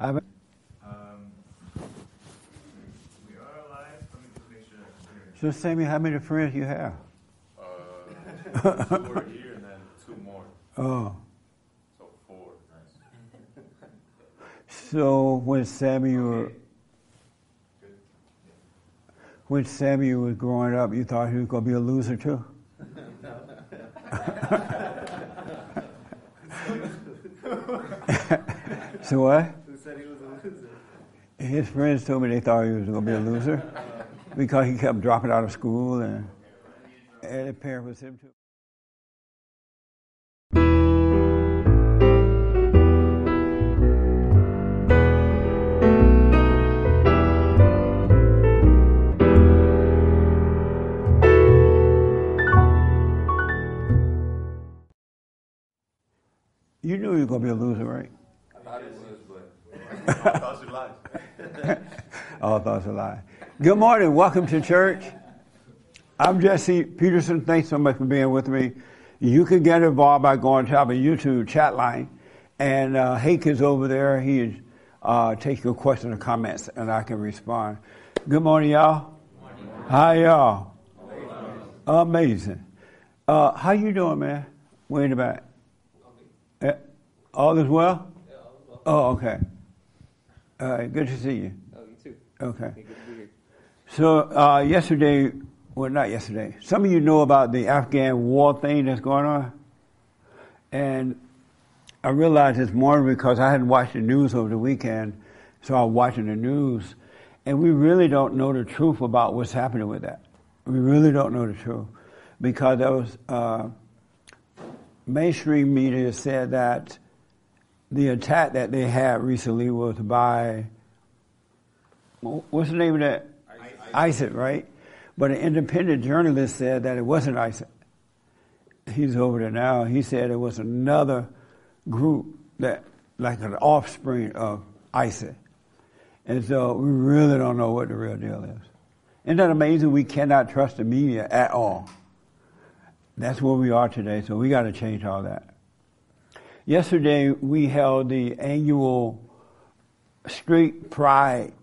Um, we are alive. Let me just make sure I can so, Sammy, how many friends you have? Uh, two were here and then two more, Oh, so four. so when Samuel, when Samuel was growing up, you thought he was going to be a loser too? so what? Who said he was a loser? His friends told me they thought he was going to be a loser because he kept dropping out of school and, and the parent was him too. You knew you were going to be a loser, right? I thought it was, but I thought you lied. All thoughts are lie. Good morning. Welcome to church. I'm Jesse Peterson. Thanks so much for being with me. You can get involved by going to our YouTube chat line. And uh, Hake is over there. He uh, takes your questions or comments, and I can respond. Good morning, y'all. Hi, y'all. Amazing. Uh, how you doing, man? Way in the back. Eh, All is well? Oh, okay. Right, good to see you. Oh, you too. Okay. Hey, good to be here. So uh, yesterday, well, not yesterday. Some of you know about the Afghan war thing that's going on, and I realized this morning because I hadn't watched the news over the weekend, so I was watching the news, and we really don't know the truth about what's happening with that. We really don't know the truth because was uh, mainstream media said that the attack that they had recently was by what's the name of that? ISIS, right? But an independent journalist said that it wasn't ISIS. He's over there now. He said it was another group that, like an offspring of ISIS. And so we really don't know what the real deal is. Isn't that amazing? We cannot trust the media at all. That's where we are today, so we got to change all that. Yesterday, we held the annual Straight Pride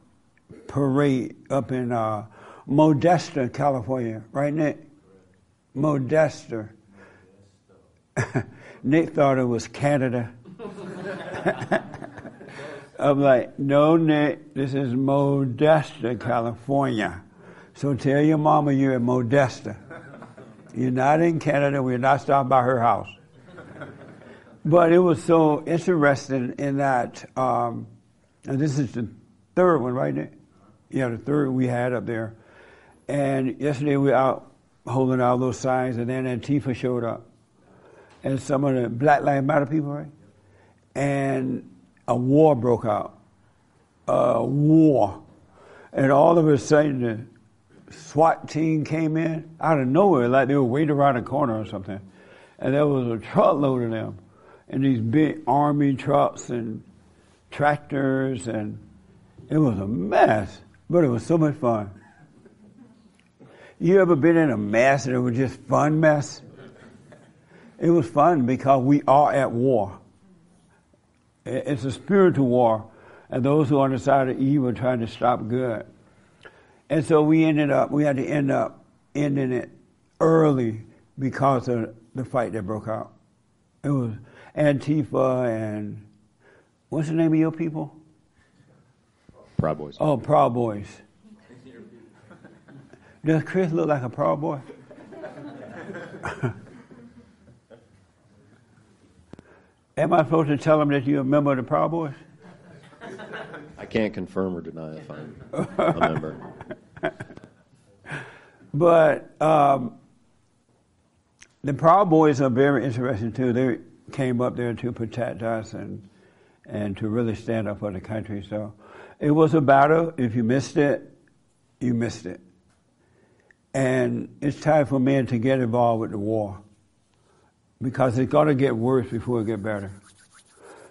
parade up in uh, Modesto, California. Right, Nick? Modesto. Nick thought it was Canada. I'm like, no, Nick, this is Modesto, California. So tell your mama you're in Modesto. You're not in Canada. We're not stopping by her house. But it was so interesting in that, um, and this is the third one, right? Yeah, the third we had up there. And yesterday we were out holding all those signs, and then Antifa showed up. And some of the Black Lives Matter people, right? And a war broke out. A war. And all of a sudden, the SWAT team came in out of nowhere, like they were waiting around a corner or something. And there was a truckload of them. And these big army trucks and tractors, and it was a mess. But it was so much fun. You ever been in a mess and it was just fun mess? It was fun because we are at war. It's a spiritual war, and those who are on the side of evil are trying to stop good. And so we ended up, we had to end up ending it early because of the fight that broke out. It was Antifa and what's the name of your people? Proud Boys. Oh, Proud Boys. Does Chris look like a Proud Boy? Am I supposed to tell him that you're a member of the Proud Boys? I can't confirm or deny if I'm a member. But um, the Proud Boys are very interesting too. They came up there to protect us and and to really stand up for the country. So it was a battle. If you missed it, you missed it. And it's time for men to get involved with the war because it's going to get worse before it get better.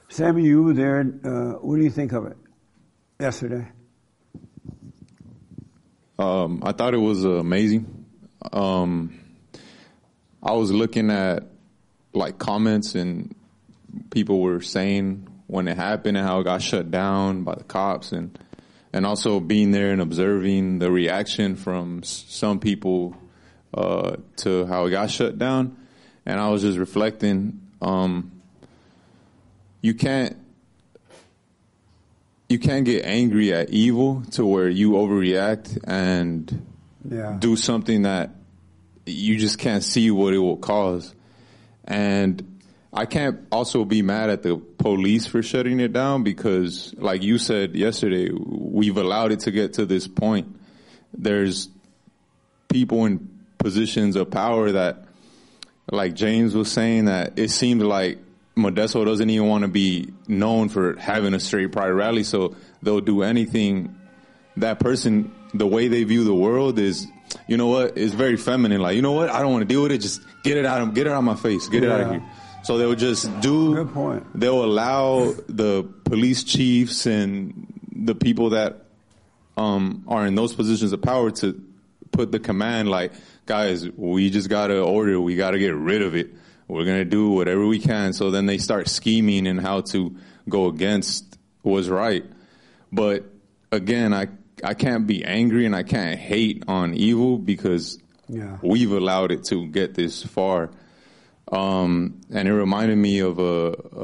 Sammy, you were there. Uh, what do you think of it yesterday? Um, I thought it was amazing. Um, I was looking at like comments and people were saying when it happened and how it got shut down by the cops and and also being there and observing the reaction from some people uh, to how it got shut down. And I was just reflecting. Um, you can't you can't get angry at evil to where you overreact and Yeah. do something that you just can't see what it will cause. And I can't also be mad at the police for shutting it down because, like you said yesterday, we've allowed it to get to this point. There's people in positions of power that, like James was saying, that it seemed like Modesto doesn't even want to be known for having a straight pride rally, so they'll do anything. That person, the way they view the world is, you know what, it's very feminine. Like, you know what, I don't want to deal with it. Just get it out of, get it out of my face, get it out of here. So they'll just do. Good point. They'll allow the police chiefs and the people that um, are in those positions of power to put the command like, guys, we just gotta order, we gotta get rid of it. We're gonna do whatever we can. So then they start scheming and how to go against what's right. But again, I I can't be angry and I can't hate on evil because Yeah. we've allowed it to get this far. Um, and it reminded me of a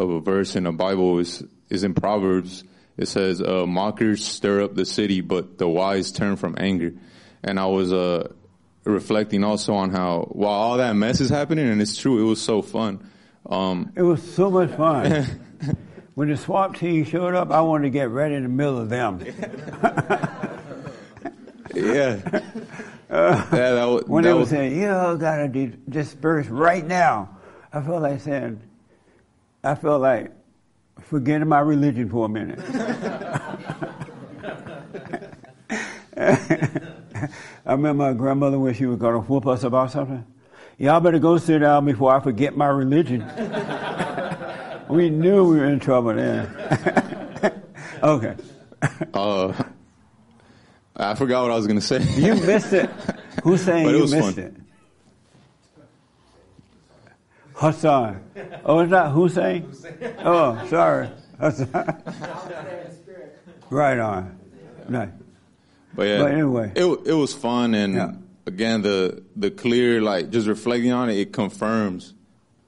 of a verse in the Bible is is in Proverbs. It says, uh, "Mockers stir up the city, but the wise turn from anger." And I was uh, reflecting also on how while all that mess is happening, and it's true, it was so fun. Um, It was so much fun. when the SWAT team showed up, I wanted to get right in the middle of them. yeah, uh, yeah, that, was, When that they were was saying, "You all gotta di- disperse right now," I felt like saying, "I felt like forgetting my religion for a minute." I remember my grandmother when she was going to whoop us about something. Y'all better go sit down before I forget my religion. we knew we were in trouble then. okay. uh, I forgot what I was gonna say. You missed it. Who's saying But it you was missed fun. it? Hassan. Oh, it's not Hussein? Oh, sorry. Hassan. right on. Nice. But yeah, But anyway. it it was fun, and Yeah. again, the the clear like just reflecting on it, it confirms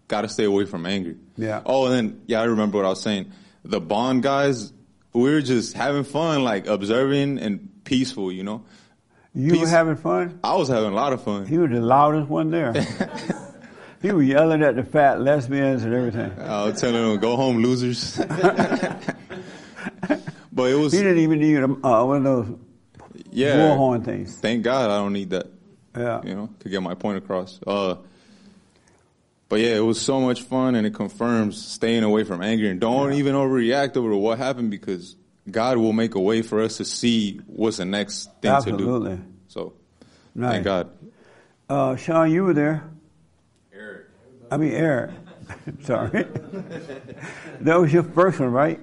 got to stay away from anger. Yeah. Oh, and then yeah, I remember what I was saying. The Bond guys, we were just having fun, like observing and peaceful. You know, You were having fun? I was having a lot of fun. He was the loudest one there. he was yelling at the fat lesbians and everything. I was telling them, "Go home, losers." but it was He didn't even need a, uh, one of those yeah. bullhorn things. Thank God I don't need that. Yeah. you know, to get my point across. Uh, but yeah, it was so much fun, and it confirms staying away from anger and don't even overreact over what happened because God will make a way for us to see what's the next thing Absolutely. to do. Absolutely. So, Nice. thank God. Uh, Sean, you were there. Eric. I mean, Eric. Sorry. that was your first one, right?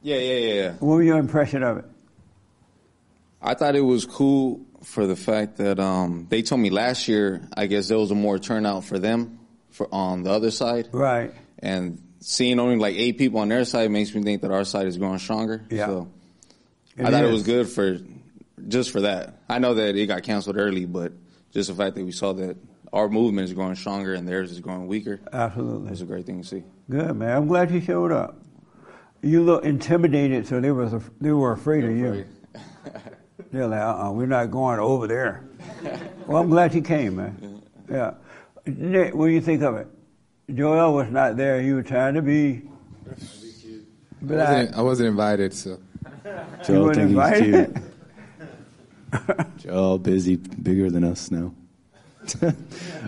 Yeah, yeah, yeah, yeah. What was your impression of it? I thought it was cool for the fact that um, they told me last year. I guess there was a more turnout for them for on the other side, Right. and seeing only like eight people on their side makes me think that our side is growing stronger. Yeah. So It I thought it was good for just for that. I know that it got canceled early, but just the fact that we saw that our movement is growing stronger and theirs is growing weaker Absolutely. was a great thing to see. Good, man. I'm glad you showed up. You look intimidated, so they was af- they were afraid of you. They're like, uh-uh, we're not going over there. well, I'm glad you came, man. Yeah. Nick, what do you think of it? Joel was not there. He was trying to be I wasn't, I wasn't invited, so. Joel weren't he's cute. Joel busy, bigger than us now. um,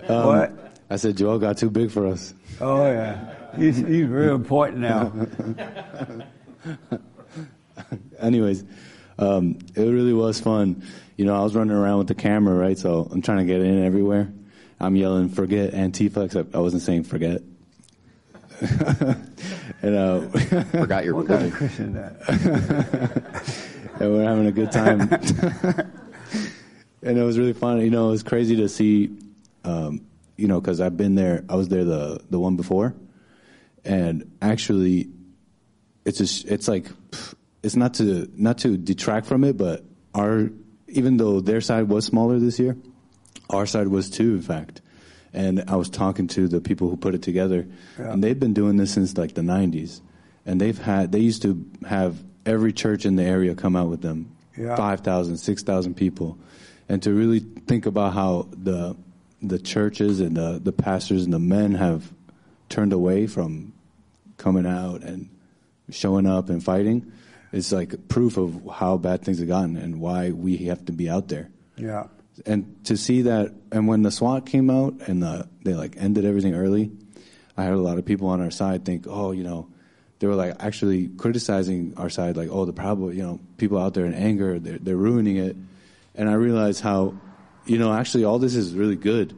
What? I said Joel got too big for us. Oh, yeah. He's, he's real important now. Anyways, um, it really was fun. You know, I was running around with the camera, right? So I'm trying to get in everywhere. I'm yelling, "Forget Antifa!" Except I wasn't saying "forget." and uh, Forgot your What kind of point. Christian that? and we're having a good time. and it was really fun. You know, it was crazy to see. Um, you know, because I've been there. I was there the the one before, and actually, it's just, it's like it's not to not to detract from it, but our even though their side was smaller this year, our side was too, in fact. And I was talking to the people who put it together, Yeah. and they've been doing this since like the '90s, and they've had they used to have every church in the area come out with them, Yeah. 5,000, 6,000 people, and to really think about how the the churches and the the pastors and the men have turned away from coming out and showing up and fighting, it's like proof of how bad things have gotten and why we have to be out there Yeah. And to see that and when the SWAT came out and the, they like ended everything early, I heard a lot of people on our side think, oh, you know, they were like actually criticizing our side, like, oh, the problem, you know, people out there in anger, they're, they're ruining it. And I realized how, you know, actually all this is really good.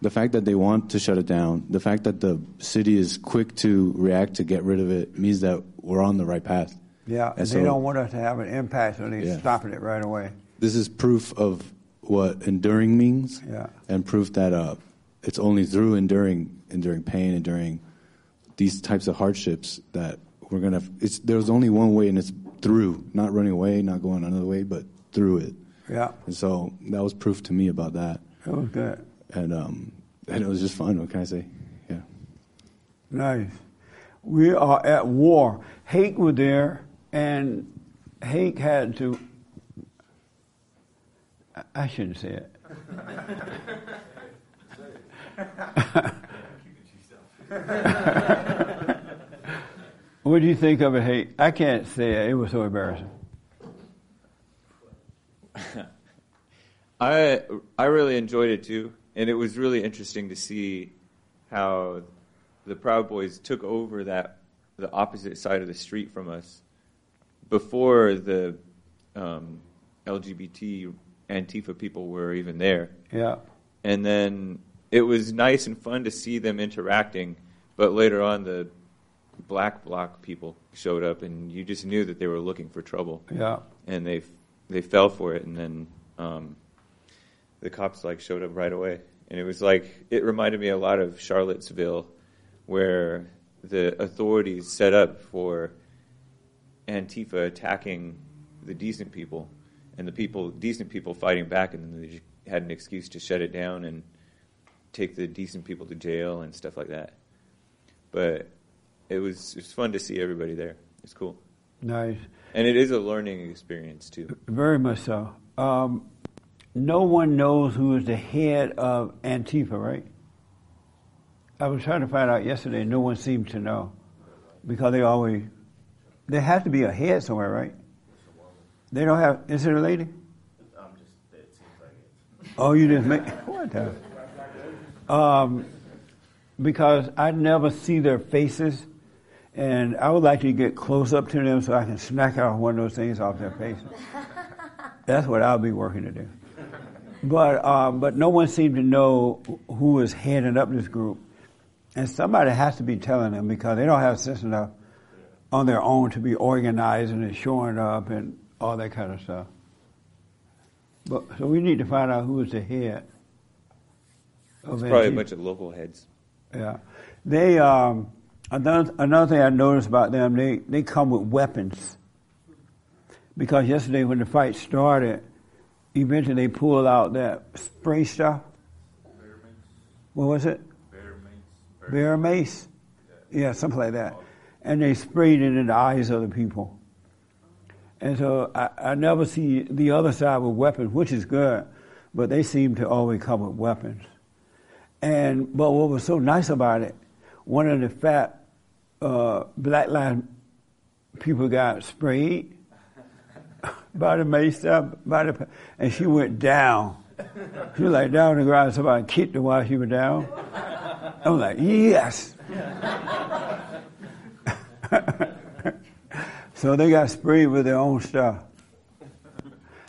The fact that they want to shut it down, the fact that the city is quick to react to get rid of it means that we're on the right path. Yeah. And they so- don't want us to have an impact, so they're Yeah. stopping it right away. this is proof of what enduring means, Yeah. and proof that uh, it's only through enduring, enduring pain, enduring these types of hardships that we're gonna. It's there's only one way, and it's through, not running away, not going another way, but through it. Yeah. And so that was proof to me about that, It was good. and um, and it was just fun. What can I say? Yeah. Nice. We are at war. Hake was there, and Hake had to. I- shouldn't say it. what do you think of it, Hake? I can't say it. It was so embarrassing. I I really enjoyed it too, and it was really interesting to see how the Proud Boys took over that the opposite side of the street from us before the um, LGBT Antifa people were even there, Yeah. and then it was nice and fun to see them interacting. But later on, the black bloc people showed up, and you just knew that they were looking for trouble Yeah. and they they fell for it, and then um, the cops like showed up right away, and it was like it reminded me a lot of Charlottesville, where the authorities set up for Antifa attacking the decent people, and the people decent people fighting back, and then they had an excuse to shut it down and take the decent people to jail and stuff like that. But it was it was fun to see everybody there. It's cool. Nice. And it is a learning experience too. Very much so. Um, no one knows who is the head of Antifa, right? I was trying to find out yesterday. No one seemed to know because they always there has to be a head somewhere, right? They don't have. Is it a lady? Oh, you just make what the? Um, because I never see their faces, and I would like to get close up to them so I can smack out one of those things off their faces. That's what I'll be working to do. But um, but no one seemed to know who was heading up this group, and somebody has to be telling them because they don't have sense enough on their own to be organizing and showing up and all that kind of stuff. But so we need to find out who is the head. Of It's probably a bunch of local heads. Yeah, they um, another another thing I noticed about them they they come with weapons. Because yesterday when the fight started, eventually they pulled out that spray stuff. What was it? Bear mace. Bear mace. Yeah, something like that. And they sprayed it in the eyes of the people. And so I, I never see the other side with weapons, which is good, but they seem to always come with weapons. And but what was so nice about it, one of the fat uh, black line people got sprayed by the mace stuff, by the, and she went down. She was like down the ground. Somebody kicked her while she was down. I was like, yes. so they got sprayed with their own stuff.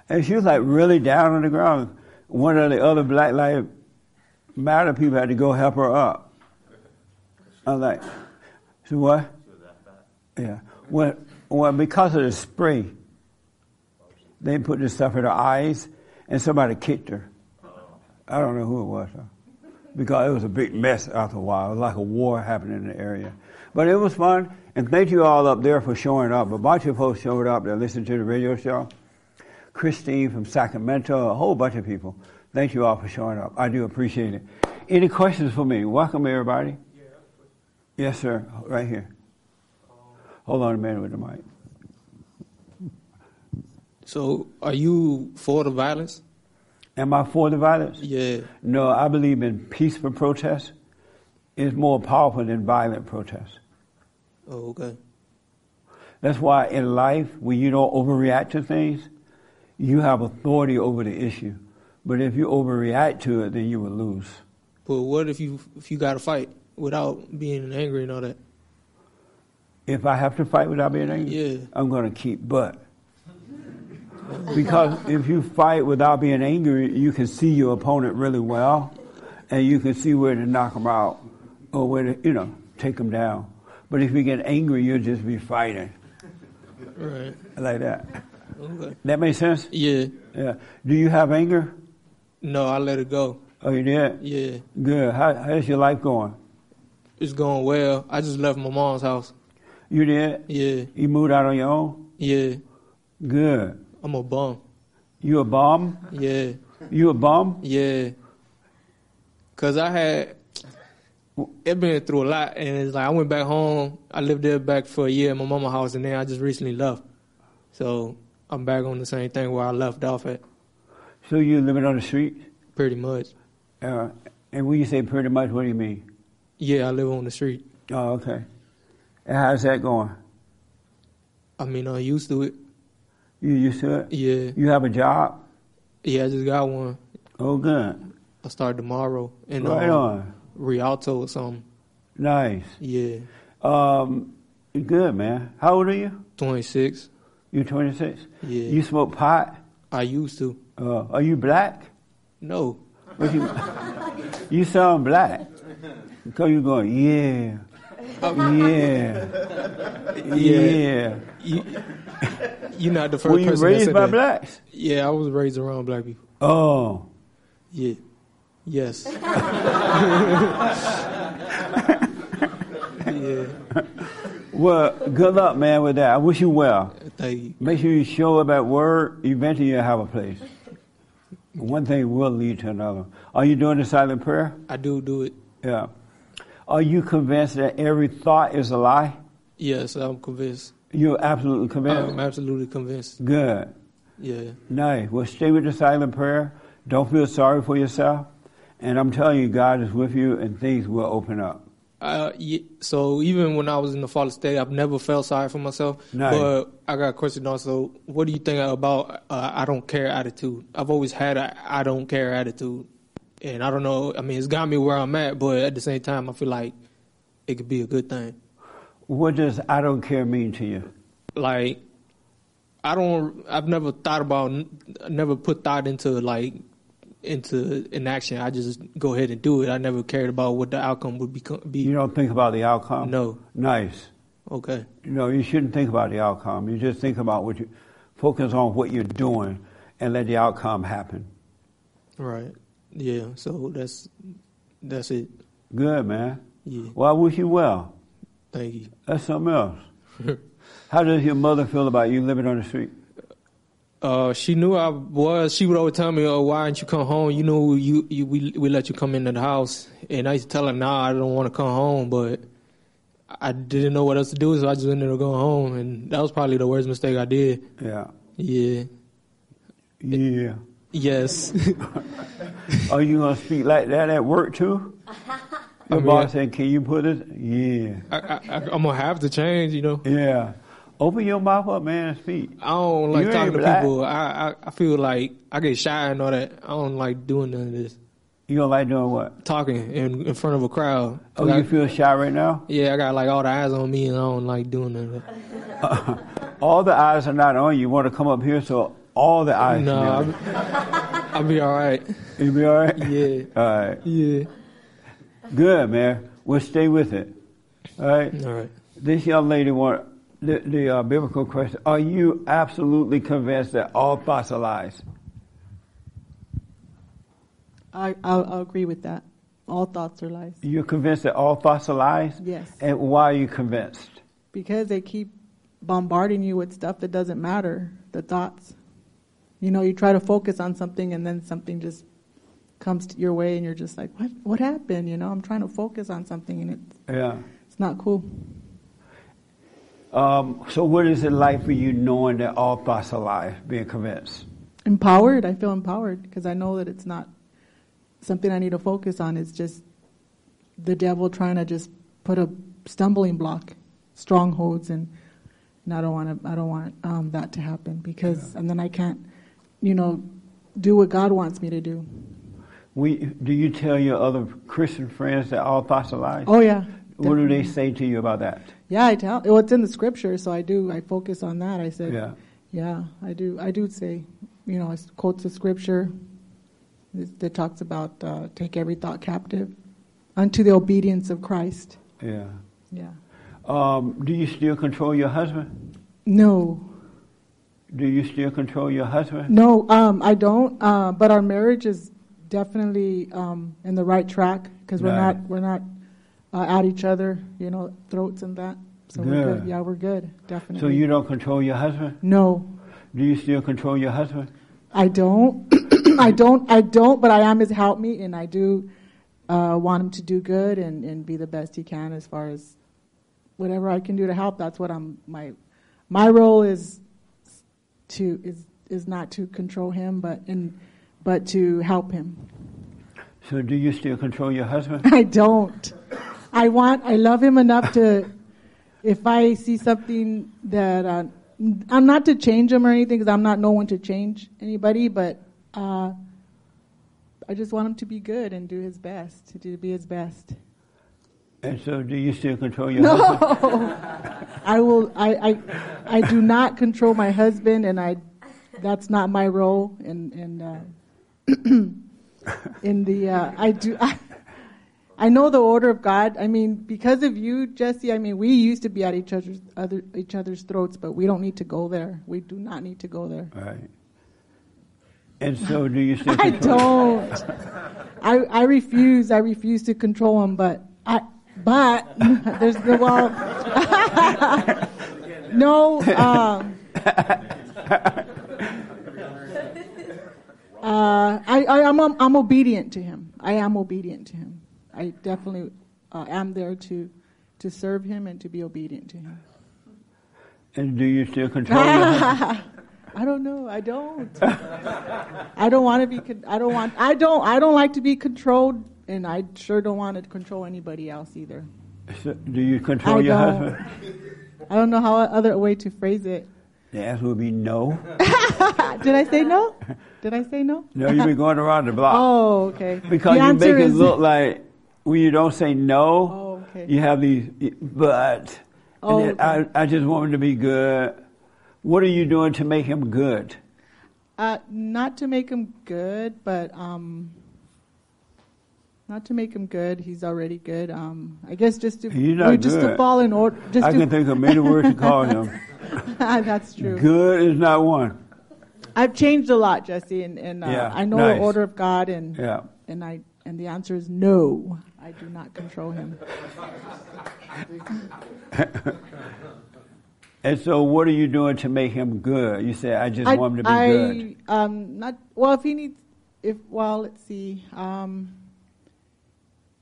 And she was like really down on the ground. One of the other Black Lives Matter people had to go help her up. I was like, so what? Yeah. Well, well, because of the spray, they put this stuff in her eyes, and somebody kicked her. I don't know who it was, though. because it was a big mess after a while. It was like a war happening in the area. But it was fun, And thank you all up there for showing up. A bunch of folks showed up to listen to the radio show. Christine from Sacramento, a whole bunch of people. Thank you all for showing up. I do appreciate it. Any questions for me? Welcome, everybody. Yes, sir. Right here. Hold on a minute with the mic. So, are you for the violence? Am I for the violence? Yeah. No, I believe in peaceful protest. It's more powerful than violent protest. Oh, okay. That's why in life, when you don't overreact to things, you have authority over the issue. But if you overreact to it, then you will lose. But what if you if you got to fight without being angry and all that? If I have to fight without being angry, Yeah. I'm going to keep butt. Because if you fight without being angry, you can see your opponent really well, and you can see where to knock them out or where to, you know, take them down. But if you get angry, you'll just be fighting Right. like that. Okay. That makes sense? Yeah. Yeah. Do you have anger? No, I let it go. Oh, you did? Yeah. Good. How, how's your life going? It's going well. I just left my mom's house. You did? Yeah. You moved out on your own? Yeah. Good. I'm a bum. You a bum? Yeah. You a bum? Yeah. Cause I had it been through a lot, and it's like I went back home. I lived there back for a year in my mama's house, and then I just recently left. So I'm back on the same thing where I left off at, So you living on the street? pretty much. Uh, and when you say pretty much, what do you mean? Yeah, I live on the street. Oh, okay. And how's that going? I mean, I'm used to it. You used to it? Yeah. You have a job? Yeah, I just got one. Oh, good. I start tomorrow in right um, on. Rialto or something. Nice. Yeah, Um, good, man. How old are you? 26. You 26? Yeah. You smoke pot? I used to. Uh, are you black? No. You, you sound black. Because you going, yeah. Yeah. Yeah. You, you're not the first Were you person raised by blacks? Yeah, I was raised around black people. Oh. Yeah. Yes. yeah. Well, good luck, man, with that. I wish you well. Thank you. Make sure you show up at work. Eventually, you'll have a place. One thing will lead to another. Are you doing the silent prayer? I do do it. Yeah. Are you convinced that every thought is a lie? Yes, I'm convinced. You're absolutely convinced? I'm absolutely convinced. Good. Yeah. Nice. Well, stay with the silent prayer. Don't feel sorry for yourself. And I'm telling you, God is with you and things will open up. Uh, so even when I was in the fallen state, I've never felt sorry for myself. But I got a question also. What do you think about uh, I don't care attitude? I've always had a I don't care attitude, and I don't know. I mean, it's got me where I'm at, but at the same time, I feel like it could be a good thing. What does I don't care mean to you? Like, I don't. I've never thought about. Never put thought into like into an action. I just go ahead and do it. I never cared about what the outcome would become. Be You don't think about the outcome? no. Nice. Okay. You know, you shouldn't think about the outcome. You just think about what you focus on what you're doing and let the outcome happen. Right. Yeah. So that's that's it. Good, man. Yeah. Well, I wish you well. Thank you. That's something else. How does your mother feel about you living on the street? Uh, she knew I was. She would always tell me, "Oh, why didn't you come home? You know, you, you we we let you come into the house." And I used to tell her, "Nah, I don't want to come home," but I didn't know what else to do, so I just ended up going home, and that was probably the worst mistake I did. Yeah. Yeah. Yeah. Yes. Are you going to speak like that at work too? Your mean, boss said, can you put it? Yeah. I, I, I, I'm gonna have to change. You know. Yeah. Open your mouth up, man, speak. I don't like You talking to black. people. I, I I feel like I get shy and all that. I don't like doing none of this. You don't like doing what? Talking in in front of a crowd. Oh, I- you feel shy right now? Yeah, I got like all the eyes on me, and I don't like doing none of that. All the eyes are not on you. You want to come up here so all the eyes No, I'll, be I'll be all right. You be all right? Yeah, All right. yeah. Good, man. We'll stay with it. All right. All right. This young lady want the, the uh, biblical question: Are you absolutely convinced that all thoughts are lies? I, I'll, I'll agree with that. All thoughts are lies. You're convinced that all thoughts are lies? Yes. And why are you convinced? because they keep bombarding you with stuff that doesn't matter, the thoughts. You know, you try to focus on something and then something just comes your way and you're just like, what, what happened? You know, I'm trying to focus on something and it's, Yeah. it's not cool. Um, so, what is it like for you knowing that all thoughts are lies, being convinced? Empowered, I feel empowered because I know that it's not something I need to focus on. It's just the devil trying to just put a stumbling block, strongholds, and, and I don't want to. I don't want um, that to happen because, and then I can't, you know, do what God wants me to do. We, do you tell your other Christian friends that all thoughts are lies? Oh yeah. What do they say to you about that? Yeah, I tell. Well, it's in the scripture, so I do. I focus on that. I said, Yeah. yeah, I do. I do say, you know, I quote the scripture that that talks about uh, take every thought captive unto the obedience of Christ. Yeah. Yeah. Um, do you still control your husband? No, Do you still control your husband? no, um, I don't. Uh, but our marriage is definitely um, in the right track because we're Right. not we're not uh, at each other, you know, throats and that. So we're Good. good. Yeah, we're good. Definitely. So you don't control your husband? No, Do you still control your husband? I don't. I don't. I don't. But I am his helpmeet, and I do uh, want him to do good and, and be the best he can as far as whatever I can do to help. That's what I'm. My my role is to is is not to control him, but and but to help him. So do you still control your husband? I don't. I want. I love him enough to. If I see something that uh, I'm not to change him or anything, because I'm not no one to change anybody, but uh, I just want him to be good and do his best, to be his best. And so do you still control your husband? No, I will. I, I I do not control my husband, and I that's not my role. And and uh, in the uh, I do. I, I know the order of God. I mean, because of you, Jesse. I mean, we used to be at each other's other each other's throats, but we don't need to go there. We do not need to go there. Right. And so do you still I don't. I I refuse. I refuse to control him. But I. But there's the well. no. Um, uh, I, I I'm I'm obedient to him. I am obedient to him. I definitely uh, am there to to serve him and to be obedient to him. And do you still control your? I don't know. I don't. I don't want to be. con- I don't want. I don't. I don't like to be controlled, and I sure don't want to control anybody else either. So do you control I your don't. husband? I don't know how other way to phrase it. The answer would be no. Did I say no? Did I say no? No, you've been going around the block. Oh, okay. Because The you make it look like when you don't say no, Oh, okay. you have these but. Oh, and then I, I just want him to be good. What are you doing to make him good? Uh, not to make him good, but um, not to make him good. He's already good. Um, I guess just to He's not we- just to fall in order. Just I to, can think of many words to call him. That's true. Good is not one. I've changed a lot, Jesse, and, and uh, Yeah, I know nice. the order of God, and Yeah. and I and the answer is no. I do not control him. And so, what are you doing to make him good? You say, I just I, want him to be I, good. Um, not well. If he needs, if well, let's see. Um,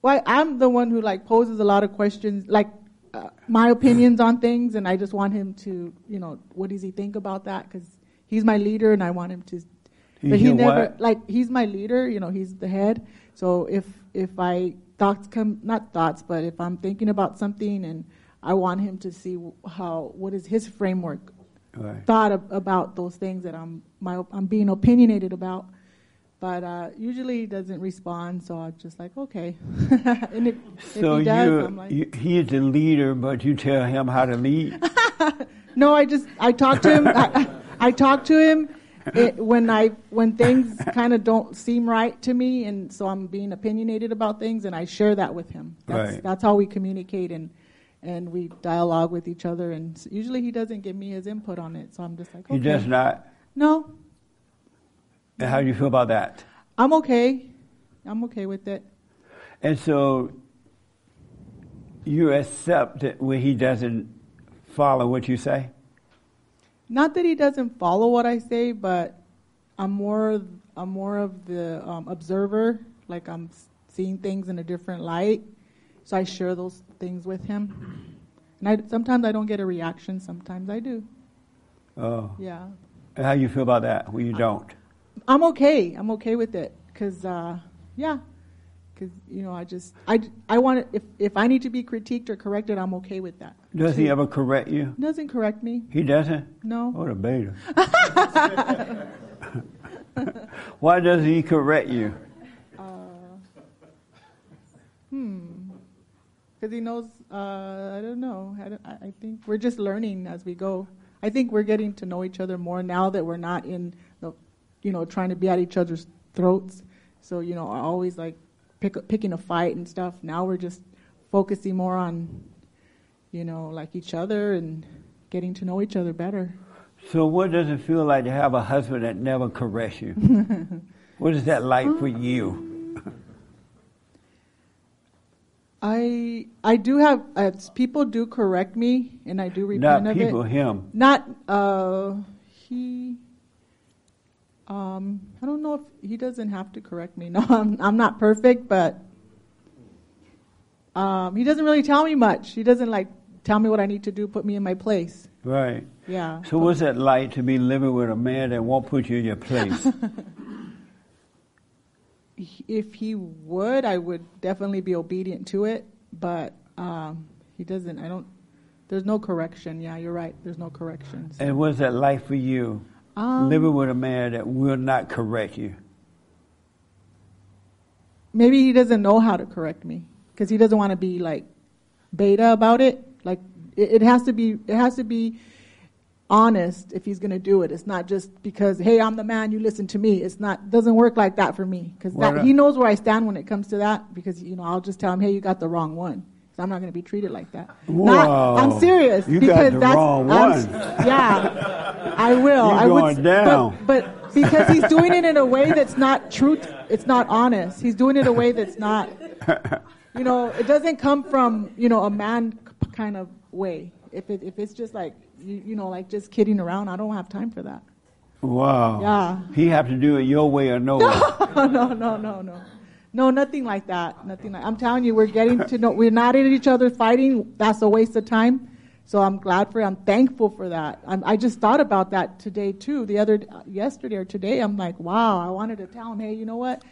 well, I'm the one who like poses a lot of questions, like uh, my opinions on things, and I just want him to, you know, what does he think about that? Because he's my leader, and I want him to. He's but he your never what? like he's my leader. You know, he's the head. So if if I thoughts come, not thoughts, but if I'm thinking about something and I want him to see how what is his framework Right. thought ab- about those things that I'm my I'm being opinionated about. But uh, usually he doesn't respond, so I'm just like, okay. and if, So if he does, you, I'm like, you, he is the leader, but you tell him how to lead. no, I just I talk to him. I, I talk to him it, when I when things kind of don't seem right to me, and so I'm being opinionated about things, and I share that with him. That's, Right. that's how we communicate and and we dialogue with each other. And usually he doesn't give me his input on it, so I'm just like, okay. He does not. No, And how do you feel about that? I'm okay. I'm okay with it. And so you accept it when he doesn't follow what you say? Not that he doesn't follow what I say, but I'm more I'm more of the um, observer. Like I'm seeing things in a different light, so I share those things with him. And I, sometimes I don't get a reaction. Sometimes I do. Oh, Yeah, and how you feel about that when you don't? I'm okay. I'm okay with it because uh, yeah, because you know I just I I want it, if if I need to be critiqued or corrected, I'm okay with that. Does he ever correct you? Doesn't correct me. He doesn't. No. What a beta. Why doesn't he correct you? Hmm. Because he knows, uh, I don't know. I, don't, I think we're just learning as we go. I think we're getting to know each other more now that we're not in the, you know, trying to be at each other's throats. So you know, I always like pick, picking a fight and stuff. Now we're just focusing more on, you know, like each other and getting to know each other better. So, what does it feel like to have a husband that never corrects you? what is that like for you? I I do have uh, people do correct me and I do repent Not of people, it. him. Not uh, he. Um, I don't know if he doesn't have to correct me. No, I'm I'm not perfect, but um, he doesn't really tell me much. He doesn't like tell me what I need to do, put me in my place. Right. Yeah. So, what's it like to be living with a man that won't put you in your place? if he would, I would definitely be obedient to it. But um, he doesn't. I don't. There's no correction. Yeah, you're right. There's no corrections. and what's that like for you? Um, living with a man that will not correct you. maybe he doesn't know how to correct me because he doesn't want to be like beta about it. Like it, it has to be. It has to be honest if he's going to do it. It's not just because hey, I'm the man. You listen to me. It's not. Doesn't work like that for me because Why that not? he knows where I stand when it comes to that. Because you know, I'll just tell him, hey, you got the wrong one. So I'm not going to be treated like that. Not- I'm serious. You got because the that's, wrong I'm- one. Yeah, I will. You I would, going down. But, but because he's doing it in a way that's not truth, it's not honest. He's doing it in a way that's not, you know, it doesn't come from you know a man kind of way. If it, if it's just like you, you know like just kidding around, I don't have time for that. Wow. Yeah. He have to do it your way or no way. no, no, no, no, no. No, nothing like that. Nothing like. I'm telling you, we're getting to know. We're not at each other fighting. That's a waste of time. So I'm glad for. I'm thankful for that. I'm, I just thought about that today too. The other yesterday or today, I'm like, wow. I wanted to tell him, hey, you know what?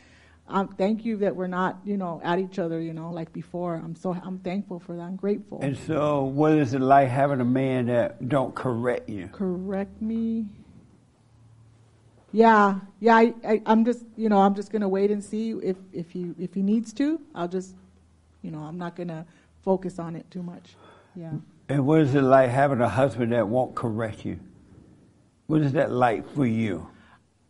Um, thank you that we're not, you know, at each other, you know, like before. I'm so. I'm thankful for that. I'm grateful. And so, what is it like having a man that don't correct you? correct me. Yeah, yeah. I, I, I'm just, you know, I'm just gonna wait and see if if he if he needs to. I'll just, you know, I'm not gonna focus on it too much. Yeah. And what is it like having a husband that won't correct you? What is that like for you?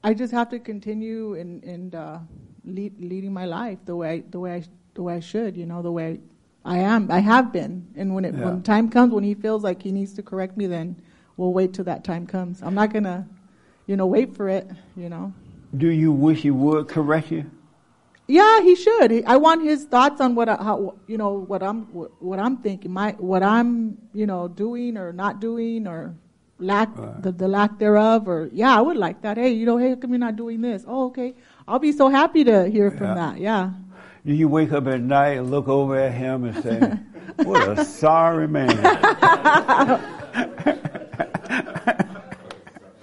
I just have to continue and and uh, lead, leading my life the way the way I the way I should. You know, the way I am. I have been. And when it Yeah. when time comes when he feels like he needs to correct me, then we'll wait till that time comes. I'm not gonna, you know, wait for it. You know. Do you wish he would correct you? Yeah, he should. He- I want his thoughts on what I, how you know what I'm what, what I'm thinking, my what I'm you know doing or not doing or lack the, the lack thereof or yeah, I would like that. Hey, you know, hey, how come you're not doing this? Oh, okay. I'll be so happy to hear from that. Yeah. Do you wake up at night and look over at him and say, "What a sorry man"?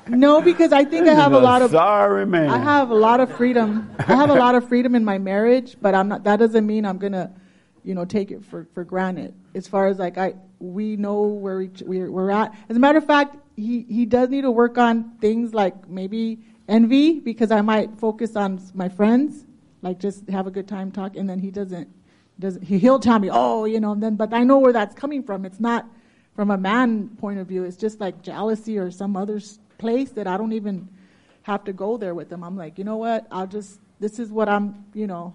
No, because I think I have a lot of sorry man. I have a lot of freedom. I have a lot of freedom in my marriage, but I'm not. That doesn't mean I'm gonna, you know, take it for, for granted. As far as like I, we know where each, we're, we're at. As a matter of fact, he he does need to work on things like maybe envy because I might focus on my friends, like just have a good time talk, and then he doesn't doesn't he, he'll tell me, oh, you know, and then but I know where that's coming from. It's not from a man point of view. It's just like jealousy or some other place that I don't even have to go there with them. I'm like, you know what? I'll just this is what I'm, you know,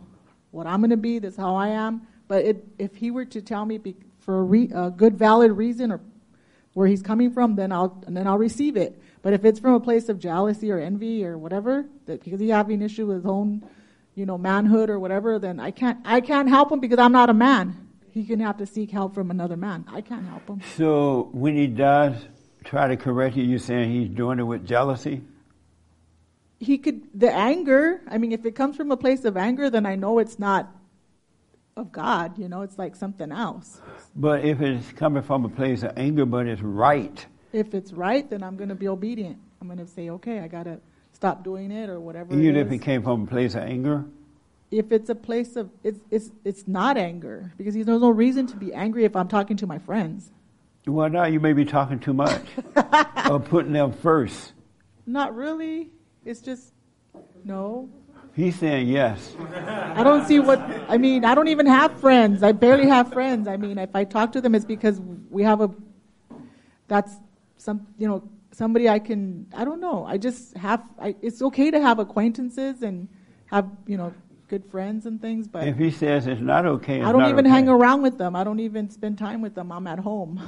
what I'm going to be. This is how I am. But it, if he were to tell me be, for a, re, a good, valid reason or where he's coming from, then I'll and then I'll receive it. But if it's from a place of jealousy or envy or whatever, that because he's having issue with his own, you know, manhood or whatever, then I can't I can't help him because I'm not a man. he can have to seek help from another man. I can't help him. So when he does try to correct you, you're saying he's doing it with jealousy? He could the anger. I mean, if it comes from a place of anger, then I know it's not of God. You know, it's like something else. But if it's coming from a place of anger, but it's right, If it's right, then I'm going to be obedient. I'm going to say, okay, I got to stop doing it or whatever. even it if it came from a place of anger, if it's a place of it's it's it's not anger because there's no reason to be angry if I'm talking to my friends. Well, now you may be talking too much or putting them first. Not really. It's just no. He's saying yes. I don't see what I mean. I don't even have friends. I barely have friends. I mean, if I talk to them, it's because we have a. That's some you know somebody I can. I don't know. I just have. I, it's okay to have acquaintances and have you know good friends and things, but If he says it's not okay, it's I don't even okay. hang around with them. I don't even spend time with them. I'm at home.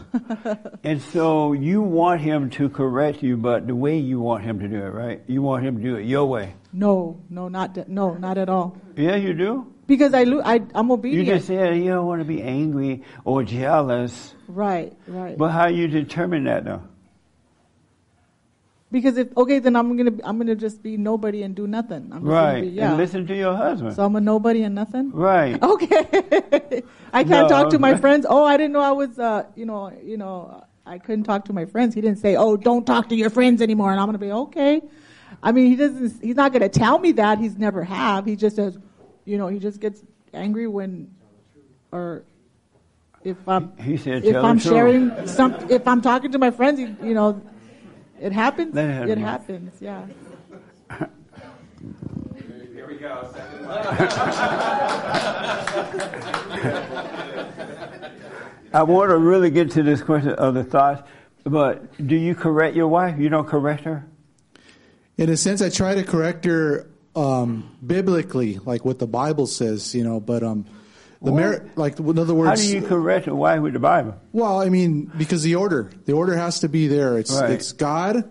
And so you want him to correct you, but the way you want him to do it, right? You want him to do it your way. no, no, not that- no, not at all. Yeah, you do. Because I, lo- I I'm obedient. You just said you don't want to be angry or jealous, right, right. but how you determine that though? Because if okay, then I'm gonna I'm gonna just be nobody and do nothing. I'm just gonna Right, Be, yeah. and listen to your husband. so I'm a nobody and nothing. right. Okay. I can't No. talk to my friends. Oh, I didn't know I was. Uh, you know, you know, I couldn't talk to my friends. He didn't say, "Oh, don't talk to your friends anymore," and I'm gonna be okay. I mean, he doesn't. He's not gonna tell me that. He's never have. He just says, you know, he just gets angry when, or if I'm He said, if "Tell the I'm sharing some, if I'm talking to my friends, you, you know, it happens. Let it It happens. Yeah. Here we go. I want to really get to this question of the thoughts, but do you correct your wife? You don't correct her? In a sense, I try to correct her um, biblically, like what the Bible says, you know. But um, the mar- like in other words, How do you correct your wife with the Bible? well, I mean, because the order, the order has to be there. It's Right. it's God,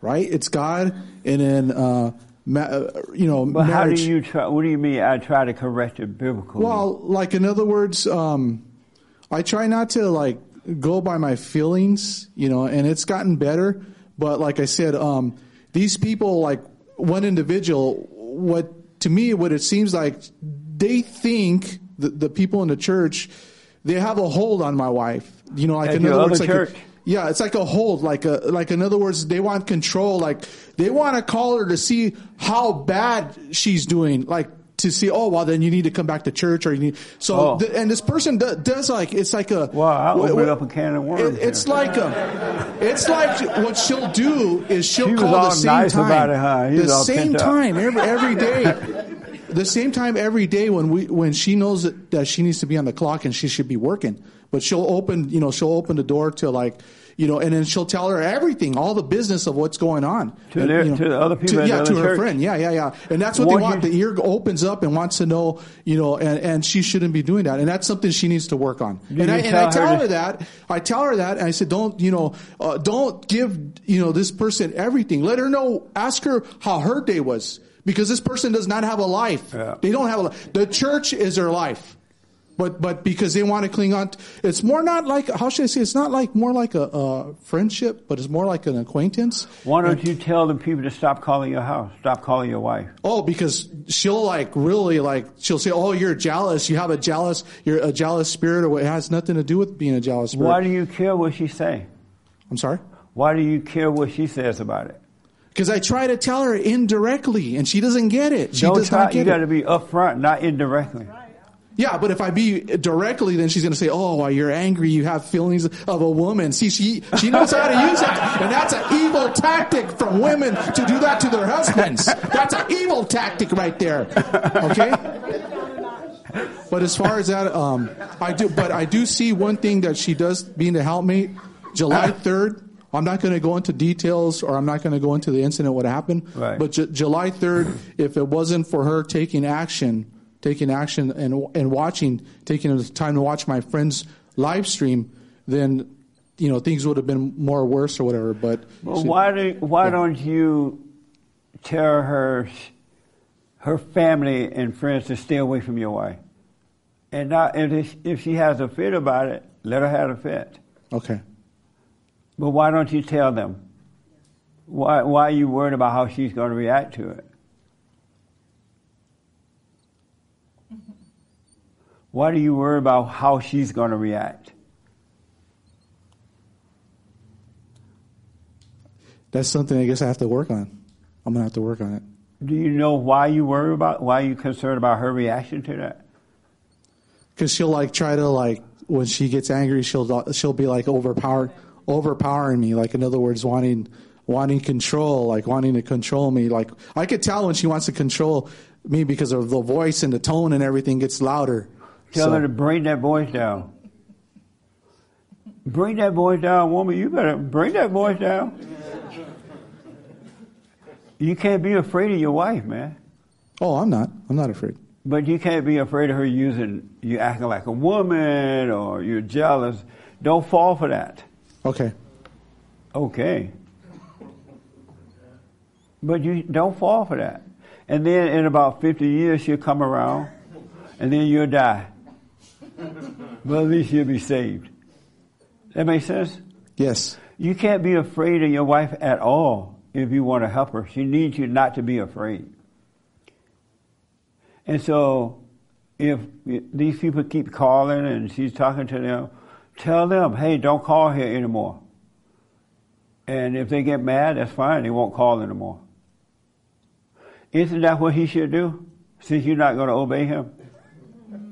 right? It's God, and then uh, ma- uh, you know, But how do you try? What do you mean? I try to correct it biblically. Well, like in other words, um, I try not to like go by my feelings, you know, and it's gotten better. But like I said, um, these people, like one individual, what to me, what it seems like, they think the, the people in the church, they have a hold on my wife. You know, like in other words, like a- yeah, it's like a hold, like a like in other words, they want control. Like they want to call her to see how bad she's doing. Like to see, oh well, then you need to come back to church, or you need. So Oh. th- and this person does, does like it's like a. Wow, I opened wh- up a can of worms it- it's like a. It's like what she'll do is she'll She call the same nice time, it, huh? The same time every every day. The same time every day when we when she knows that, that she needs to be on the clock and she should be working, but she'll open you know she'll open the door to like you know and then she'll tell her everything all the business of what's going on. To And, their- you know, to the other people to, yeah to her church. friend. Yeah yeah yeah. And that's what Won't they want. you- the ear opens up and wants to know you know and, and she shouldn't be doing that. And that's something she needs to work on. Do and I, and tell I her to- her that. I tell her that and I said don't you know uh, don't give you know this person everything. Let her know ask her how her day was because this person does not have a life Yeah. they don't have a life the church is their life but but because they want to cling on, t- it's more not like how should I say? It's not like more like a, a friendship, but it's more like an acquaintance. Why don't you tell the people to stop calling your house? Stop calling your wife. Oh, because she'll like really like she'll say, "Oh, you're jealous. You have a jealous, you're a jealous spirit, or it has nothing to do with being a jealous spirit." Why do you care what she say? I'm sorry. Why do you care what she says about it? Because I try to tell her indirectly, and she doesn't get it. She Don't does try. not You get got to be upfront, not indirectly. Yeah, but if I be directly, then she's going to say, "Oh, well, you're angry. You have feelings of a woman." See, she she knows how to use it, and that's an evil tactic from women to do that to their husbands. That's an evil tactic right there. Okay. But as far as that, um, I do. But I do see one thing that she does being a helpmate. July third. I'm not going to go into details, or I'm not going to go into the incident what happened. Right. But Ju- July 3rd, if it wasn't for her taking action, taking action and and watching, taking the time to watch my friend's live stream, then you know things would have been more worse or whatever. But Well, she- why do why Yeah. don't you tell her her family and friends to stay away from your wife? And now, if, if she has a fit about it, let her have a fit. Okay. But why don't you tell them? Why, why are you worried about how she's going to react to it? Why do you worry about how she's going to react? That's something I guess I have to work on. I'm gonna have to work on it. Do you know why you worry about, why you concerned about her reaction to that? Because she'll like try to like when she gets angry, she'll she'll be like overpower overpowering me. Like in other words, wanting wanting control, like wanting to control me. Like I could tell when she wants to control me because of the voice and the tone and everything gets louder. Tell So- her to bring that voice down. Bring that voice down, woman. You better bring that voice down. You can't be afraid of your wife, man. Oh, I'm not. I'm not afraid. But you can't be afraid of her using you acting like a woman or you're jealous. Don't fall for that. Okay. Okay. But you don't fall for that. And then in about 50 years, she'll come around and then you'll die. But at least you'll be saved. That makes sense? Yes. You can't be afraid of your wife at all if you want to help her. She needs you not to be afraid. And so, if these people keep calling and she's talking to them, tell them, hey, don't call here anymore. And if they get mad, that's fine. They won't call anymore. Isn't that what he should do? Since you're not going to obey him?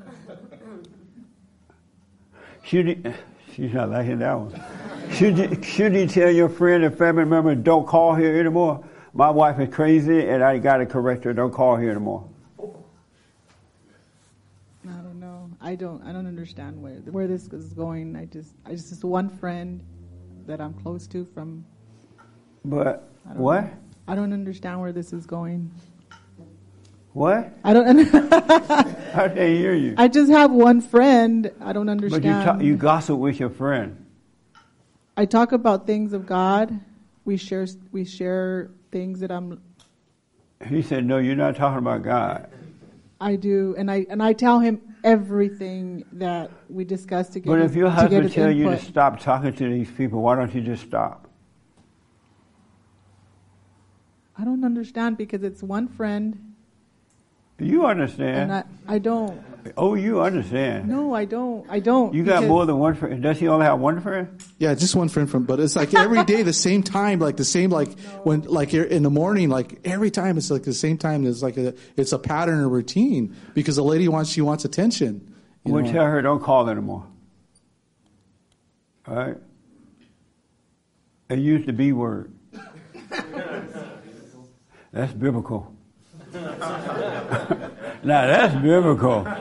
Should he, she's not liking that one. Should you, should you tell your friend and family member, don't call here anymore? My wife is crazy and I got to correct her. Don't call here anymore. I don't know. I don't. I don't understand where where this is going. I just. I just. Just one friend that I'm close to from. But I what? know. I don't understand where this is going. What? I don't. I can't hear you. I just have one friend. I don't understand. But you, talk, you gossip with your friend. I talk about things of God. We share. We share things that I'm. He said, no, you're not talking about God. I do, and I and I tell him everything that we discuss to get. But if your husband his tell you to stop talking to these people, why don't you just stop? I don't understand because it's one friend, You understand. and I I don't. Oh, you understand. No, I don't. I don't. You got more than one friend. Does he only have one friend? Yeah, just one friend from, but it's like every day, the same time, like the same, like when, like in the morning, like every time it's like the same time. It's like a, it's a pattern or routine because the lady wants, she wants attention. you We'll know. tell her don't call anymore. All right? And use the B word. That's biblical. now that's biblical.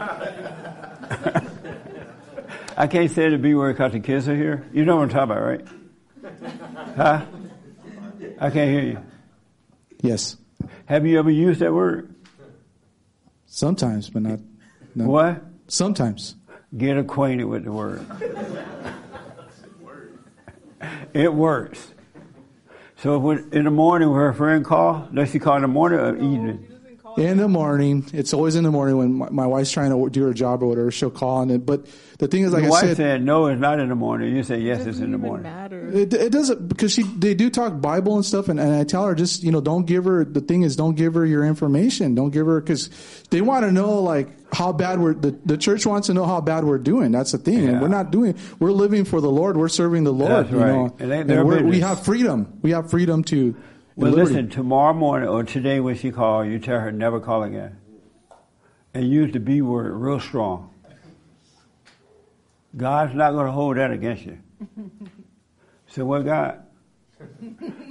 I can't say the B word because the kids are here. You know what I'm talking about, right? Huh? I can't hear you. Yes, Have you ever used that word? sometimes, but not. not What? Sometimes. Get acquainted with the word. it works. So in the morning when her friend call, does she call in the morning or evening? In the morning, it's always in the morning when my, my wife's trying to do her job or whatever. She'll call on it, but the thing is, like Your I wife said, said no, it's not in the morning. You say yes, it's in the morning. matter. It, it doesn't because she they do talk Bible and stuff, and, and I tell her just you know don't give her the thing is don't give her your information, don't give her because they want to know like how bad we're the, the church wants to know how bad we're doing. That's the thing, and we're not doing. We're living for the Lord. We're serving the Lord. That's you right. know, and we have freedom. We have freedom to. Well, liberty. listen, tomorrow morning or today when she call, you tell her never call again. And use the B word real strong. God's not going to hold that against you. So what God?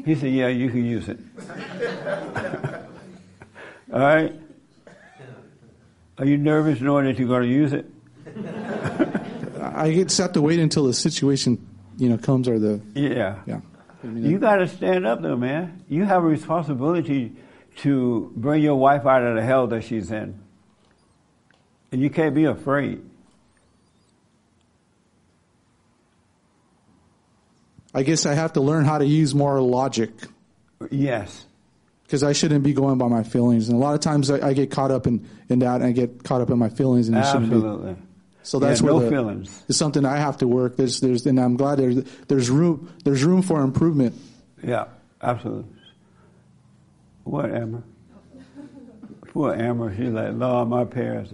He said, yeah, you can use it. All right? Are you nervous knowing that you're going to use it? I just have to wait until the situation you know comes or the Yeah. yeah. You got to stand up, though, man. You have a responsibility to bring your wife out of the hell that she's in. And you can't be afraid. I guess I have to learn how to use more logic. Yes. because I shouldn't be going by my feelings. And a lot of times I, I get caught up in, in that and I get caught up in my feelings and it shouldn't be. Absolutely. So that's Yeah, where no the, feelings. It's something I have to work. There's, there's, and I'm glad there's, there's room, there's room for improvement. Yeah, absolutely. What, Amber? Poor Amber, she's like, Lord, my parents.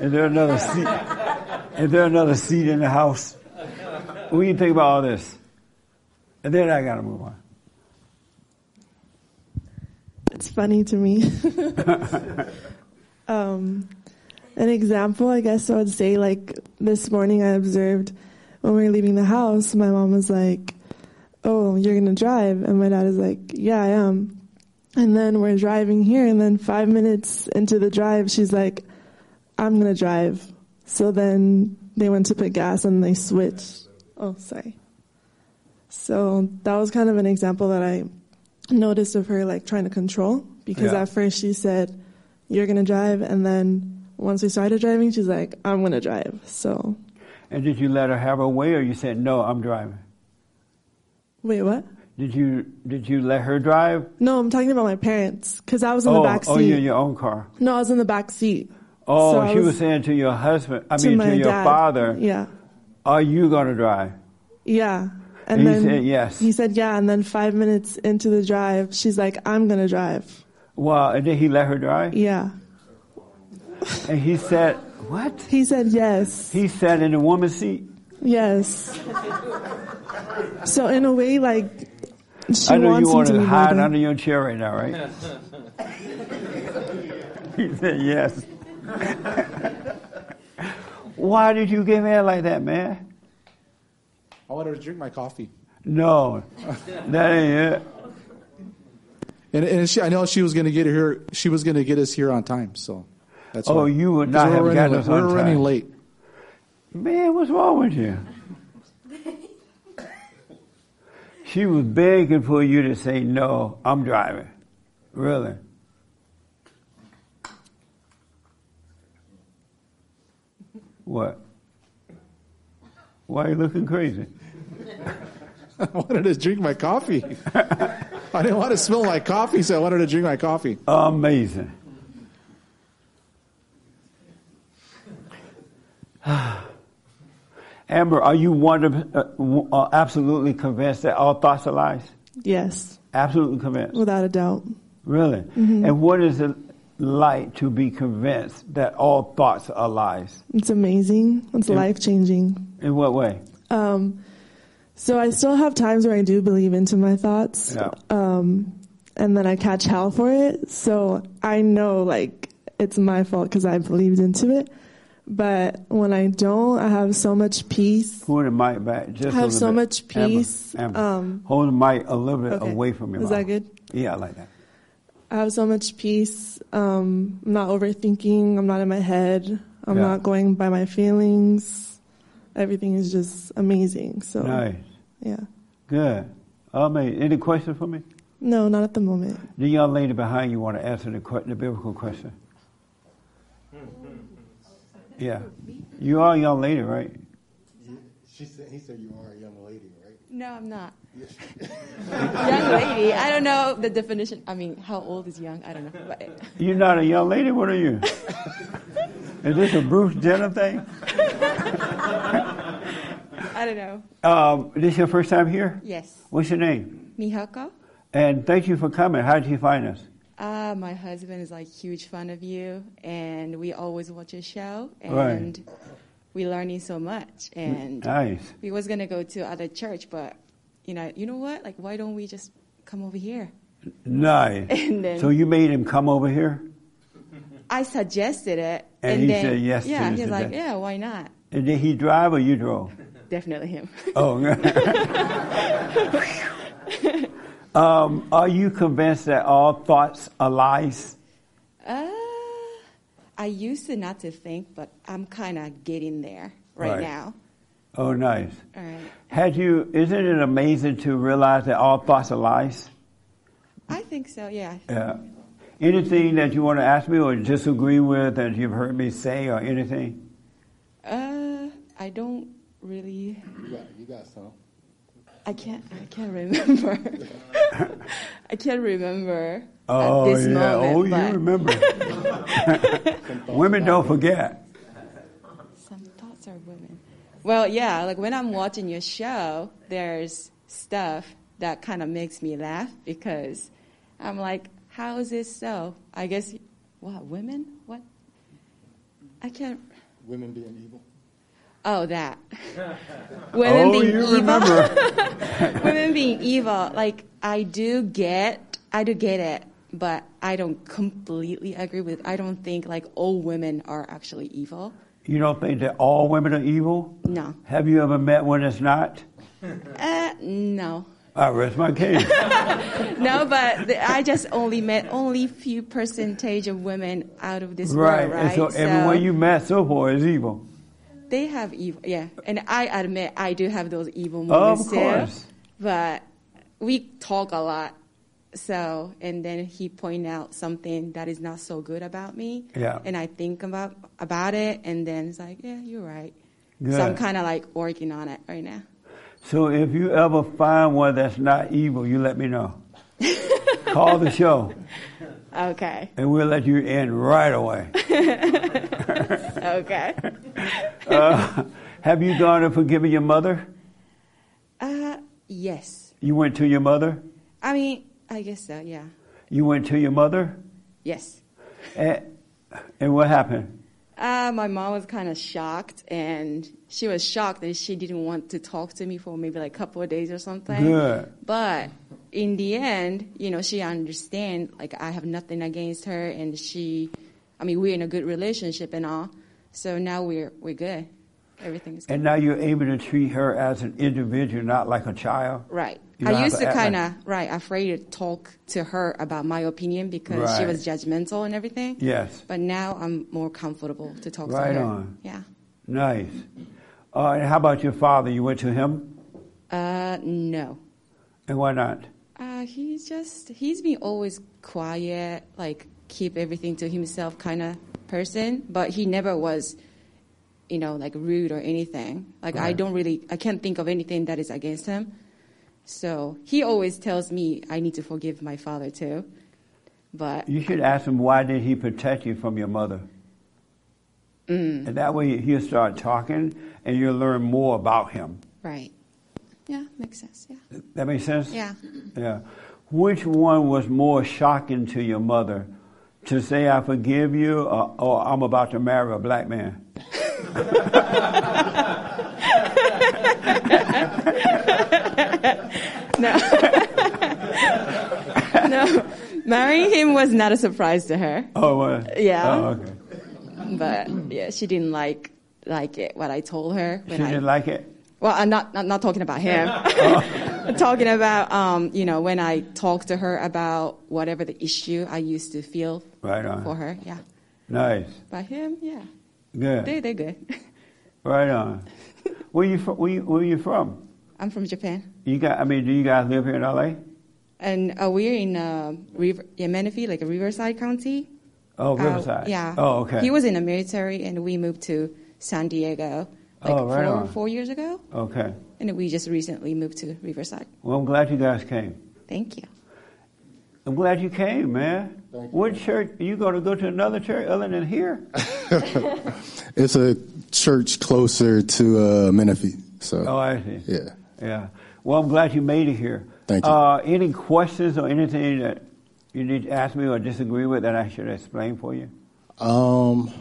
Is there another seat? Is there another seat in the house? What do you think about all this? And then I got to move on. It's funny to me. um, an example, I guess I would say, like this morning I observed when we were leaving the house, my mom was like, Oh, you're going to drive? And my dad is like, Yeah, I am. And then we're driving here, and then five minutes into the drive, she's like, I'm going to drive. So then they went to put gas and they switched. Oh, sorry. So that was kind of an example that I noticed of her like trying to control because Yeah. at first she said, You're going to drive. And then once we started driving, she's like, I'm going to drive. So, And did you let her have her way, or you said, no, I'm driving? wait, what? Did you did you let her drive? No, I'm talking about my parents because I was in oh, the back oh, seat. oh, you're in your own car. No, I was in the back seat. Oh, So she was, saying to your husband, I to mean to your dad. father, Yeah. are you going to drive? Yeah. And then he said yes. He said yeah, and then five minutes into the drive, she's like, "I'm gonna drive." Well, and then he let her drive? Yeah. And he said, what? He said yes. He sat in the woman's seat? Yes. So in a way, like she I know wants you him want to to hide under your chair right now, right? he said yes. Why did you get mad like that, man? I wanted to drink my coffee. No, that ain't it. And, and she, I know she was going to get here. She was going to get us here on time. So that's Oh, why. you would not have gotten late. us on We're running time. late. Man, what's wrong with you? She was begging for you to say, no, I'm driving. Really? What? Why are you looking crazy? I wanted to drink my coffee. I didn't want to smell my coffee, so I wanted to drink my coffee. Amazing. Amber, are you one of, uh, uh, absolutely convinced that all thoughts are lies? Yes, Absolutely convinced. without a doubt. Really? Mhm. And what is it like to be convinced that all thoughts are lies? It's amazing. It's life changing. In what way? Um, so I still have times where I do believe into my thoughts. Yeah. Um, and then I catch hell for it. So I know like it's my fault because I believed into it. But when I don't, I have so much peace. Hold the mic back just I have so bit. much peace. Amber, Um, hold the mic a little bit okay. away from your Is mouth. that good? Yeah, I like that. I have so much peace. Um, I'm not overthinking. I'm not in my head. I'm Yeah. not going by my feelings. Everything is just amazing. So Nice. yeah. Good. Amazing. Any questions for me? No, not at the moment. The young lady behind you want to answer the, the biblical question. Yeah. You are a young lady, right? She said, he said you are a young lady, right? No, I'm not. young lady. I don't know the definition. I mean, how old is young? I don't know. But You're not a young lady? What are you? Is this a Bruce Jenner thing? I don't know. Um, this your first time here? Yes. What's your name? Mihako. And thank you for coming. How did you find us? Uh, my husband is like huge fan of you, and we always watch your show, Right. and we learning so much. And Nice. we was gonna go to other church, but you know, you know what? Like, why don't we just come over here? Nice. Then- so you made him come over here? I suggested it, And and, he then said yes to yeah, he's like, yeah, why not? And did he drive or you drove? Definitely him. Oh. um, are you convinced that all thoughts are lies? Uh, I used to not to think, but I'm kind of getting there right, Right. now. Oh, nice. All right. Had you? Isn't it amazing to realize that all thoughts are lies? I think so. Yeah. Yeah. Anything that you want to ask me or disagree with that you've heard me say or anything? Uh, I don't really. You got, you got some. I can't. I can't remember. I can't remember Oh at this yeah. moment. oh, you but remember. Women don't forget. Some thoughts are women. Well, yeah, like when I'm watching your show, there's stuff that kind of makes me laugh because I'm like, how is this so? I guess, what, women? What? I can't. Women being evil. Oh, that. women Oh, being you evil. remember. women being evil. Like, I do get, I do get it, but I don't completely agree with I don't think like all women are actually evil. You don't think that all women are evil? No. Have you ever met one that's not? Uh, no. I rest my case. no, but the, I just only met only few percentage of women out of this right. world, And right? so everyone you met so far is evil. They have evil, yeah. And I admit I do have those evil moments. Of moments course. too. But we talk a lot. So, and then he point out something that is not so good about me. Yeah. And I think about about it, and then it's like, yeah, you're right. Good. So I'm kind of like working on it right now. So if you ever find one that's not evil, you let me know. Call the show, Okay. and we'll let you in right away. okay. Uh, have you gone and forgiven your mother? Uh, yes. You went to your mother? I mean, I guess so. Yeah. You went to your mother? Yes. And, and what happened? Uh, my mom was kind of shocked, and she was shocked that she didn't want to talk to me for maybe like a couple of days or something. Good. But in the end, you know, she understand like I have nothing against her, and she, I mean, we're in a good relationship and all. So now we're we're good. Everything's good. And now you're able to treat her as an individual, not like a child? Right. I used to kind of right afraid to talk to her about my opinion because she was judgmental and everything. Yes. But now I'm more comfortable to talk Right to her. Right on. Yeah. Nice. Uh, and how about your father? You went to him? Uh, no. And why not? Uh, he's just he's been always quiet, like keep everything to himself kind of person. But he never was, you know, like rude or anything. Like I don't really, I can't think of anything that is against him. So he always tells me I need to forgive my father too. But You should ask him why did he protect you from your mother? mm, And that way he'll start talking and you'll learn more about him. right, yeah, makes sense. Yeah, That makes sense? yeah. Yeah. Which one was more shocking to your mother? To say, I forgive you, or, or I'm about to marry a black man? no. no, marrying him was not a surprise to her. Oh, well. Yeah. Oh, okay. But yeah, she didn't like like it what I told her. She I, didn't like it? well, I'm not, not not talking about him. I'm talking about um, you know when I talked to her about whatever the issue I used to feel Right on. for her. Yeah, Nice. By him, yeah, Good. they they're good. Right on. Where you from? Where you, where you from? I'm from Japan, You got? I mean, do you guys live here in L.A.? and uh, we're in uh, River, yeah, Menifee, like a Riverside County. Oh, Uh, Riverside. yeah. Oh, okay. He was in the military, and we moved to San Diego like Oh, right four on. four years ago, Okay. and we just recently moved to Riverside. Well, I'm glad you guys came. Thank you. I'm glad you came, man. Thank What church? You going to go to another church other than here? It's a church closer to uh, Menifee. So Oh, I see. yeah. Yeah. Well, I'm glad you made it here. Thank you. Uh, any questions or anything that you need to ask me or disagree with that I should explain for you? Um.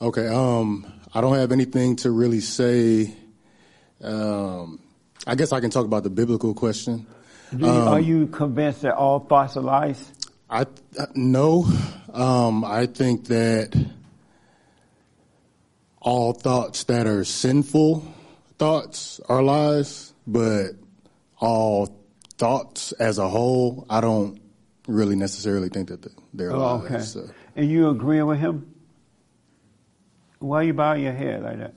Okay. Um. I don't have anything to really say. Um. I guess I can talk about the biblical question. Do you, Um, are you convinced that all thoughts are lies? I uh, no. Um, I think that all thoughts that are sinful thoughts are lies, but all thoughts as a whole, I don't really necessarily think that they're Oh, lies. okay. So. And you agree with him? Why are you bowing your head like that?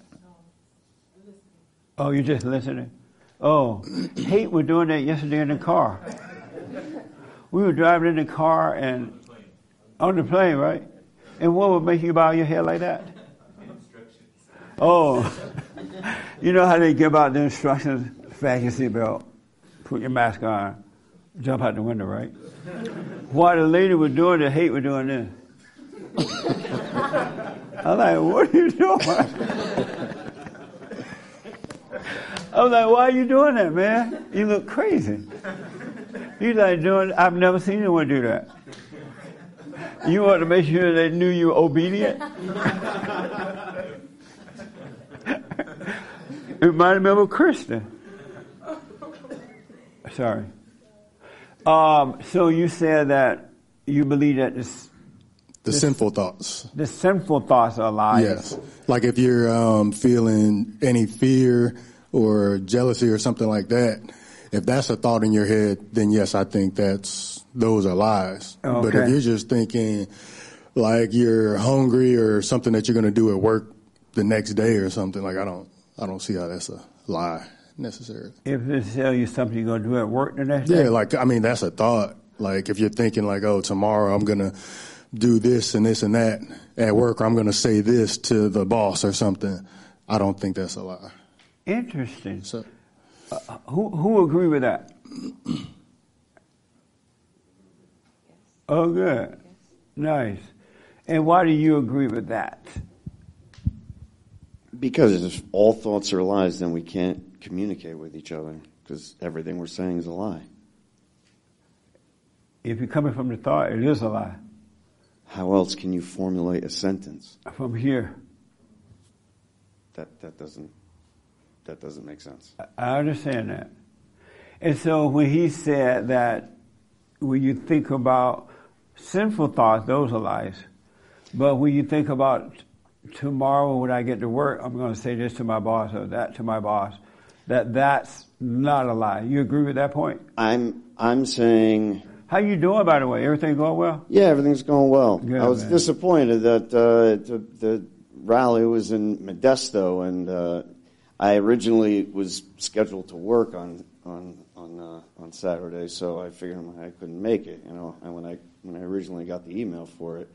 Oh, you're just listening. Oh, hate we're doing that yesterday in the car. We were driving in the car and on the plane, right? And what would make you bow your head like that? Oh, you know how they give out the instructions: fasten your seatbelt, put your mask on, jump out the window, right? While the lady was doing the hate, was doing this. I'm like, what are you doing? I was like, why are you doing that, man? You look crazy. He's like, doing, I've never seen anyone do that. You want to make sure they knew you were obedient? it reminded me of a Christian. Sorry. Um, so you said that you believe that this, The this- sinful thoughts. the sinful thoughts are lies. Yes. Like if you're um, feeling any fear or jealousy or something like that, if that's a thought in your head, then yes, I think that's those are lies. But if you're just thinking like you're hungry or something that you're going to do at work the next day or something, like I don't, I don't see how that's a lie necessarily. If they tell you something you're going to do at work the next day. Yeah, like I mean, that's a thought. Like if you're thinking like, oh, tomorrow I'm gonna do this and this and that at work, or I'm gonna say this to the boss or something. I don't think that's a lie. Interesting. So, Uh, who who agree with that? Oh, good, nice. And why do you agree with that? Because if all thoughts are lies, then we can't communicate with each other because everything we're saying is a lie. If you're coming from the thought, it is a lie. How else can you formulate a sentence? From here, That that doesn't that doesn't make sense. I understand that. And so when he said that when you think about sinful thoughts, those are lies. But when you think about tomorrow when I get to work, I'm going to say this to my boss or that to my boss, that that's not a lie. You agree with that point? I'm I'm saying How you doing, by the way? Everything going well? Yeah, everything's going well. Good, I was man. disappointed that uh, the, the rally was in Modesto, and uh, I originally was scheduled to work on on on uh, on Saturday, so I figured I couldn't make it. You know, and when I when I originally got the email for it,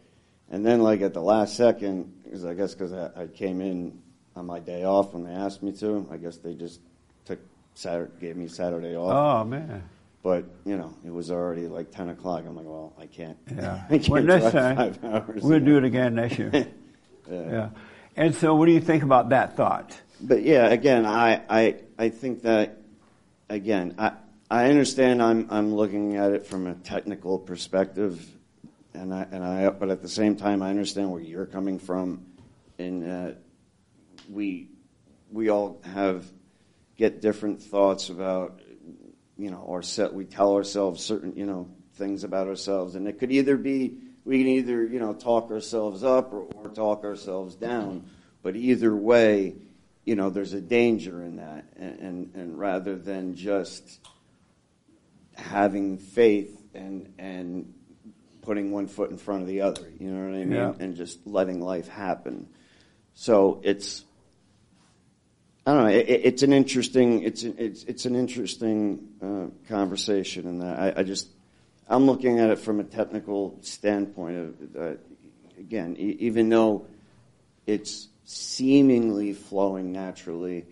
and then like at the last second, because I guess because I, I came in on my day off when they asked me to, I guess they just took Saturday, gave me Saturday off. Oh, man. But you know, it was already like ten o'clock. I'm like, well, I can't. Yeah. I can't well, next time, five hours. we'll do it again next year. Yeah. yeah. And so what do you think about that thought? But yeah, again, I, I, I think that, again, I, I understand I'm, I'm looking at it from a technical perspective, and I, and I, but at the same time, I understand where you're coming from, that we, we all have, get different thoughts about, you know, our set, we tell ourselves certain, you know, things about ourselves, and it could either be, we can either, you know, talk ourselves up or, or talk ourselves down, but either way, you know, there's a danger in that, and, and, and rather than just having faith and and putting one foot in front of the other, you know what I mean, Yeah. and just letting life happen. So it's, I don't know, it, it- it's an interesting, it's it's it's an interesting uh, conversation, and I, I just, I'm looking at it from a technical standpoint of, uh, again, e- even though it's seemingly flowing naturally.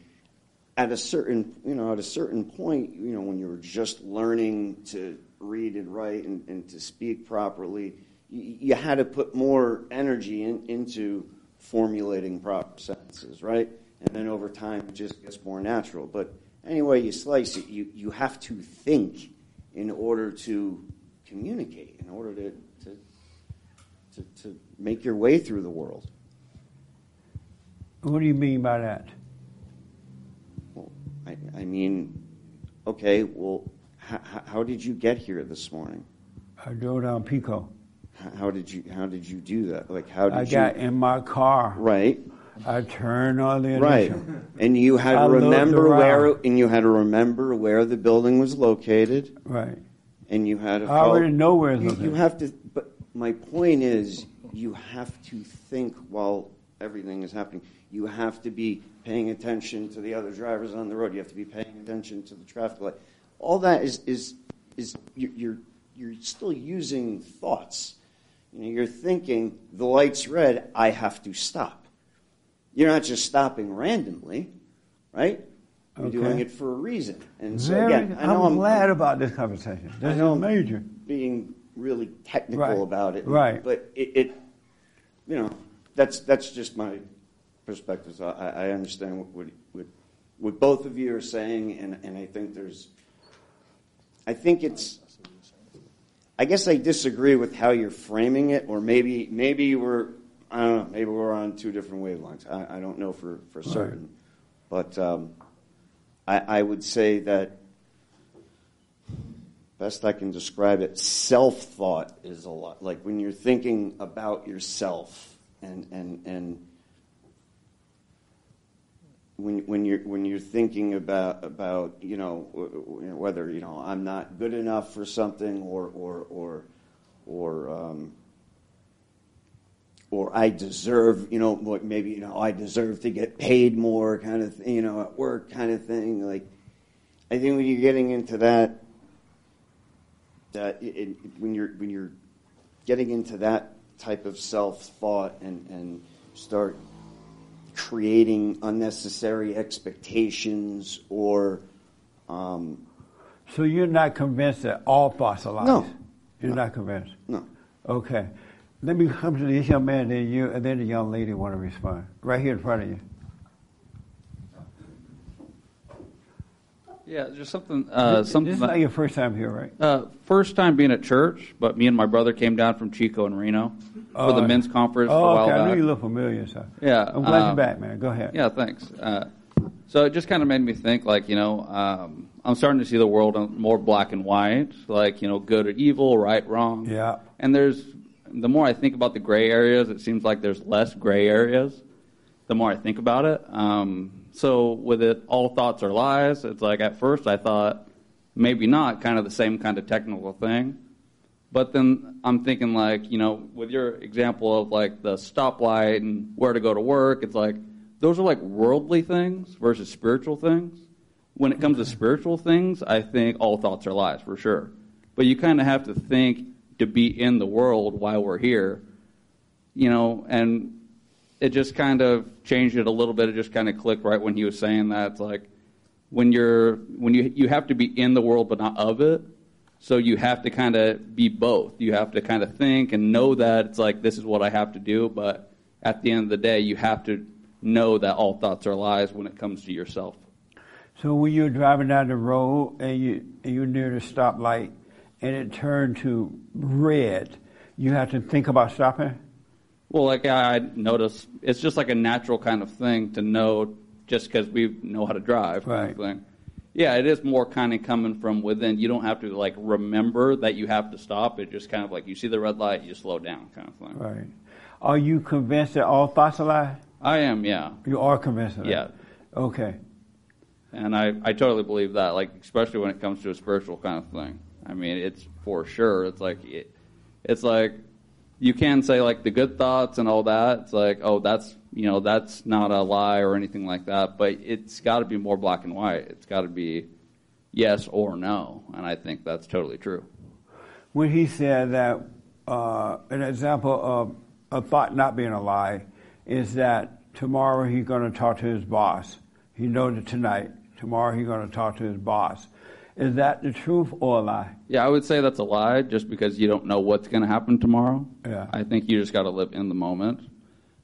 At a certain you know at a certain point you know when you were just learning to read and write and, and to speak properly you, you had to put more energy in, into formulating proper sentences right? And then over time it just gets more natural. But anyway you slice it you, you have to think in order to communicate in order to, to to, to make your way through the world What do you mean by that? Well, I, I mean, okay, well, how, how did you get here this morning? I drove down Pico. H- How did you How did you do that? Like, how did I you? got in my car. Right. I turned on the Right, and you had to I looked remember where, and you had to remember where the building was located. Right. And you had to. I already know where you, you have to. But my point is, you have to think while everything is happening. You have to be paying attention to the other drivers on the road. You have to be paying attention to the traffic light. All that is is is you- you're you're still using thoughts. You know, you're thinking the light's red. I have to stop. You're not just stopping randomly, right? You're Okay. doing it for a reason. And so Very, again, I know I'm, I'm glad about this conversation. I This know is major. being really technical Right. about it. Right. But it, it, you know, that's that's just my perspective. So I, I understand what, what what what both of you are saying, and, and I think there's, I think it's, I guess I disagree with how you're framing it, or maybe maybe we're, I don't know, maybe we're on two different wavelengths. I, I don't know for, for Right. certain. But um, I, I would say that, best I can describe it, self thought is a lot. Like when you're thinking about yourself and, and, and when, when you're when you're thinking about about you know whether you know I'm not good enough for something or or or or um, or I deserve you know what maybe you know I deserve to get paid more kind of thing, you know at work kind of thing. Like I think when you're getting into that that it, it, when you're when you're getting into that type of self thought and and start creating unnecessary expectations or um, So you're not convinced that all thoughts are lies? No. You're not convinced? No. Okay. Let me come to this young man, then you, and then the young lady want to respond. Right here in front of you. Yeah, just something. Uh, this, something this is not your first time here, right? Uh, first time being at church, but me and my brother came down from Chico and Reno for the Oh, men's conference Oh, a while okay. I back. knew you look familiar, so. Yeah, I'm glad um, you're back, man. Go ahead. Yeah, thanks. Uh, so it just kind of made me think, like, you know, um, I'm starting to see the world more black and white, like, you know, good or evil, right, wrong. Yeah. And there's, the more I think about the gray areas, it seems like there's less gray areas the more I think about it. Um, so with it, all thoughts are lies. It's like at first I thought maybe not, kind of the same kind of technical thing. But then I'm thinking like, you know, with your example of like the stoplight and where to go to work, it's like those are like worldly things versus spiritual things. When it comes to spiritual things, I think all thoughts are lies for sure. But you kind of have to think to be in the world while we're here, you know, and it just kind of changed it a little bit. It just kind of clicked right when he was saying that. It's like when you're when you you have to be in the world but not of it. So you have to kind of be both. You have to kind of think and know that it's like this is what I have to do, but at the end of the day, you have to know that all thoughts are lies when it comes to yourself. So when you're driving down the road and you you're near the stoplight and it turned to red, you have to think about stopping. Well, like I notice, it's just like a natural kind of thing to know just because we know how to drive. Kind of. Yeah, it is more kind of coming from within. You don't have to like remember that you have to stop. It just kind of like you see the red light, you slow down, kind of thing. Right. Are you convinced that all thoughts are lies? I am, yeah. You are convinced of that? Yeah. Okay. And I, I totally believe that, like especially when it comes to a spiritual kind of thing. I mean, it's for sure. It's like it, it's like you can say like the good thoughts and all that. It's like oh that's you know that's not a lie or anything like that. But it's got to be more black and white. It's got to be yes or no. And I think that's totally true. When he said that, uh, an example of a thought not being a lie is that tomorrow he's going to talk to his boss. He knows it tonight. Tomorrow he's going to talk to his boss. Is that the truth or a lie? Yeah, I would say that's a lie just because you don't know what's going to happen tomorrow. Yeah. I think you just got to live in the moment.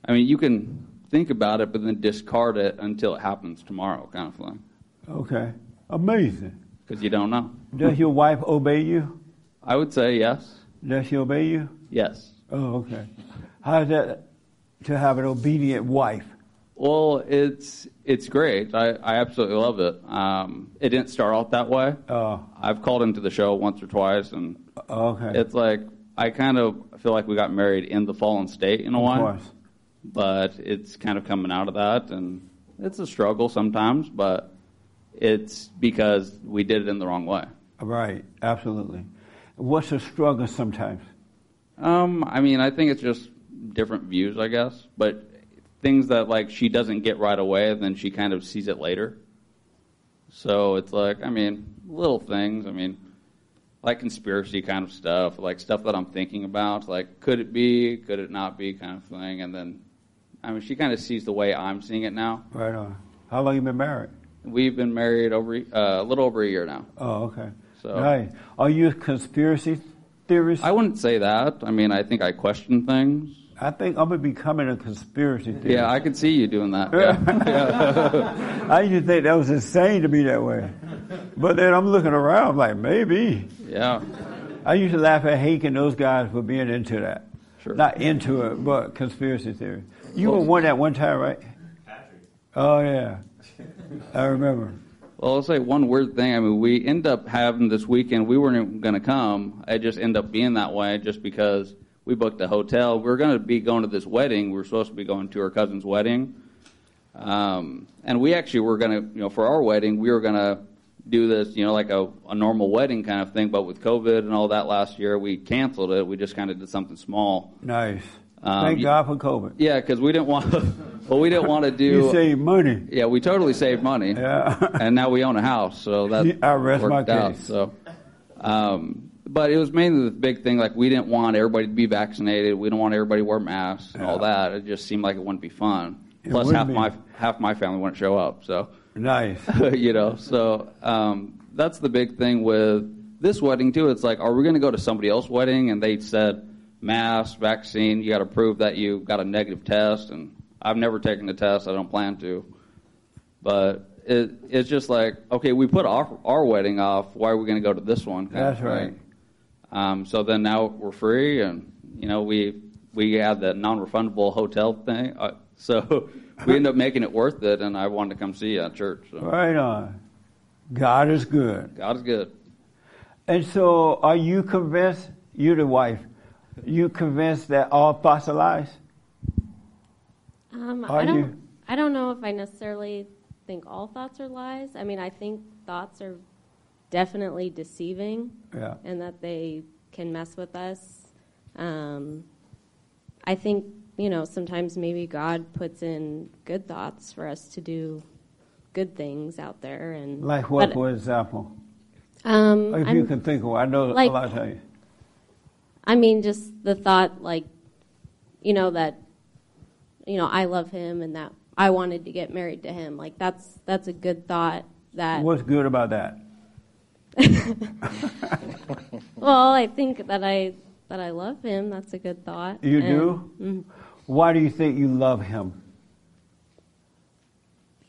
I mean, you can think about it, but then discard it until it happens tomorrow, kind of thing. Okay. Amazing. Because you don't know. Does your wife obey you? I would say yes. Does she obey you? Yes. Oh, okay. How's that to have an obedient wife? Well, it's it's great. I, I absolutely love it. Um, it didn't start out that way. Oh. I've called into the show once or twice, and Okay. it's like I kind of feel like we got married in the fallen state in a Of way. course. But it's kind of coming out of that, and it's a struggle sometimes, but it's because we did it in the wrong way. Right. Absolutely. What's a struggle sometimes? Um, I mean, I think it's just different views, I guess. But things that like she doesn't get right away, then she kind of sees it later. So it's like, I mean, little things. I mean, like conspiracy kind of stuff, like stuff that I'm thinking about. Like, could it be? Could it not be? Kind of thing. And then, I mean, she kind of sees the way I'm seeing it now. Right on. How long you been married? We've been married over uh, a little over a year now. Oh, okay. So- right. Are you a conspiracy theorist? I wouldn't say that. I mean, I think I question things. I think I'm gonna be becoming a conspiracy theorist. Yeah, I could see you doing that. Yeah. I used to think that was insane to be that way, but then I'm looking around like maybe. Yeah. I used to laugh at Hake and those guys for being into that. Sure. Not into it, but conspiracy theory. You Well- were one at one time, right? Patrick. Oh yeah, I remember. Well, I'll say one weird thing. I mean, we end up having this weekend. We weren't going to come. It just ended up being that way just because we booked a hotel. We are going to be going to this wedding. We were supposed to be going to our cousin's wedding. Um, and we actually were going to, you know, for our wedding, we were going to do this, you know, like a, a normal wedding kind of thing. But with COVID and all that last year, we canceled it. We just kind of did something small. Nice. Um, Thank God for COVID. Yeah, because we didn't want. well, we didn't want to do. You save money. Yeah, we totally saved money. Yeah. and now we own a house, so that I rest my worked out. So, um, but it was mainly the big thing. Like we didn't want everybody to be vaccinated. We don't want everybody to wear masks and all that. It just seemed like it wouldn't be fun. It Plus, half be. my half my family wouldn't show up. So Nice. you know, so um, that's the big thing with this wedding too. It's like, are we going to go to somebody else's wedding and they said mask, vaccine, you got to prove that you got a negative test, and I've never taken the test. I don't plan to, but it, it's just like, okay, we put our, our wedding off. Why are we going to go to this one? kind of That's right. thing. Um, so then now we're free, and you know we we had the non-refundable hotel thing, uh, so we ended up making it worth it. And I wanted to come see you at church. So. Right on. God is good. God is good. And so, are you convinced? You're the wife, you convinced that all thoughts are lies? Um, Are I don't. you? I don't know if I necessarily think all thoughts are lies. I mean, I think thoughts are definitely deceiving, Yeah. and that they can mess with us. Um, I think you know sometimes maybe God puts in good thoughts for us to do good things out there, and Like what, for example? Um, if I'm- you can think of. I know like- a lot of times. I mean, just the thought, like, you know, that, you know, I love him and that I wanted to get married to him. Like, that's that's a good thought. That What's good about that? well, I think that I that I love him. That's a good thought. You And- do? Mhm. Why do you think you love him?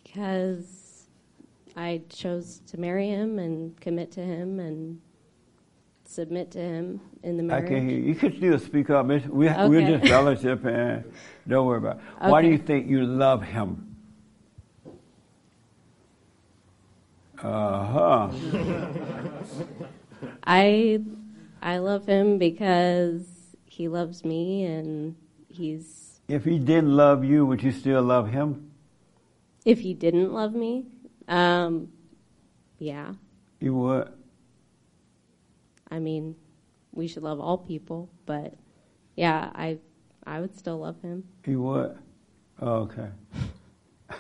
because I chose to marry him and commit to him and submit to him in the I marriage. can hear you. You can still speak up. We, We're just fellowship and don't worry about it. Why do you think you love him? Uh huh. I I love him because he loves me and he's if he didn't love you, would you still love him? if he didn't love me, um, yeah. You would. I mean, we should love all people, but yeah, I I would still love him. You would. Oh, okay.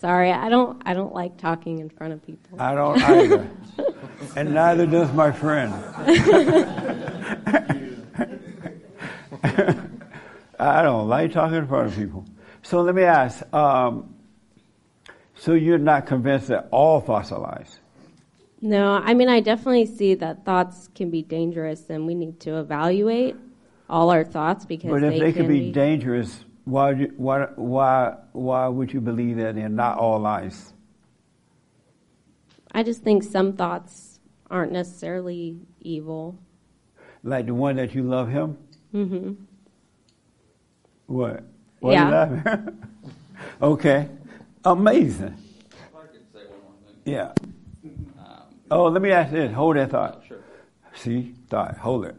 Sorry, I don't I don't like talking in front of people. I don't either. and neither does my friend. I don't like talking in front of people. So let me ask. Um, so you're not convinced that all thoughts are lies? No, I mean I definitely see that thoughts can be dangerous and we need to evaluate all our thoughts because But if they, they can could be dangerous, why, would you, why, why, why would you believe that they're not all lies? I just think some thoughts aren't necessarily evil. Like the one that you love him? Mm-hmm. What? What Yeah. you laughing? okay. Amazing. Yeah. Oh, let me ask this. Hold that thought. Sure. See? Thought. Hold it.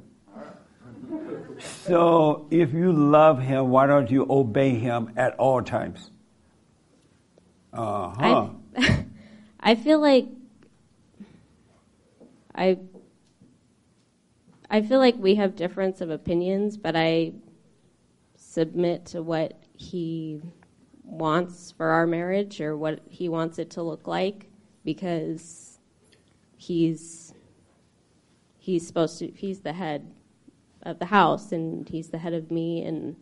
So, if you love him, why don't you obey him at all times? Uh huh. I, I feel like I I feel like we have difference of opinions, but I submit to what he wants for our marriage or what he wants it to look like because he's he's supposed to he's the head of the house and he's the head of me and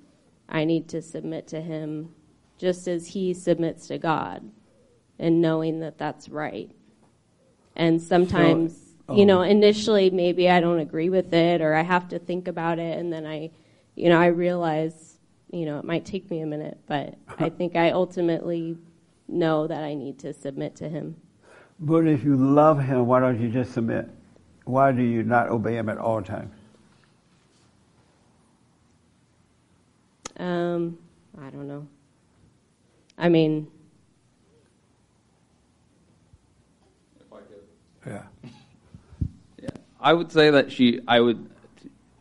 I need to submit to him just as he submits to God and knowing that that's right. And sometimes, So- you know, oh. initially maybe I don't agree with it or I have to think about it and then I, you know, I realize you know, it might take me a minute, but I think I ultimately know that I need to submit to him. But if you love him, why don't you just submit? Why do you not obey him at all times? Um, I don't know. I mean, Yeah. Yeah, I would say that she, I would,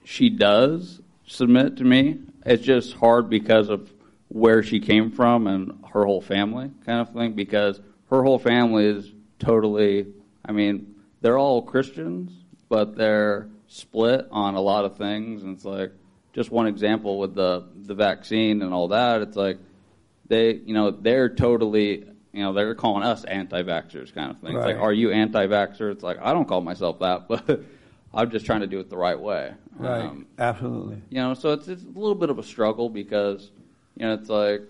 she does submit to me. It's just hard because of where she came from and her whole family, kind of thing. Because her whole family is totally, I mean, they're all Christians, but they're split on a lot of things. And it's like, just one example with the the vaccine and all that. It's like they, you know, they're totally, you know, they're calling us anti-vaxxers kind of thing. It's like, are you anti-vaxxer? It's like I don't call myself that, but I'm just trying to do it the right way. Right. Um, Absolutely. you know, so it's it's a little bit of a struggle because, you know, it's like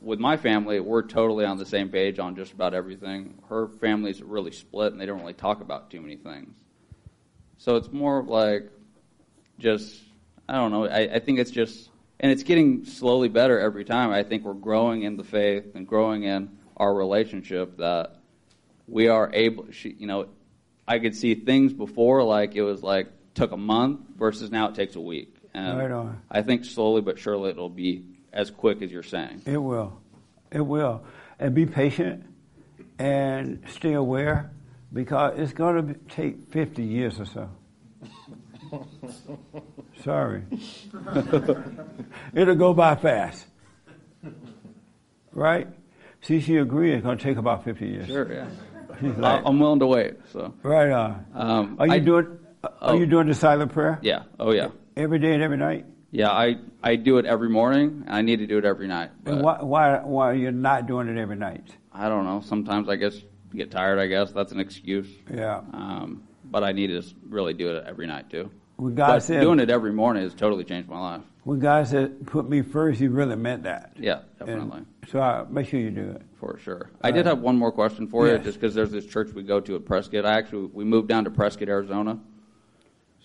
with my family, we're totally on the same page on just about everything. Her family's really split, and they don't really talk about too many things. So it's more of like just I don't know. I, I think it's just and it's getting slowly better every time. I think we're growing in the faith and growing in our relationship that we are able. She, you know, I could see things before like it was like took a month versus now it takes a week. And Right on. I think slowly but surely it'll be as quick as you're saying. It will. It will. And be patient and stay aware because it's going to take 50 years or so. Sorry. It'll go by fast. Right? See, she agreed it's going to take about 50 years. Sure, yeah. Like, I'm willing to wait. So right on. Um, are you I- doing? Are you doing the silent prayer? yeah. Oh yeah. Every day and every night. Yeah. I I do it every morning. and I need to do it every night. And why, why, why are you not doing it every night? I don't know. Sometimes I guess get tired. I guess that's an excuse. Yeah. Um, but I need to really do it every night too. When God but said- doing it every morning has totally changed my life. When God said, "Put me first, He really meant that. Yeah, And definitely. so I, make sure you do it. For sure. I did have one more question for you, just because there's this church we go to at Prescott. I actually we moved down to Prescott, Arizona.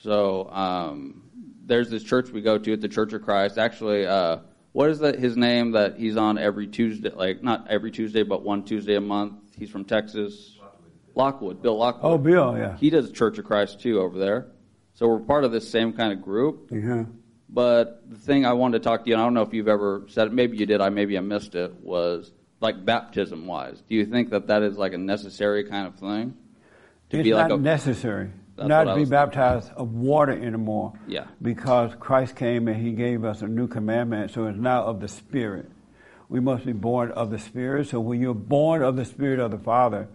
So um, there's this church we go to at the Church of Christ. Actually, uh, what is that? His name that he's on every Tuesday, like not every Tuesday, but one Tuesday a month. He's from Texas. Lockwood, Bill Lockwood. Oh, Bill, yeah. He does Church of Christ too over there. So we're part of this same kind of group. Yeah. But the thing I wanted to talk to you, and I don't know if you've ever said it, maybe you did, I maybe I missed it, was like baptism wise. Do you think that that is like a necessary kind of thing? To it's be like not a, necessary not to be baptized of water anymore. Yeah. Because Christ came and He gave us a new commandment, so it's now of the Spirit. We must be born of the Spirit. So when you're born of the Spirit of the Father,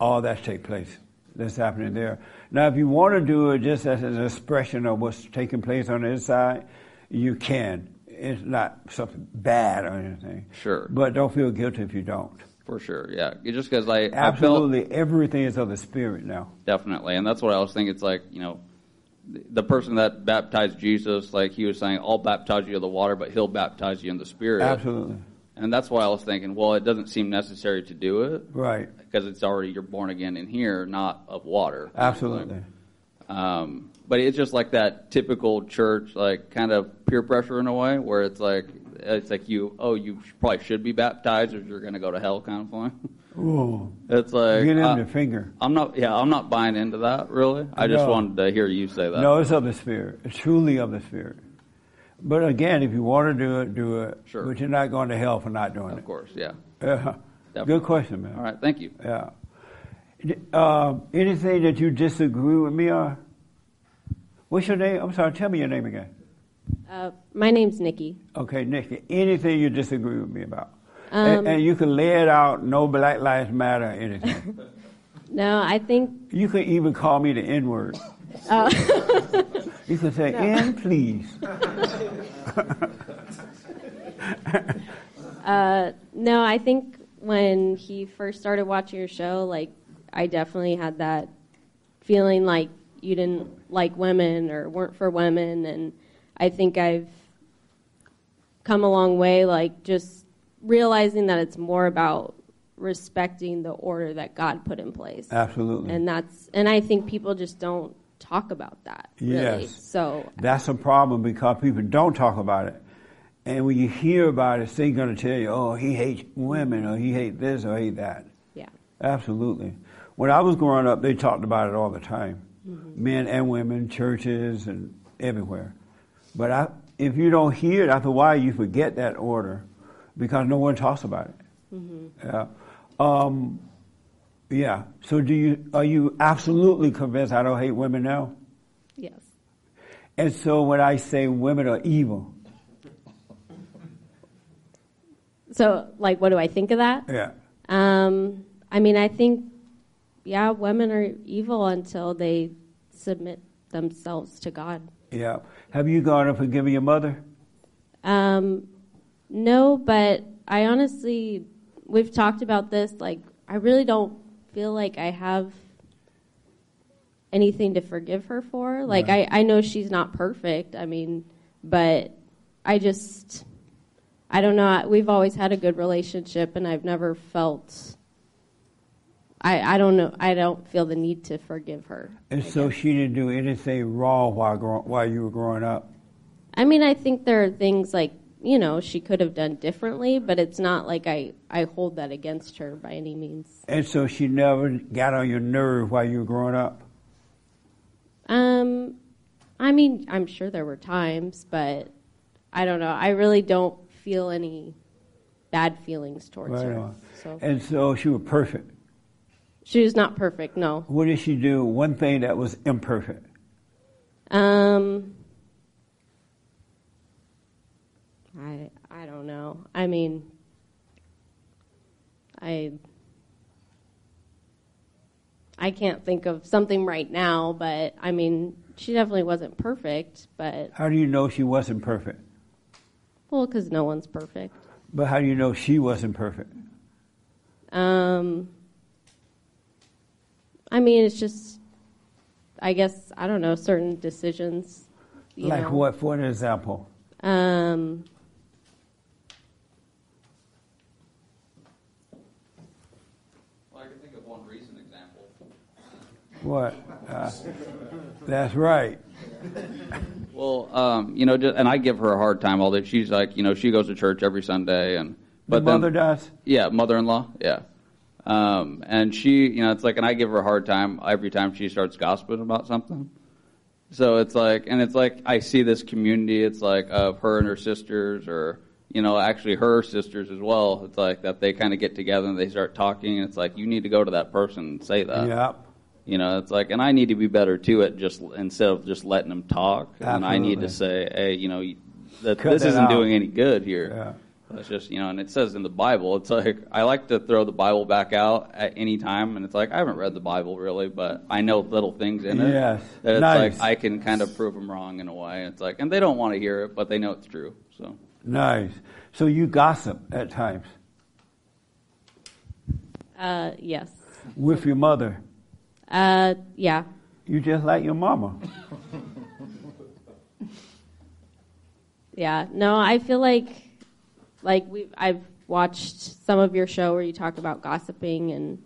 all that take place. That's happening there. Now, if you want to do it just as an expression of what's taking place on the inside, you can. It's not something bad or anything. Sure. But don't feel guilty if you don't. For sure, yeah. It- Just because I, I felt Absolutely, everything is of the Spirit now. definitely, and that's what I was thinking. It's like you know, the- the person that baptized Jesus, like he was saying, I'll baptize you in the water, but he'll baptize you in the Spirit. Absolutely. And that's why I was thinking, well, it doesn't seem necessary to do it. Right. Because it's already, you're born again in here, not of water. Absolutely. Um, but it's just like that typical church, like kind of peer pressure in a way, where it's like, it's like you, oh, you probably should be baptized or you're going to go to hell kind of thing. Ooh. It's like, Get him uh, the finger. I'm not, yeah, I'm not buying into that really. I just wanted to hear you say that. No, it's of the Spirit. It's truly of the Spirit. But again, if you want to do it, do it. Sure. But you're not going to hell for not doing it. Of course, yeah. Yeah. Definitely. Good question, man. All right, thank you. Yeah. Um, anything that you disagree with me on? What's your name? I'm sorry, tell me your name again. Uh, my name's Nikki. Okay, Nikki. Anything you disagree with me about? Um, and, and you can lay it out, no Black Lives Matter, anything. No, I think. you can even call me the N word. Uh, You can say, No. N, please. Uh, no, I think when he first started watching your show, like I definitely had that feeling like you didn't like women or weren't for women, and I think I've come a long way, like just realizing that it's more about respecting the order that God put in place. Absolutely. And that's and I think people just don't talk about that. Really. Yes. So That's a problem because people don't talk about it. And when you hear about it, they're going to tell you, oh, he hates women, or he hates this, or hate that. Yeah. Absolutely. When I was growing up, they talked about it all the time. Mm-hmm. Men and women, churches, and everywhere. But I, if you don't hear it, after a while, you forget that order because no one talks about it. Mm-hmm. Yeah. Um, yeah. So do you, are you absolutely convinced I don't hate women now? Yes. And so when I say women are evil, So, like, what do I think of that? yeah. Um, I mean, I think, yeah, women are evil until they submit themselves to God. Yeah. Have you gone and forgiven your mother? Um, no, but I honestly, we've talked about this. Like, I really don't feel like I have anything to forgive her for. Like, Right. I, I know she's not perfect. I mean, but I just, I don't know. We've always had a good relationship, and I've never felt. I, I don't know. I don't feel the need to forgive her. And so she didn't do anything wrong while, grow, while you were growing up? I mean, I think there are things like you know she could have done differently, but it's not like I I hold that against her by any means. And so she never got on your nerve while you were growing up? Um, I mean, I'm sure there were times, but I don't know. I really don't feel any bad feelings towards Right her. So And so she was perfect. she was not perfect. No. What did she do? One thing that was imperfect. Um, I I don't know. I mean, I I can't think of something right now, but I mean, she definitely wasn't perfect, but How do you know she wasn't perfect? well, because no one's perfect. But how do you know she wasn't perfect? Um, I mean, it's just, I guess I don't know certain decisions. You like know. what? For an example. Um, Well, I can think of one recent example. What? Uh, that's right. Well, um, you know, just, and I give her a hard time all day. She's like, you know, she goes to church every Sunday, and but the then- mother does? Yeah, mother-in-law. Yeah, um, and she, you know, it's like, and I give her a hard time every time she starts gossiping about something. So it's like, and it's like I see this community. It's like of her and her sisters, or you know, actually her sisters as well. It's like that they kind of get together and they start talking. And it's like you need to go to that person and say that. Yep. You know, it's like, and I need to be better too at just instead of just letting them talk. And I need to say, hey, you know, that Cut this isn't out. doing any good here. It's just, you know, and it says in the Bible, it's like I like to throw the Bible back out at any time, and it's like I haven't read the Bible really, but I know little things in it Yes. that it's Nice. like I can kind of prove them wrong in a way. It's like, and they don't want to hear it, but they know it's true. So Nice. So you gossip at times uh, yes. with your mother. Uh, yeah. You just like your mama. Yeah, no, I feel like like we I've watched some of your show where you talk about gossiping and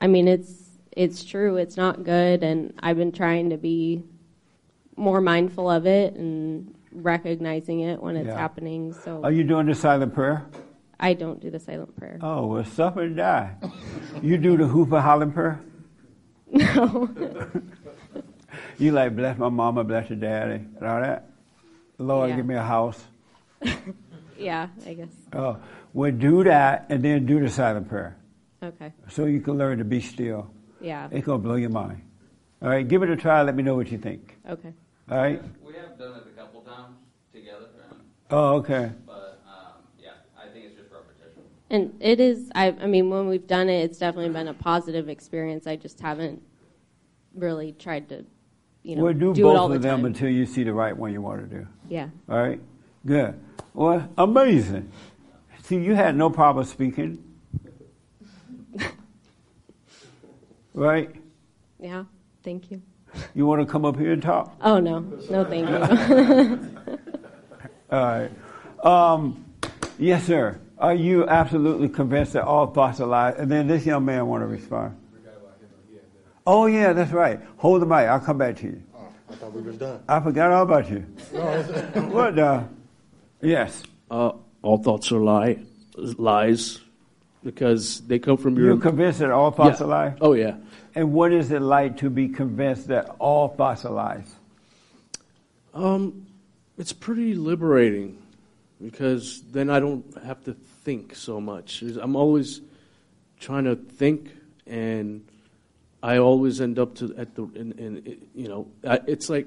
I mean it's it's true, it's not good and I've been trying to be more mindful of it and recognizing it when it's Yeah. happening. So Are you doing the silent prayer? I don't do the silent prayer. Oh, well, suffer and die. You do the hooper hollering prayer? No. You like, bless my mama, bless your daddy, and all that? Lord, Yeah. give me a house. yeah, I guess. Oh, well, do that and then do the silent prayer. Okay. So you can learn to be still. Yeah. It's going to blow your mind. All right, give it a try. Let me know what you think. Okay. All right? we have done it a couple times together, and, Oh, okay. but um, yeah, I think it's just repetition. And it is I I mean when we've done it it's definitely been a positive experience. I just haven't really tried to you know well, do, do both it all the of them time. until you see the right one you want to do. Yeah. All right? Good. Well, amazing. See, you had no problem speaking. right? Yeah. Thank you. You want to come up here and talk? Oh no. No thank you. All right. Um, yes, sir. Are you absolutely convinced that all thoughts are lies? And then this young man want to respond. Oh yeah, that's right. Hold the mic. I'll come back to you. I thought we was done. I forgot all about you. No, what the? Yes. Uh, all thoughts are lie, lies, because they come from your. You're convinced that all thoughts Yeah. are lies? Oh yeah. And what is it like to be convinced that all thoughts are lies? Um, it's pretty liberating because then I don't have to think so much. I'm always trying to think, and I always end up to at the in, in you know I, it's like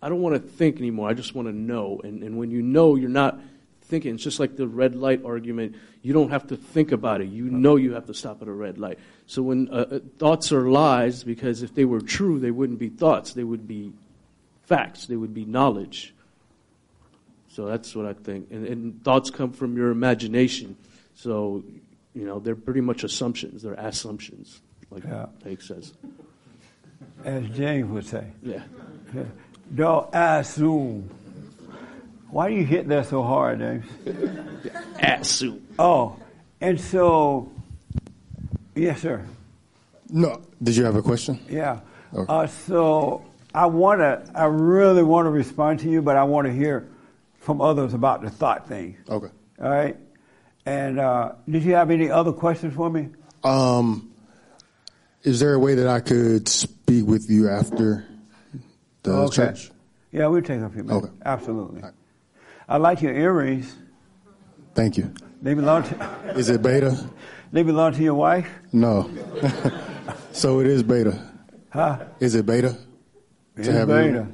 I don't want to think anymore. I just want to know, and and when you know, you're not thinking. It's just like the red light argument. You don't have to think about it. You know you have to stop at a red light. So when uh, uh, thoughts are lies, because if they were true, they wouldn't be thoughts. They would be facts. They would be knowledge. So that's what I think. And, and thoughts come from your imagination. So, you know, they're pretty much assumptions. They're assumptions, like Yeah. Hank says. As James would say. Yeah. Yeah. Don't assume. Why do you hit that so hard, James? Assume. Oh, and so, yes, sir. No. Did you have a question? Yeah. Okay. Uh, so I want to, I really want to respond to you, but I want to hear from others about the thought thing. Okay. All right. And uh, did you have any other questions for me? Um, is there a way that I could speak with you after the Okay. church? Yeah, we'll take a few minutes. Okay. Absolutely. I like your earrings. Thank you. They belong to. Is it beta? They belong to your wife, No. so it is beta. huh? Is it beta? It's beta.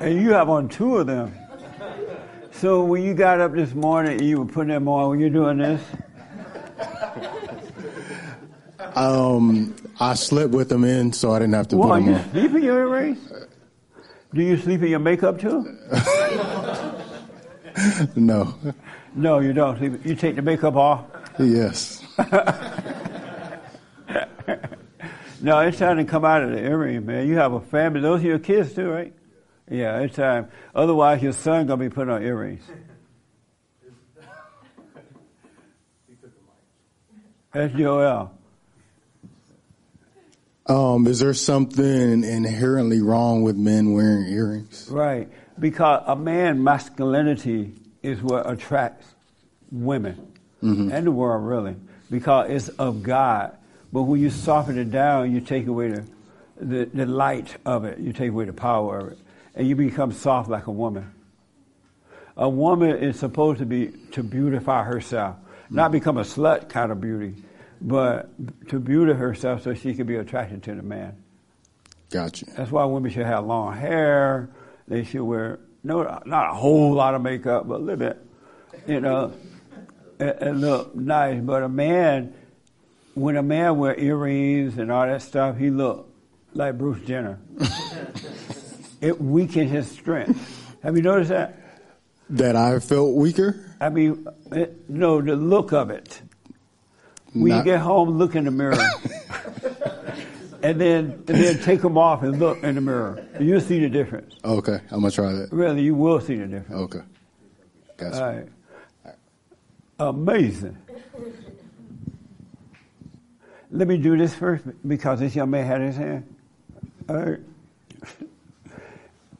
and you have on two of them. So when you got up this morning, you were putting them on. Were you doing this? Um, I slept with them in, so I didn't have to Well, put are them you on. sleep in your earrings? Do you sleep in your makeup too? No. No, you don't. sleep. You take the makeup off. Yes. No, it's time to come out of the earring, man. You have a family. Those are your kids too, right? Yeah, it's time. Otherwise, your son gonna be putting on earrings. That's Joel. Um, is there something inherently wrong with men wearing earrings? Right. Because a man masculinity is what attracts women Mhm. and the world really. Because it's of God. But when you soften it down, you take away the, the, the light of it. You take away the power of it. And you become soft like a woman. A woman is supposed to be to beautify herself. Not become a slut kind of beauty, but to beauty herself so she can be attracted to the man. Gotcha. That's why women should have long hair. They should wear no, not a whole lot of makeup, but a little bit, you know, and, and look nice. But a man, when a man wear earrings and all that stuff, he look like Bruce Jenner. it weakened his strength. Have you noticed that? That I felt weaker? I mean, it, no, the look of it. When you get home, look in the mirror. and then and then take them off and look in the mirror. You'll see the difference. Okay, I'm gonna try that. Really, you will see the difference. Okay. Gotcha. All right. Amazing. Let me do this first because this young man had his hand. All right.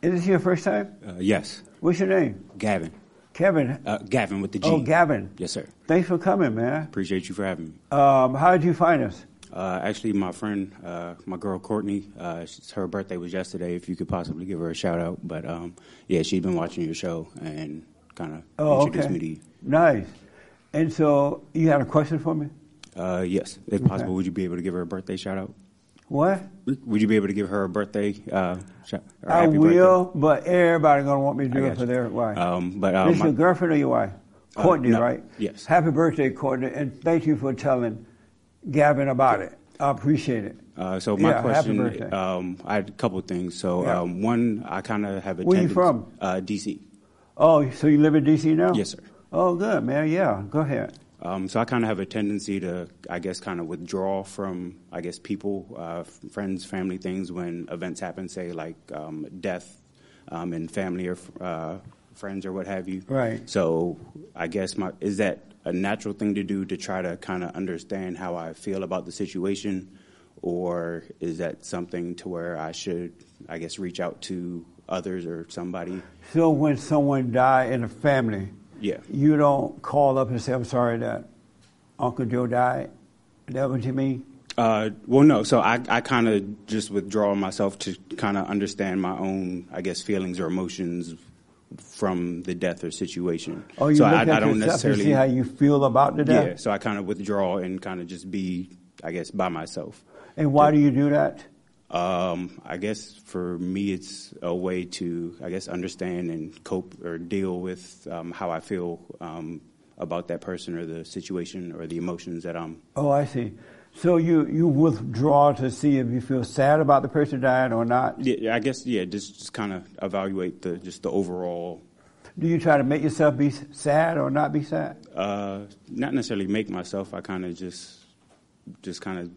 Is this your first time? Uh, yes. What's your name? Gavin. Kevin. Uh, Gavin with the G. Oh, Gavin. Yes, sir. Thanks for coming, man. Appreciate you for having me. Um, how did you find us? Uh, actually, my friend, uh, my girl Courtney, uh, her birthday was yesterday. If you could possibly give her a shout out, but um, yeah, she's been watching your show and kind of Oh, introduced okay. me to you. Nice. And so you had a question for me? Uh, yes, if Okay. possible, would you be able to give her a birthday shout out? What? Would you be able to give her a birthday? Uh, I will, but everybody gonna want me to do it for you. their wife. Um, but, uh, this my- your girlfriend or your wife? Uh, Courtney, no. right? Yes. Happy birthday, Courtney, and thank you for telling Gavin about it. I appreciate it. Uh, so my Yeah, question, birthday. um, I had a couple of things. So Yeah. um, one, I kind of have a Where you from? Uh, DC. Oh, so you live in D.C. now? Yes, sir. Oh, good, man. Yeah, go ahead. Um, so I kind of have a tendency to, I guess, kind of withdraw from, I guess, people, uh, friends, family things when events happen, say like um, death um, in family or uh, friends or what have you. Right. So I guess my is that a natural thing to do to try to kind of understand how I feel about the situation, or is that something to where I should, I guess, reach out to others or somebody. So when someone die in a family, Yeah. you don't call up and say, "I'm sorry that Uncle Joe died." Is that what you mean? Uh, well, no. So I, I kind of just withdraw myself to kind of understand my own, I guess, feelings or emotions from the death or situation. Oh, you so look I, at I don't necessarily see how you feel about the death. Yeah. So I kind of withdraw and kind of just be, I guess, by myself. And why do you do that? Um, I guess for me, it's a way to, I guess, understand and cope or deal with um, how I feel um, about that person or the situation or the emotions that I'm. Oh, I see. So you you withdraw to see if you feel sad about the person dying or not. Yeah, I guess yeah, just, just kind of evaluate the just the overall. Do you try to make yourself be sad or not be sad? Uh, not necessarily make myself. I kind of just just kind of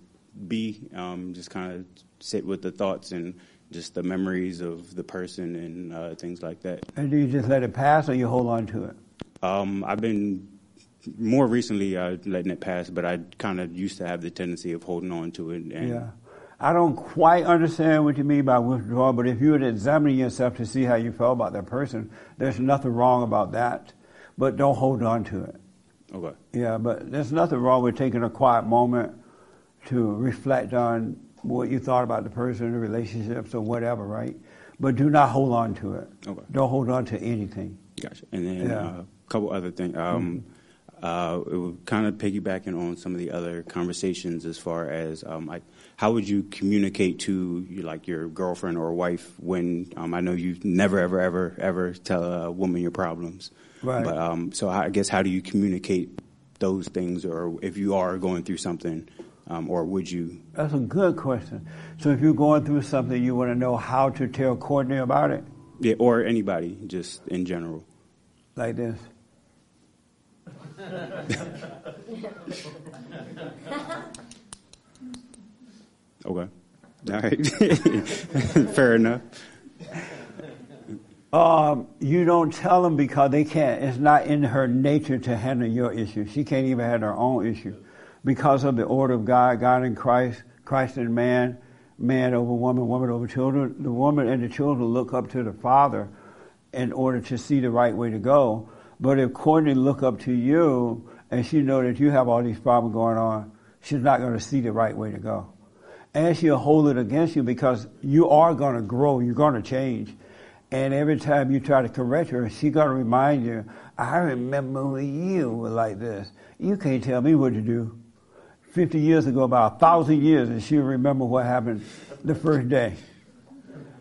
be, um, just kind of sit with the thoughts and just the memories of the person and uh, things like that. And do you just let it pass or you hold on to it? Um, I've been more recently uh, letting it pass, but I kind of used to have the tendency of holding on to it. And Yeah. I don't quite understand what you mean by withdrawal, but if you were examining yourself to see how you felt about that person, there's nothing wrong about that. But don't hold on to it. Okay. Yeah, but there's nothing wrong with taking a quiet moment to reflect on what you thought about the person, the relationships, or whatever, right? But do not hold on to it. Okay. Don't hold on to anything. Gotcha. And then Yeah. uh, a couple other things. Um, uh, it would kind of piggybacking on some of the other conversations as far as um, like how would you communicate to you, like your girlfriend or wife when um, I know you never ever ever ever tell a woman your problems. Right. But um, so I guess how do you communicate those things, or if you are going through something, um, or would you? That's a good question. So if you're going through something, you want to know how to tell Courtney about it, Yeah, or anybody, just in general. like this. Okay. All right. Fair enough. Um, you don't tell them because they can't. It's not in her nature to handle your issue. She can't even handle her own issue because of the order of God, God in Christ, Christ in man, man over woman, woman over children. The woman and the children look up to the Father in order to see the right way to go. But if Courtney look up to you and she know that you have all these problems going on, she's not going to see the right way to go. And she'll hold it against you because you are going to grow, you're going to change. And every time you try to correct her, she's going to remind you, I remember when you were like this. You can't tell me what to do. 50 years ago, about a thousand years, and she'll remember what happened the first day.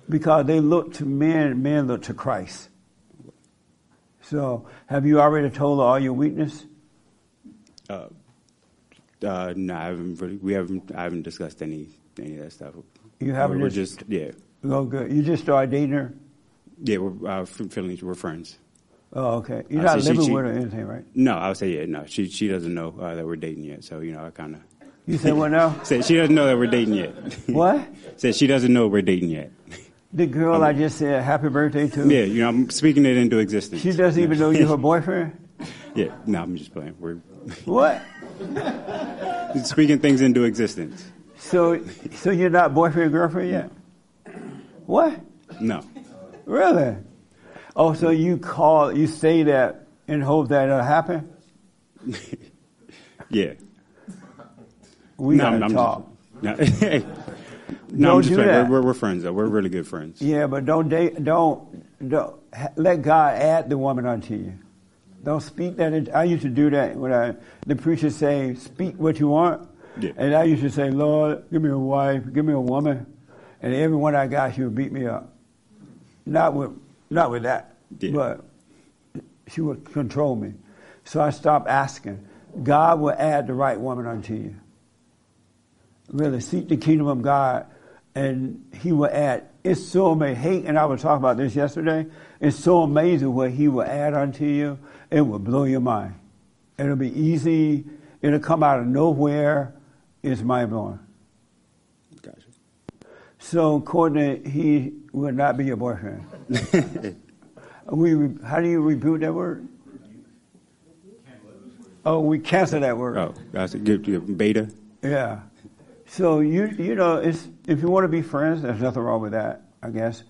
Because they looked to men, men looked to Christ. So, have you already told her all your weakness? Uh, uh, no, I haven't really. We haven't. I haven't discussed any any of that stuff. You haven't We're, we're just- just yeah. Oh, good. You just started dating her? Yeah, we're uh, feelings. We're friends. Oh, okay. You're Uh, not so living she- with her or anything, right? No, I would say yeah. No, she she doesn't know uh, that we're dating yet. So you know, I kind of. You said what now? Said she doesn't know that we're dating yet. What? Said she doesn't know we're dating yet. The girl I just said happy birthday to? Yeah, you know, I'm speaking it into existence. She doesn't even know you're her boyfriend? Yeah, no, I'm just playing. We're What? speaking things into existence. So, so you're not boyfriend girlfriend yet? What? No. Really? Oh, so you call, you say that and hope that it'll happen? Yeah. We no, gotta I'm, talk. Just, no, no Don't I'm just do that. We're, we're, friends though. We're really good friends. Yeah, but don't date, don't, don't let God add the woman unto you. Don't speak that. I used to do that when I, the preacher say, speak what you want. Yeah. And I used to say, Lord, give me a wife, give me a woman. And everyone I got, she would beat me up. Not with, not with that, but she would control me. So I stopped asking. God will add the right woman unto you. Really, seek the kingdom of God, and He will add. It's so amazing. Hate, and I was talking about this yesterday. It's so amazing what He will add unto you. It will blow your mind. It'll be easy. It'll come out of nowhere. It's mind blowing. So, Courtney, he will not be your boyfriend. we, how do you rebuke that word? Oh, we cancel that word. Oh, that's a good good beta. Yeah. So you you know, it's if you want to be friends, there's nothing wrong with that, I guess.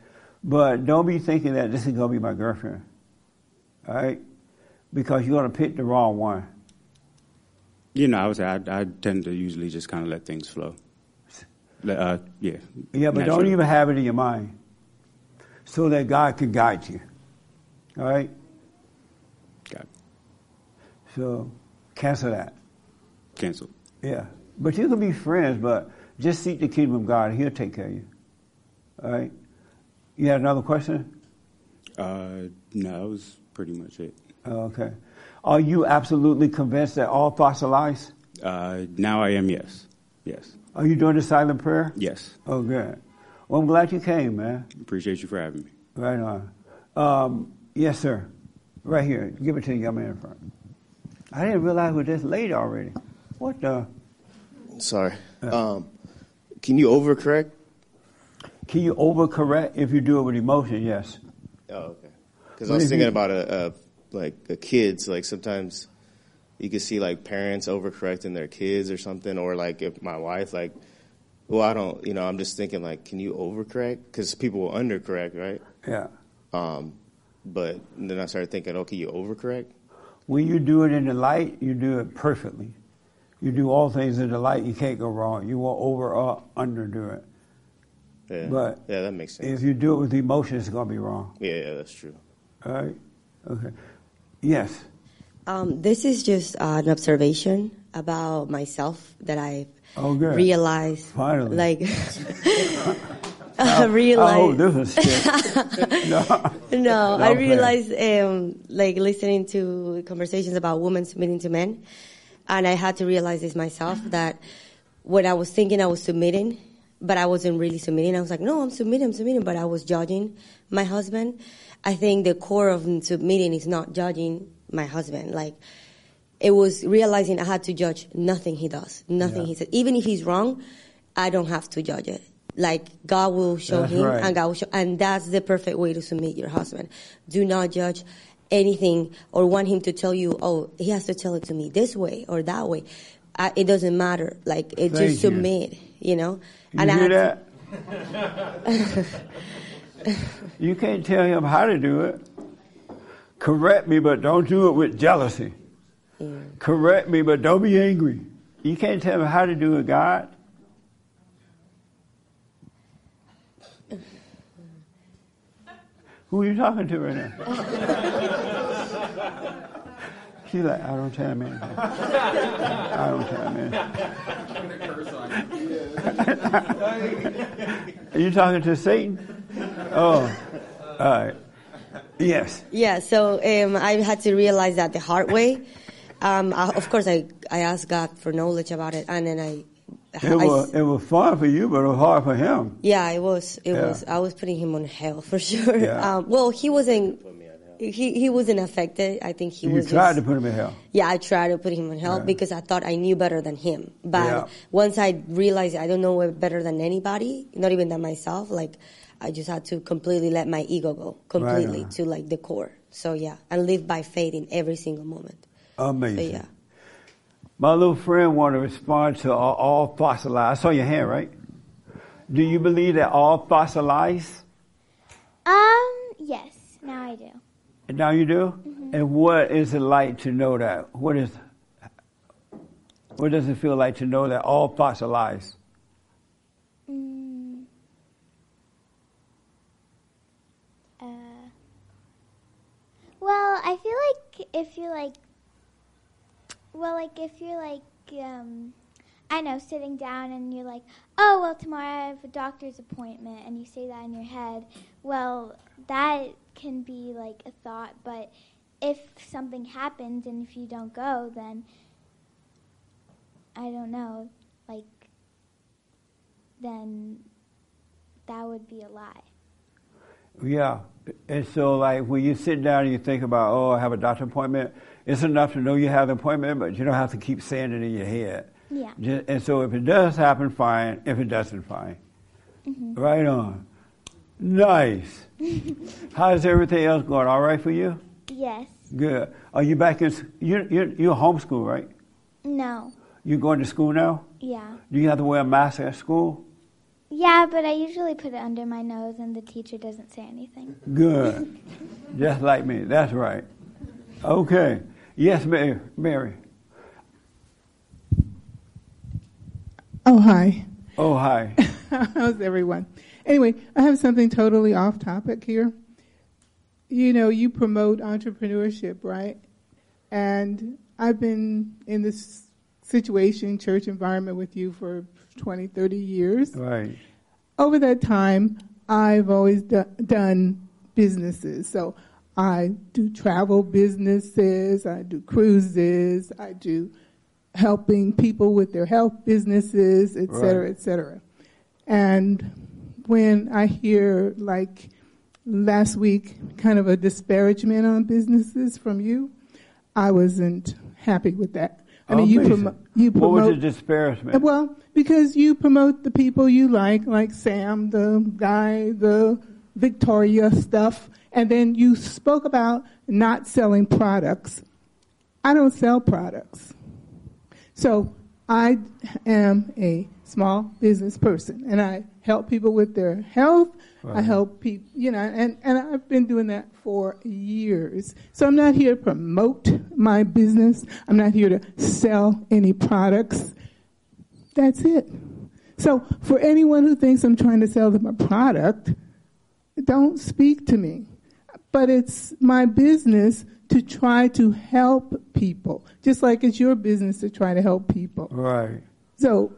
But don't be thinking that this is going to be my girlfriend. All right? Because you're going to pick the wrong one. You know, I was I, I tend to usually just kind of let things flow. Uh, yeah. Yeah, but don't even have it in your mind so that God can guide you. All right? Got it. So cancel that. Cancel. Yeah. But you can be friends, but just seek the kingdom of God. And He'll take care of you. All right? You had another question? Uh, no, that was pretty much it. Oh, Okay. Are you absolutely convinced that all thoughts are lies? Uh, now I am yes, yes, Are you doing the silent prayer? yes. Oh, good. Well, I'm glad you came, man. Appreciate you for having me. Right on. Um, yes, sir. Right here. Give it to the young man in front. I didn't realize we're this late already. What the? Sorry. Um, can you overcorrect? Can you overcorrect if you do it with emotion? Yes. Oh, okay. Because I was thinking about a, a like a kids. Like sometimes you could see like parents overcorrecting their kids or something, or like if my wife like, well, I don't. You know, I'm just thinking like, can you overcorrect? Because people will undercorrect, right? Yeah. Um, but then I started thinking, okay, you overcorrect. When you do it in the light, you do it perfectly. You do all things in the light, you can't go wrong. You won't over or underdo it. Yeah. But yeah, that makes sense. If you do it with emotion, it's going to be wrong. Yeah, yeah, that's true. All right? Okay. Yes. Um, this is just uh, an observation about myself that I've Oh, good. realized. Finally. Like, I- I I realized. hope this was stick. no. no, No, I realized, um, like listening to conversations about women submitting to men, and I had to realize this myself that when I was thinking I was submitting, but I wasn't really submitting. I was like, no, I'm submitting, I'm submitting, but I was judging my husband. I think the core of submitting is not judging my husband. Like, it was realizing I had to judge nothing he does, nothing Yeah. he says. Even if he's wrong, I don't have to judge it. Like God will show That's him, right. and God will show, and that's the perfect way to submit your husband. Do not judge anything or want him to tell you, oh, he has to tell it to me this way or that way. I, it doesn't matter. Like it Thank you. just submit, you know. You I hear had that? You can't tell him how to do it. Correct me, but don't do it with jealousy. Correct me, but don't be angry. You can't tell me how to do it, God. Who are you talking to right now? She's like, I don't tell him anything. I don't tell him anything. Are you talking to Satan? Oh, all right. Yes. Yeah, so um, I had to realize that the hard way. Um, I, of course, I, I asked God for knowledge about it, and then I, It I- was, it was fun for you, but it was hard for him. yeah, it was, it Yeah. was. I was putting him on hell for sure. Yeah. Um, well, he wasn't. He he wasn't affected. I think he you was. tried just- to put him in hell. Yeah, I tried to put him in hell Yeah. because I thought I knew better than him. But once I realized I don't know better than anybody, not even than myself, like I just had to completely let my ego go completely on. to like the core. So yeah, and live by faith in every single moment. Amazing. So yeah. My little friend wanted to respond to all, all thoughts lies. I saw your hand, right? Do you believe that all thoughts are lies? Um, yes, now I do. And now you do? And what is it like to know that? What is, what does it feel like to know that all thoughts are lies? Mm, uh, well, I feel like if you're like, well, like if you're like, um, I know, sitting down and you're like, oh, well, tomorrow I have a doctor's appointment, and you say that in your head, well, that can be like a thought, but if something happens and if you don't go, then I don't know, like, then that would be a lie. Yeah. And so, like, when you sit down and you think about, oh, I have a doctor appointment, it's enough to know you have an appointment, but you don't have to keep saying it in your head. Yeah. Ju- And so, if it does happen, fine. If it doesn't, fine. Mhm. Right on. Nice. How's everything else going? All right for you? yes. Good. Are you back in? You you you're homeschool, right? No. You going to school now? Yeah. Do you have to wear a mask at school? Yeah, but I usually put it under my nose and the teacher doesn't say anything. Good. Just like me. That's right. Okay. Yes, Mary. Mary. Oh, hi. Oh, hi. How's everyone? Anyway, I have something totally off topic here. You know, you promote entrepreneurship, right? And I've been in this situation, church environment with you for 20, 30 years. Right. Over that time, I've always do- done businesses. So I do travel businesses, I do cruises, I do helping people with their health businesses, et cetera, Right. et cetera. And when I hear, like last week, kind of a disparagement on businesses from you, I wasn't happy with that. I mean, Oh, you, promo- you What promote. was the disparagement? Uh, well, because you promote the people you like, like Sam, the guy, the Victoria stuff, and then you spoke about not selling products. I don't sell products. So I am a small business person and I help people with their health. I help people, you know, and, and I've been doing that for years. So I'm not here to promote my business. I'm not here to sell any products. That's it. So for anyone who thinks I'm trying to sell them a product, don't speak to me. But it's my business to try to help people, just like it's your business to try to help people. Right. So,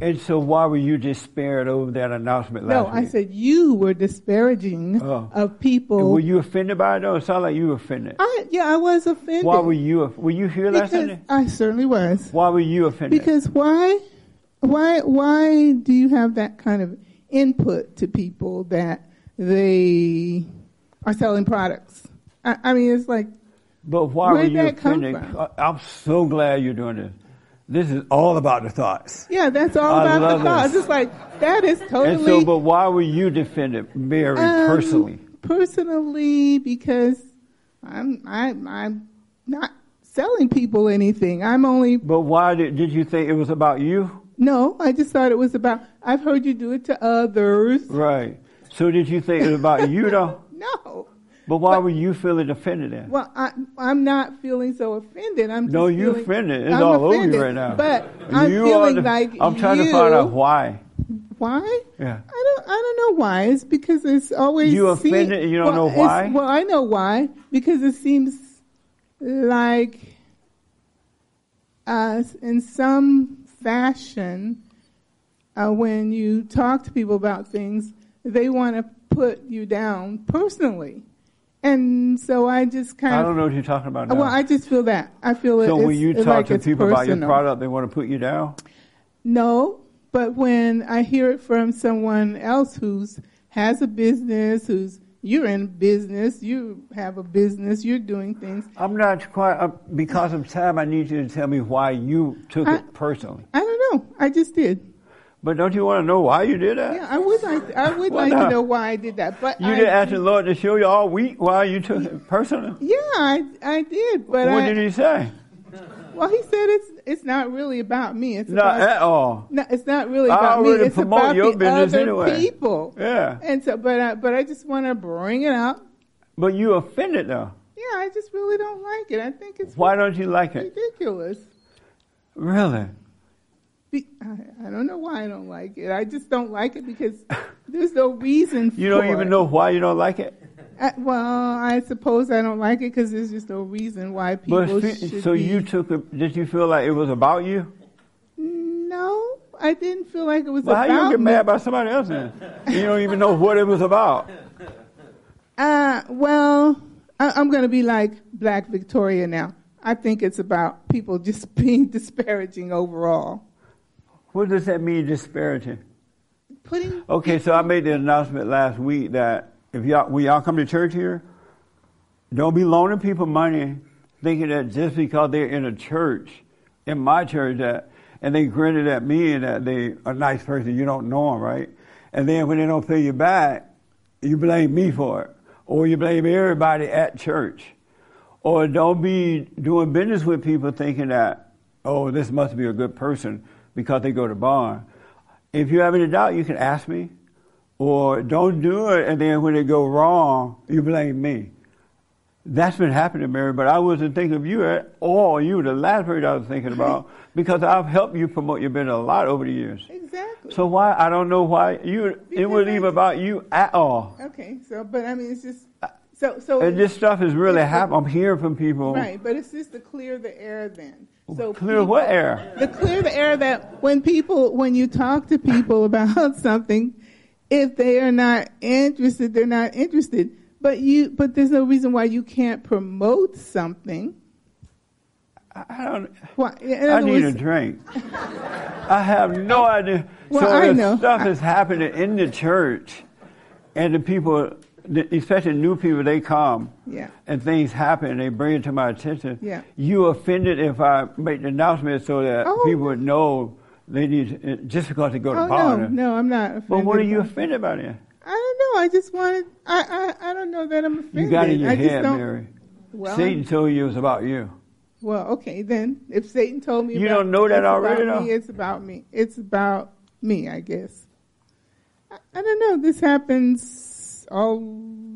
And so why were you disparaged over that announcement last no, last I said you were disparaging Oh. of people. Were you offended by it? though? It sounded like you were offended. I, yeah, I was offended. Why were you? Were you here last Because Sunday? I certainly was. Why were you offended? Because why, why, why do you have that kind of input to people that they are selling products? I, I mean, it's like, But why were you offended? I'm so glad you're doing this. This is all about the thoughts. yeah, that's all I about the thoughts. this. It's like that is totally And so, but why were you defended, Mary, Um, personally? Personally, because I'm I, I'm not selling people anything. I'm only. But why did did you think it was about you? No, I just thought it was about. I've heard you do it to others. Right. So did you think it was about you though? No. But why were you feeling offended then? Well, I, I'm not feeling so offended. I'm just No, you feeling, offended. It's I'm all over offended, you right now. But I'm You feeling the- like I'm trying you, to find out why. Why? Yeah. I don't. I don't know why. It's because it's always You offended and you don't well, know why? Well, I know why. Because it seems like, uh, in some fashion, uh, when you talk to people about things, they want to put you down personally, and so I just kind of. I don't know what you're talking about now. Well, I just feel that. I feel it. so when you talk like to people about your product, they want to put you down. No, but when I hear it from someone else who's has a business, who's you're in business, you have a business, you're doing things. I'm not quite uh, because of time. I need you to tell me why you took I- it personally. I don't know. I just did. But don't you want to know why you did that? Yeah, I would like. I would like to know why I did that. But You I, didn't ask the Lord to show you all week why you took it personally. Yeah, I I did. But what I, did he say? Well, he said it's it's not really about me. It's Not about, at all. No, it's not really about me. It's about your the other anyway. people. Yeah. And so, but I, but I just want to bring it out. But you offended though. Yeah, I just really don't like it. I think it's Why don't you like it? ridiculous. Really? Be- I, I don't know why I don't like it. I just don't like it because there's no reason for You don't it. even know why you don't like it. I, well, I suppose I don't like it because there's just no reason why people But should so be. you took it. Did you feel like it was about you? No, I didn't feel like it was Well, how about you gonna get me. mad about somebody else then? you don't even know what it was about. Uh, well, I, I'm going to be like Black Victoria now. I think it's about people just being disparaging overall. What does that mean, disparaging? Putting Okay, so I made the announcement last week that if y'all, when y'all come to church here, don't be loaning people money thinking that just because they're in a church, in my church, that, and they grinted at me and that they a nice person, you don't know them, right? And then when they don't pay you back, you blame me for it. Or you blame everybody at church. Or don't be doing business with people thinking that, oh, this must be a good person because they go to BOND. if you have any doubt, you can ask me, or don't do it, and then when it go wrong, you blame me. That's been happening, Mary, but I wasn't thinking of you at all. You were the last person I was thinking about because I've helped you promote your business a lot over the years. Exactly. So why I don't know why you it wasn't even about you at all. Okay, so but I mean, it's just so so. And this stuff is really happening. I'm hearing from people. Right, but it's just to clear the air then. So Clear what air? The clear the air that when people when you talk to people about something, if they are not interested, they're not interested. But you but there's no reason why you can't promote something. I don't. In I need a words- drink. I have no idea. Well, so I know. stuff is happening in the church, and the people, especially new people, they come, Yeah. and things happen, and they bring it to my attention. Yeah. You offended if I make the announcement so that Oh. people would know they uh, need just because they go to Oh no, no, I'm not offended. But what are you offended by then? I don't know. I just wanted. I I, I don't know that I'm offended. You got it in your I head, Mary. Well, Satan told you it was about you. Well, okay, then if Satan told me You about don't know that already, about me, it's about me. It's about me, I guess. I, I don't know. This happens all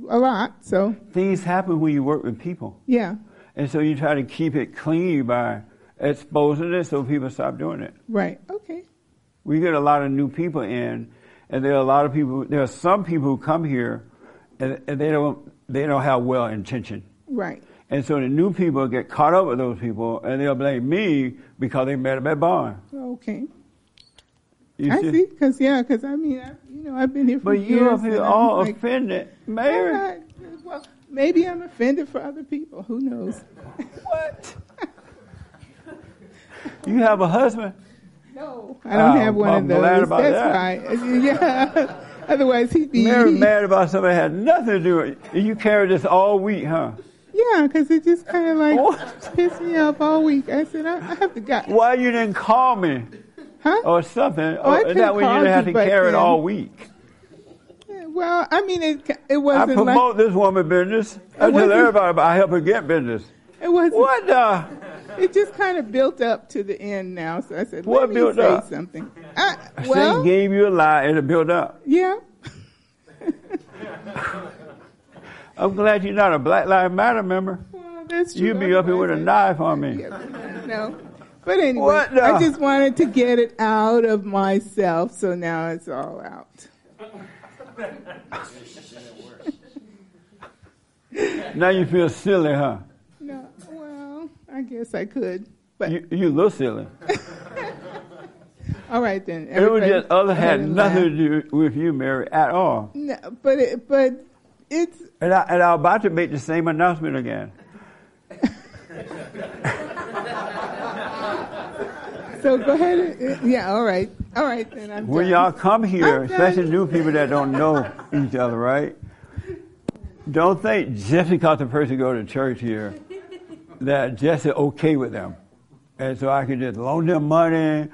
a lot. So Things happen when you work with people. yeah, And so you try to keep it clean by exposing it so people stop doing it. right. Okay. We get a lot of new people in, and there are a lot of people. There are some people who come here, and, and they don't they don't have well intention, Right. and so the new people get caught up with those people, and they'll blame me because they met them at BOND. Okay. You I see. Because yeah, because I mean, I, you know, I've been here for But years. you're up here all like, offended, Mary. well, maybe I'm offended for other people. Who knows? What? You have a husband? No, I don't Oh, have one I'm of those. glad about That's that. right. Yeah. Otherwise, he'd be. Mary mad about something that had nothing to do with it. You carried this all week, huh? Yeah, because it just kind of like pissed me off all week. I said, I, I have to go. Why you didn't call me? Huh? Or something. Oh, or that way you didn't have to carry it all week. Well, I mean, it it wasn't I promote this woman business. I tell everybody about I help her get business. it wasn't. What the? It just kind of built up to the end now. So I said, What let me say up? something. I, Satan well, gave you a lie and it built up. yeah. I'm glad you're not a Black Lives Matter member. Well, that's true. You'd be up here with a knife on me. No. But anyway, What the- I just wanted to get it out of myself, so now it's all out. Now you feel silly, huh? No, well, I guess I could. But You, you look silly. all right then. It was Everybody just other go had nothing laugh. to do with you, Mary, at all. No, but it, but it's And I and I'm about to make the same announcement again. so go ahead. Yeah, all right, all right then. I'm When done. y'all come here, especially new people that don't know each other, right? Don't think just because the person go to church here that just is okay with them. And so I can just loan them money,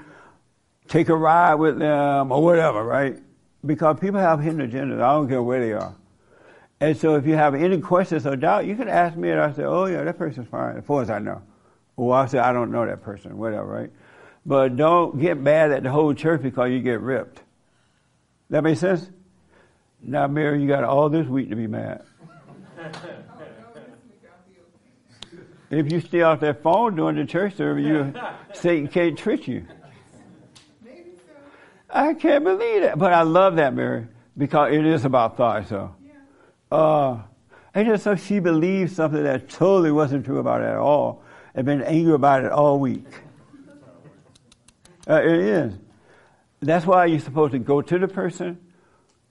take a ride with them, or whatever, right? Because people have hidden agendas. I don't care where they are. And so if you have any questions or doubt, you can ask me and I say, oh yeah, that person's fine, as far as I know. Or I say, I don't know that person, whatever, right? But don't get mad at the whole church because you get ripped. That make sense? Now, Mary, you got all this week to be mad. If you stay off that phone during the church service, you Satan can't trick you. I can't believe that, but I love that, Mary, because it is about thought. So, uh, and just so she believes something that totally wasn't true about it at all, and been angry about it all week. Uh, it is. That's why you're supposed to go to the person,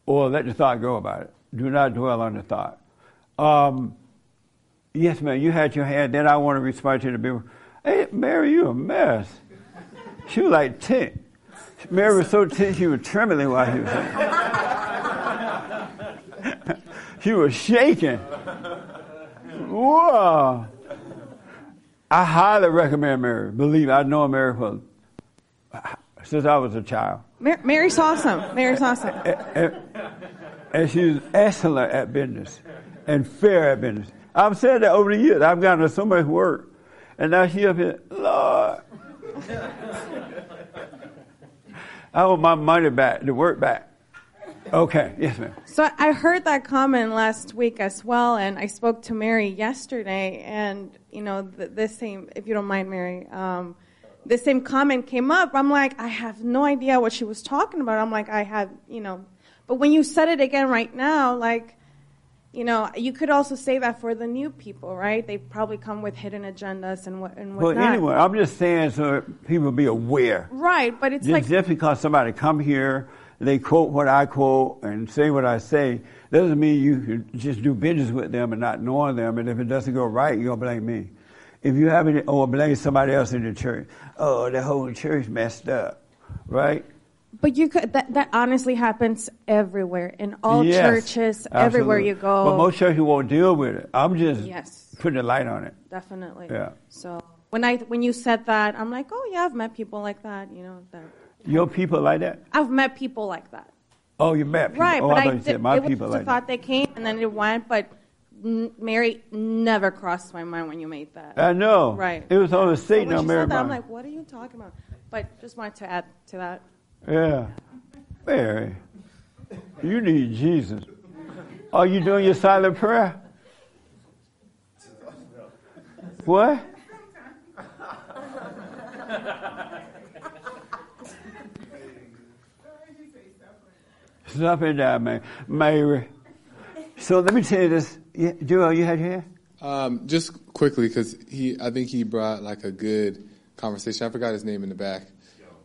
or let the thought go about it. Do not dwell on the thought. Um, yes, ma'am. You had your hand. Then I want to respond to the people. Hey, Mary, you a mess. She was like tense. Mary was so tense she was trembling while she was she was shaking. Whoa. I highly recommend Mary. Believe I know Mary for since I was a child. Mar- Mary's awesome. Mary's awesome. And, and she's excellent at business and fair at business. I've said that over the years. I've gotten her so much work. And now she up here, Lord. I want my money back, the work back. Okay, yes, ma'am. So I heard that comment last week as well, and I spoke to Mary yesterday, and you know, the, this same, if you don't mind, Mary, um, the same comment came up. I'm like, I have no idea what she was talking about. I'm like, I have, you know, but when you said it again right now, like, you know, you could also say that for the new people, right? They probably come with hidden agendas and what and whatnot. Well, anyway, I'm just saying so people be aware. Right, but it's just, like just because somebody come here, they quote what I quote and say what I say, doesn't mean you can just do business with them and not knowing them. And if it doesn't go right, you're gonna blame me. If you have any, or blame somebody else in the church. Oh, the whole church messed up, right? But you could that that honestly happens everywhere in all Yes, churches, everywhere you go. But most churches won't deal with it. I'm just Yes. putting a light on it. definitely. Yeah. So when I when you said that, I'm like, oh yeah, I've met people like that. You know, that Your people like that? I've met people like that. Oh, you met people. Right, oh, but I I, did, said my it was people just like thought that came and then it went. But n- Mary never crossed my mind when you made that. I know. Right. It was on the So Satan when Mary that, I'm like, what are you talking about? But just wanted to add to that. Yeah. Mary, you need Jesus. Are you doing your silent prayer? What? Stop it down, man. Mary. So let me tell you this. Yeah, Joel, you had your hand? Um, just quickly, because he, I think he brought like a good conversation. I forgot his name in the back.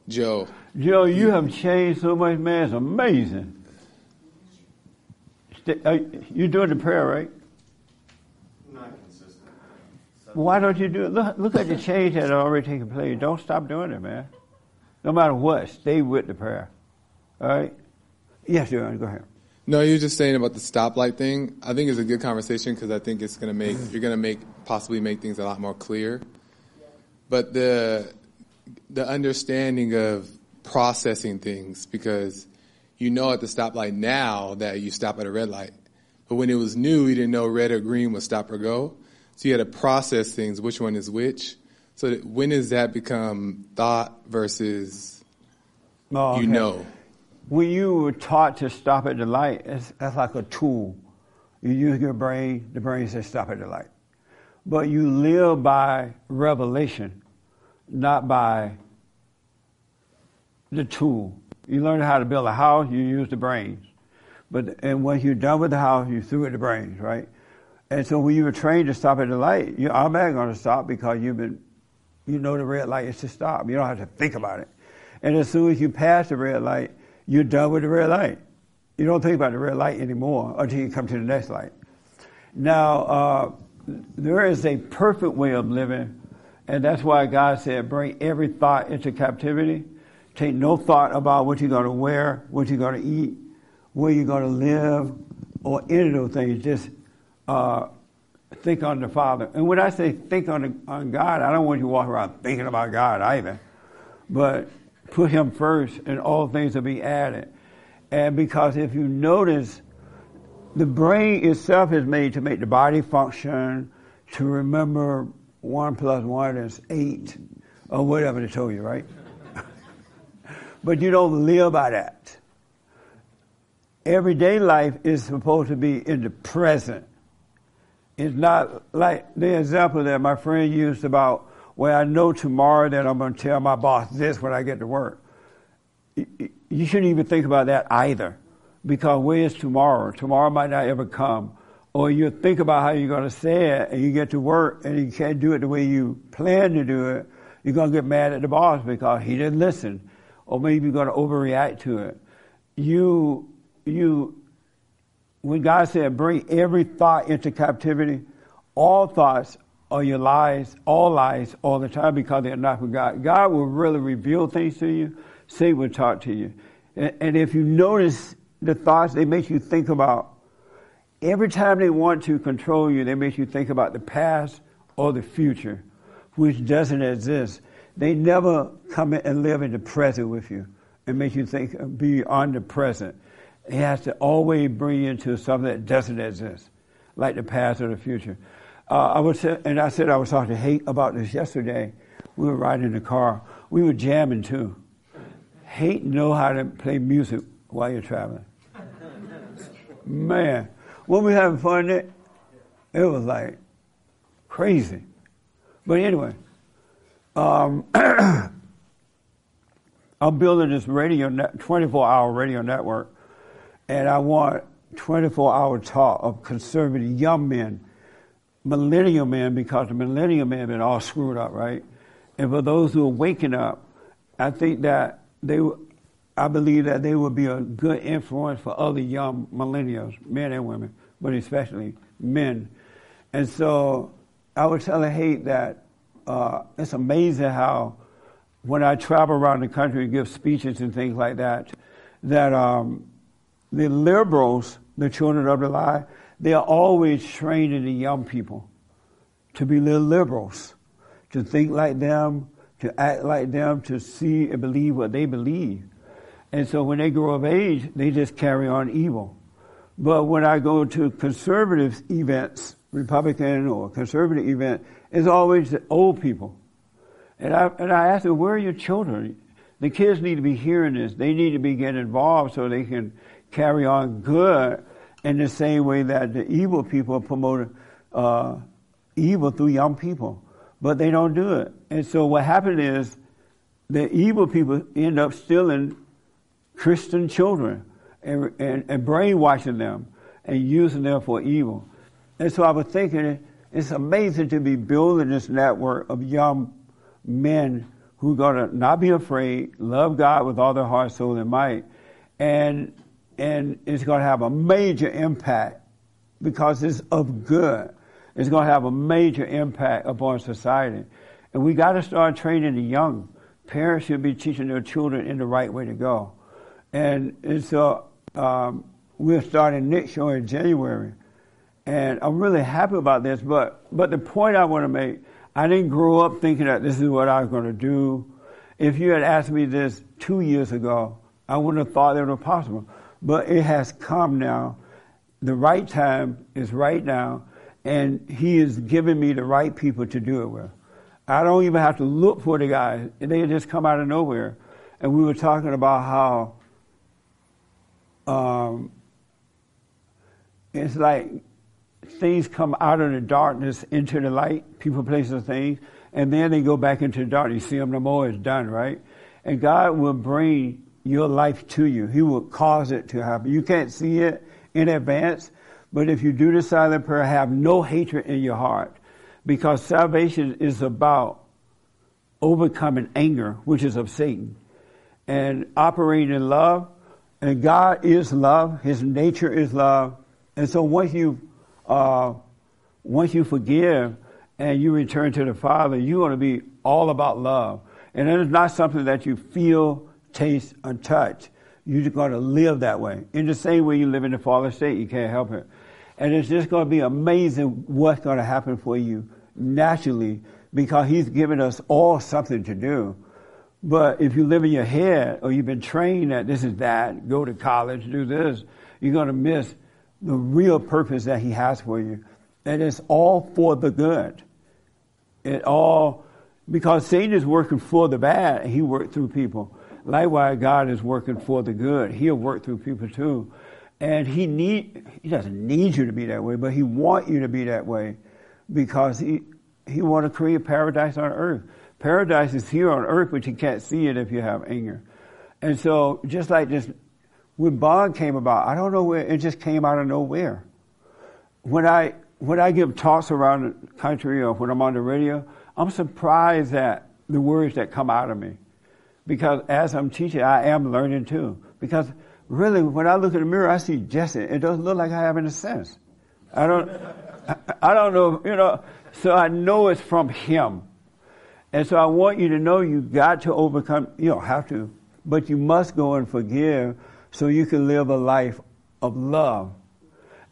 Joe. Joe, you have changed so much, man. It's amazing. Uh, You're doing the prayer, right? Not consistent. Why don't you do it? Look, look at the change that had already taken place. Don't stop doing it, man. No matter what, stay with the prayer. All right? Yes, Joanne, go ahead. No, you're just saying about the stoplight thing. I think it's a good conversation because I think it's going to make mm-hmm. you're going to make possibly make things a lot more clear. But the the understanding of processing things because you know at the stoplight now that you stop at a red light, but when it was new, you didn't know red or green was stop or go. So you had to process things. Which one is which? So that when does that become thought versus Oh, okay. you know? When you were taught to stop at the light, that's like a tool. You use your brain, the brain says stop at the light. But you live by revelation, not by the tool. You learn how to build a house, you use the brains. But and once you're done with the house, you threw it the brains, right? And so when you were trained to stop at the light, you're automatically to stop because you've been, you know the red light is to stop. You don't have to think about it. And as soon as you pass the red light, you're done with the red light. You don't think about the red light anymore until you come to the next light. Now, uh, there is a perfect way of living, and that's why God said, bring every thought into captivity. Take no thought about what you're going to wear, what you're going to eat, where you're going to live, or any of those things. Just uh, think on the Father. And when I say think on, the, on God, I don't want you to walk around thinking about God either. But put Him first, and all things will be added. And because if you notice, the brain itself is made to make the body function, to remember one plus one is eight, or whatever they told you, right? but you don't live by that. Everyday life is supposed to be in the present. It's not like the example that my friend used about where I know tomorrow that I'm going to tell my boss this when I get to work. You- You shouldn't even think about that either, because where is tomorrow? Tomorrow might not ever come. Or you think about how you're going to say it, and you get to work and you can't do it the way you plan to do it. You're going to get mad at the boss because he didn't listen, or maybe you're going to overreact to it. You, you, when God said, bring every thought into captivity, all thoughts are your lies, all lies, all the time because they're not from God. God will really reveal things to you. Satan will talk to you. And, and if you notice the thoughts, they make you think about, every time they want to control you, they make you think about the past or the future, which doesn't exist. They never come and live in the present with you and make you think, be on the present. He has to always bring you into something that doesn't exist, like the past or the future. Uh, I was, and I said I was talking to Hate about this yesterday. We were riding in the car. We were jamming too. hate know how to play music while you're traveling. Man, when we having fun, it, it was like crazy. But anyway, um, I'm building this radio, net, 24 hour radio network, and I want 24 hour talk of conservative young men, millennial man because the millennial man been all screwed up, right? And for those who are waking up, I think that they, I believe that they will be a good influence for other young millennials, men and women, but especially men. And so I would tell Haight that uh, it's amazing how when I travel around the country and give speeches and things like that, that um, the liberals, the children of the lie, they are always training the young people to be little liberals, to think like them, to act like them, to see and believe what they believe. And so when they grow of age, they just carry on evil. But when I go to conservative events, Republican or conservative event, it's always the old people and I, and I asked them, where are your children? The kids need to be hearing this. They need to be getting involved so they can carry on good in the same way that the evil people promote uh, evil through young people. But they don't do it. And so what happened is the evil people end up stealing Christian children and, and, and brainwashing them and using them for evil. And so I was thinking, it's amazing to be building this network of young men who are going to not be afraid, love God with all their heart, soul, and might, and and it's going to have a major impact because it's of good. It's going to have a major impact upon society, and we got to start training the young. Parents should be teaching their children in the right way to go, and and so um, we're starting next show in January, and I'm really happy about this. But but the point I want to make I didn't grow up thinking that this is what I was going to do. If you had asked me this two years ago, I wouldn't have thought it was possible. But it has come now. The right time is right now, and He is giving me the right people to do it with. I don't even have to look for the guys; they just come out of nowhere. And we were talking about how um, it's like things come out of the darkness into the light, people, places, things, and then they go back into the darkness. You see them no more, it's done, right? And God will bring your life to you. He will cause it to happen. You can't see it in advance, but if you do the silent prayer, have no hatred in your heart. Because salvation is about overcoming anger, which is of Satan, and operating in love. And God is love. His nature is love. And so once you uh, once you forgive and you return to the Father, you're going to be all about love. And it is not something that you feel, taste, and touch. You're just going to live that way. In the same way you live in the Father state, you can't help it. And it's just going to be amazing what's going to happen for you naturally because He's given us all something to do. But if you live in your head or you've been trained that this is that, go to college, do this, you're going to miss the real purpose that He has for you. And it's all for the good. It all, because Satan is working for the bad, and he worked through people. Likewise, God is working for the good. He'll work through people too. And he need, he doesn't need you to be that way, but he want you to be that way because he, he want to create paradise on earth. Paradise is here on earth, but you can't see it if you have anger. And so, just like this when Bond came about, I don't know where it just came out of nowhere. When I when I give talks around the country or when I'm on the radio, I'm surprised at the words that come out of me. Because as I'm teaching, I am learning too. Because really, when I look in the mirror, I see Jesse. It doesn't look like I have any sense. I don't, I, I don't know, you know, so I know it's from him. And so I want you to know you got to overcome, you don't have to, but you must go and forgive so you can live a life of love.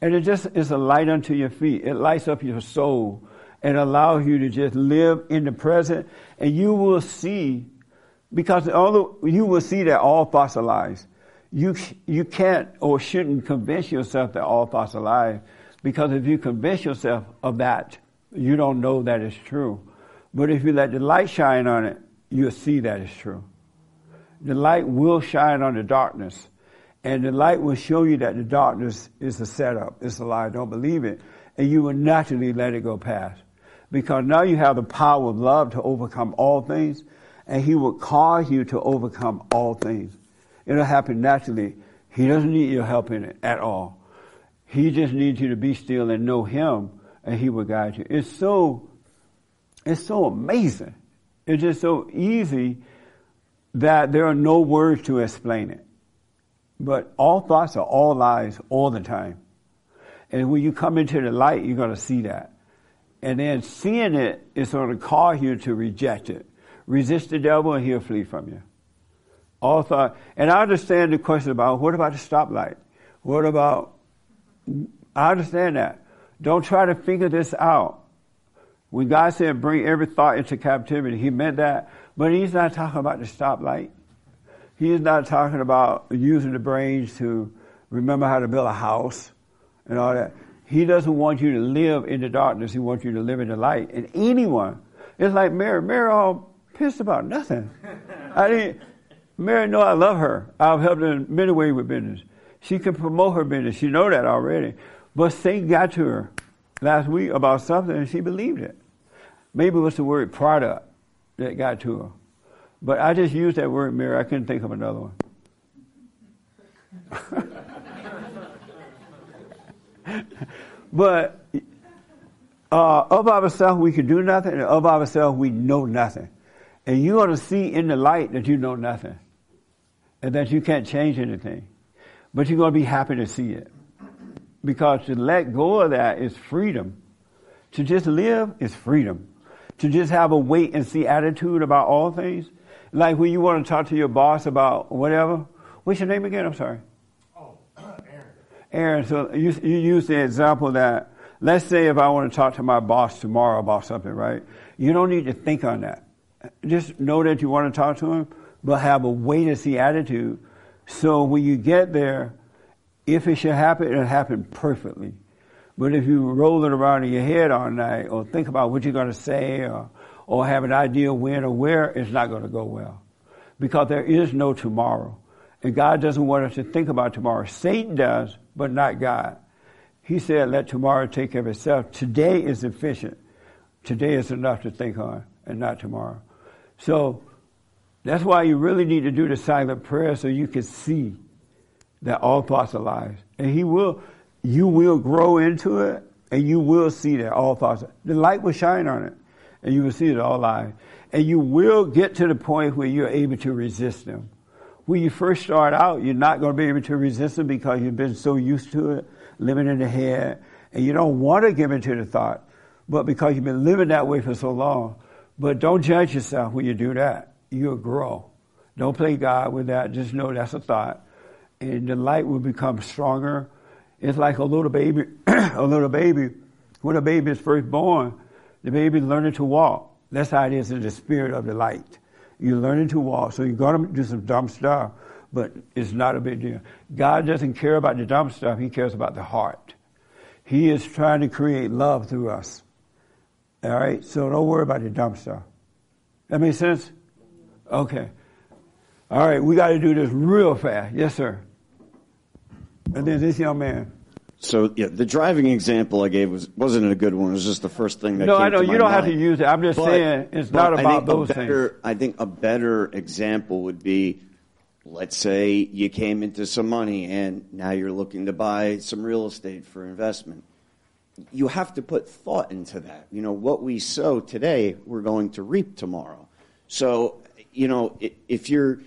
And it just is a light unto your feet. It lights up your soul and allows you to just live in the present. And you will see, because although you will see that all thoughts are lies, you, you can't or shouldn't convince yourself that all thoughts are lies. Because if you convince yourself of that, you don't know that it's true. But if you let the light shine on it, you'll see that it's true. The light will shine on the darkness. And the light will show you that the darkness is a setup, it's a lie, don't believe it. And you will naturally let it go past. Because now you have the power of love to overcome all things, and He will cause you to overcome all things. It'll happen naturally. He doesn't need your help in it at all. He just needs you to be still and know Him, and He will guide you. It's so, it's so amazing. It's just so easy that there are no words to explain it. But all thoughts are all lies all the time. And when you come into the light, you're going to see that. And then seeing it is going to cause you to reject it. Resist the devil and he'll flee from you. All thought. And I understand the question about what about the stoplight? What about, I understand that. Don't try to figure this out. When God said bring every thought into captivity, he meant that. But he's not talking about the stoplight. He's not talking about using the brains to remember how to build a house and all that. He doesn't want you to live in the darkness. He wants you to live in the light. And anyone, it's like Mary. Mary all pissed about nothing. I didn't. Mary know I love her. I've helped her in many ways with business. She can promote her business. She know that already. But Satan got to her last week about something, and she believed it. Maybe it was the word product that got to her. But I just used that word Mary. I couldn't think of another one. but uh, of ourselves we can do nothing, and of ourselves we know nothing. And you ought to see in the light that you know nothing, and that you can't change anything. But you're going to be happy to see it. Because to let go of that is freedom. To just live is freedom. To just have a wait and see attitude about all things. Like when you want to talk to your boss about whatever. What's your name again? I'm sorry. Oh, Aaron. Aaron, so you, you use the example that, let's say if I want to talk to my boss tomorrow about something, right? You don't need to think on that. Just know that you want to talk to him, but have a wait and see attitude. So when you get there, if it should happen, it'll happen perfectly. But if you roll it around in your head all night, or think about what you're going to say, or, or have an idea when or where, it's not going to go well. Because there is no tomorrow. And God doesn't want us to think about tomorrow. Satan does, but not God. He said, let tomorrow take care of itself. Today is sufficient. Today is enough to think on, and not tomorrow. So that's why you really need to do the silent prayer so you can see that all thoughts are lies. And he will, you will grow into it, and you will see that all thoughts, the light will shine on it, and you will see it all lies. And you will get to the point where you're able to resist them when you first start out, you're not going to be able to resist them because you've been so used to it, living in the head, and you don't want to give into the thought, but because you've been living that way for so long. But don't judge yourself when you do that. You'll grow. Don't play God with that. Just know that's a thought. And the light will become stronger. It's like a little baby, a little baby. When a baby is first born, the baby is learning to walk. That's how it is in the spirit of the light. You're learning to walk, so you're going to do some dumb stuff, but it's not a big deal. God doesn't care about the dumb stuff, He cares about the heart. He is trying to create love through us. All right? So don't worry about the dumpster. That makes sense? Okay. All right, we got to do this real fast. Yes, sir. And then this young man. So yeah, the driving example I gave was wasn't a good one. It was just the first thing that. No, came I know to you don't have mind. to use it. I'm just But- saying it's not about those better, things. I think a better example would be, let's say you came into some money and now you're looking to buy some real estate for investment. You have to put thought into that. You know what we sow today, we're going to reap tomorrow. So you know if you're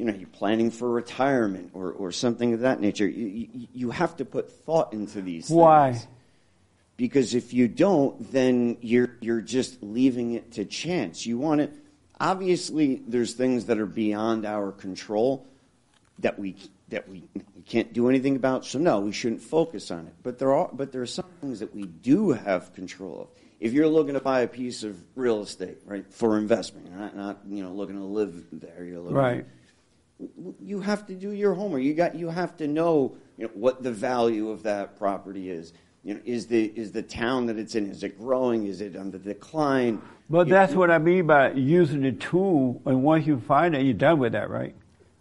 you know, you're planning for retirement or, or something of that nature. You, you, have to put thought into these things. Why? Because if you don't, then you're you're just leaving it to chance. You want it. Obviously, there's things that are beyond our control that we that we can't do anything about. So no, we shouldn't focus on it. But there are but there are some things that we do have control of. If you're looking to buy a piece of real estate, right, for investment, you're not not you know looking to live there. You're looking Right. you have to do your homework. You got you have to know, you know what the value of that property is. You know, is the is the town that it's in is it growing? Is it on the decline? But You- that's what I mean by using the tool, and once you find it, you're done with that, right?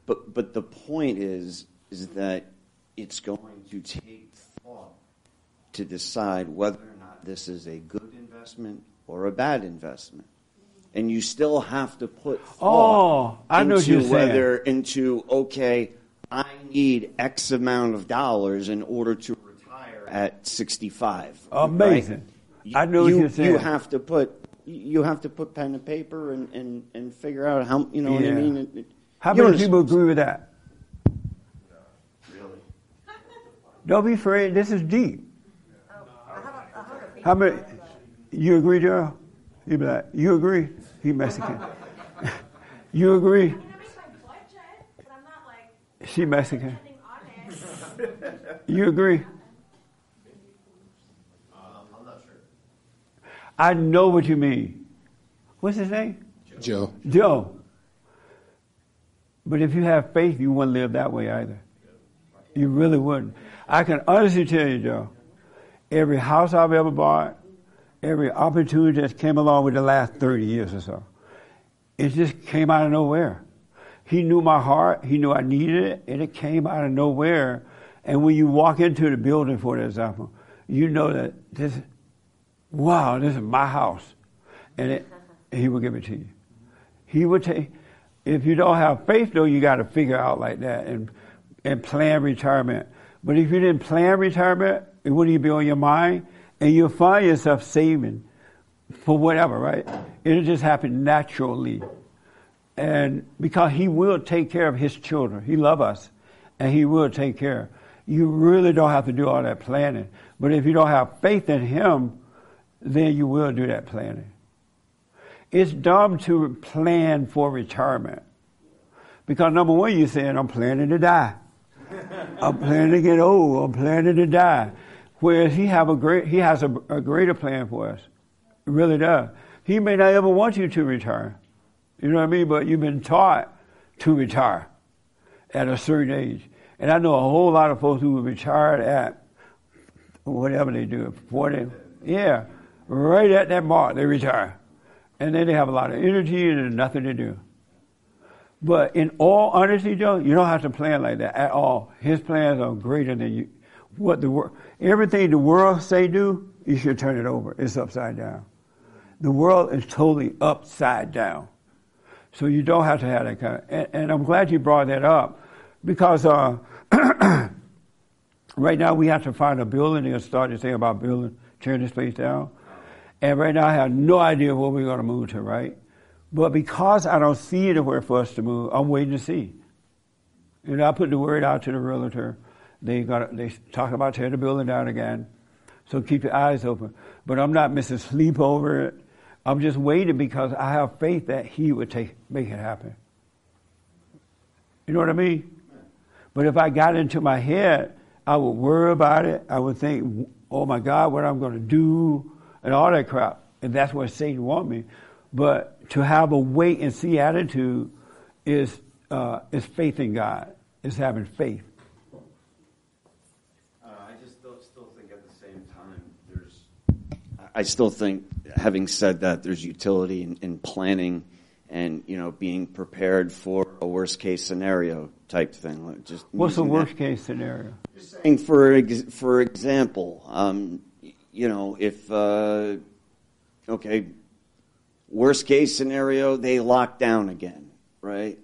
But but the point is is that it's going to take thought to decide whether or not this is a good investment or a bad investment. And you still have to put thought Oh, I know into you're saying. whether into okay, I need X amount of dollars in order to retire at sixty five. Amazing. I know you, you're saying. You have to put you have to put pen to paper and, and, and figure out how you know what I mean. It- it- How you many people agree with that? Really? Don't be afraid. This is deep. How many? You agree, Joe? You be like, you agree? He Mexican. you agree? She Mexican. You agree? I'm not sure. I know what you mean. What's his name? Joe. Joe. But if you have faith, you wouldn't live that way either. You really wouldn't. I can honestly tell you, Joe, every house I've ever bought, every opportunity that came along with the last 30 years or so, it just came out of nowhere. He knew my heart, he knew I needed it, and it came out of nowhere. And when you walk into the building, for example, you know that this, wow, this is my house. And it, he will give it to you. He would take, if you don't have faith though, you got to figure out like that and, and plan retirement. But if you didn't plan retirement, it wouldn't even be on your mind and you'll find yourself saving for whatever, right? It'll just happen naturally. And because he will take care of his children. He love us and he will take care. You really don't have to do all that planning. But if you don't have faith in him, then you will do that planning. It's dumb to plan for retirement. Because number one, you're saying, I'm planning to die. I'm planning to get old. I'm planning to die. Whereas he have a great, he has a, a greater plan for us. He really does. He may not ever want you to retire. You know what I mean? But you've been taught to retire at a certain age. And I know a whole lot of folks who were retired at whatever they do, 40. Yeah, right at that mark, they retire. And then they have a lot of energy and nothing to do. But in all honesty, Joe, you don't have to plan like that at all. His plans are greater than you. What the world, everything the world say do, you should turn it over. It's upside down. The world is totally upside down. So you don't have to have that kind of, and, and I'm glad you brought that up because, uh, right now we have to find a building and start to think about building, tearing this place down. And right now I have no idea where we're going to move to, right? But because I don't see anywhere for us to move, I'm waiting to see. Know, I put the word out to the realtor. They got they talk about tearing the building down again. So keep your eyes open. But I'm not missing sleep over it. I'm just waiting because I have faith that he would take make it happen. You know what I mean? But if I got into my head, I would worry about it. I would think, oh my God, what I'm going to do, and all that crap. And that's what Satan wants me. But to have a wait and see attitude is uh, is faith in God. Is having faith. Uh, I just still, still think at the same time there's. I still think, having said that, there's utility in, in planning and you know being prepared for a worst case scenario type thing. Just What's the worst that. case scenario? Just saying for ex- for example, um, you know, if uh, okay, worst case scenario, they lock down again, right?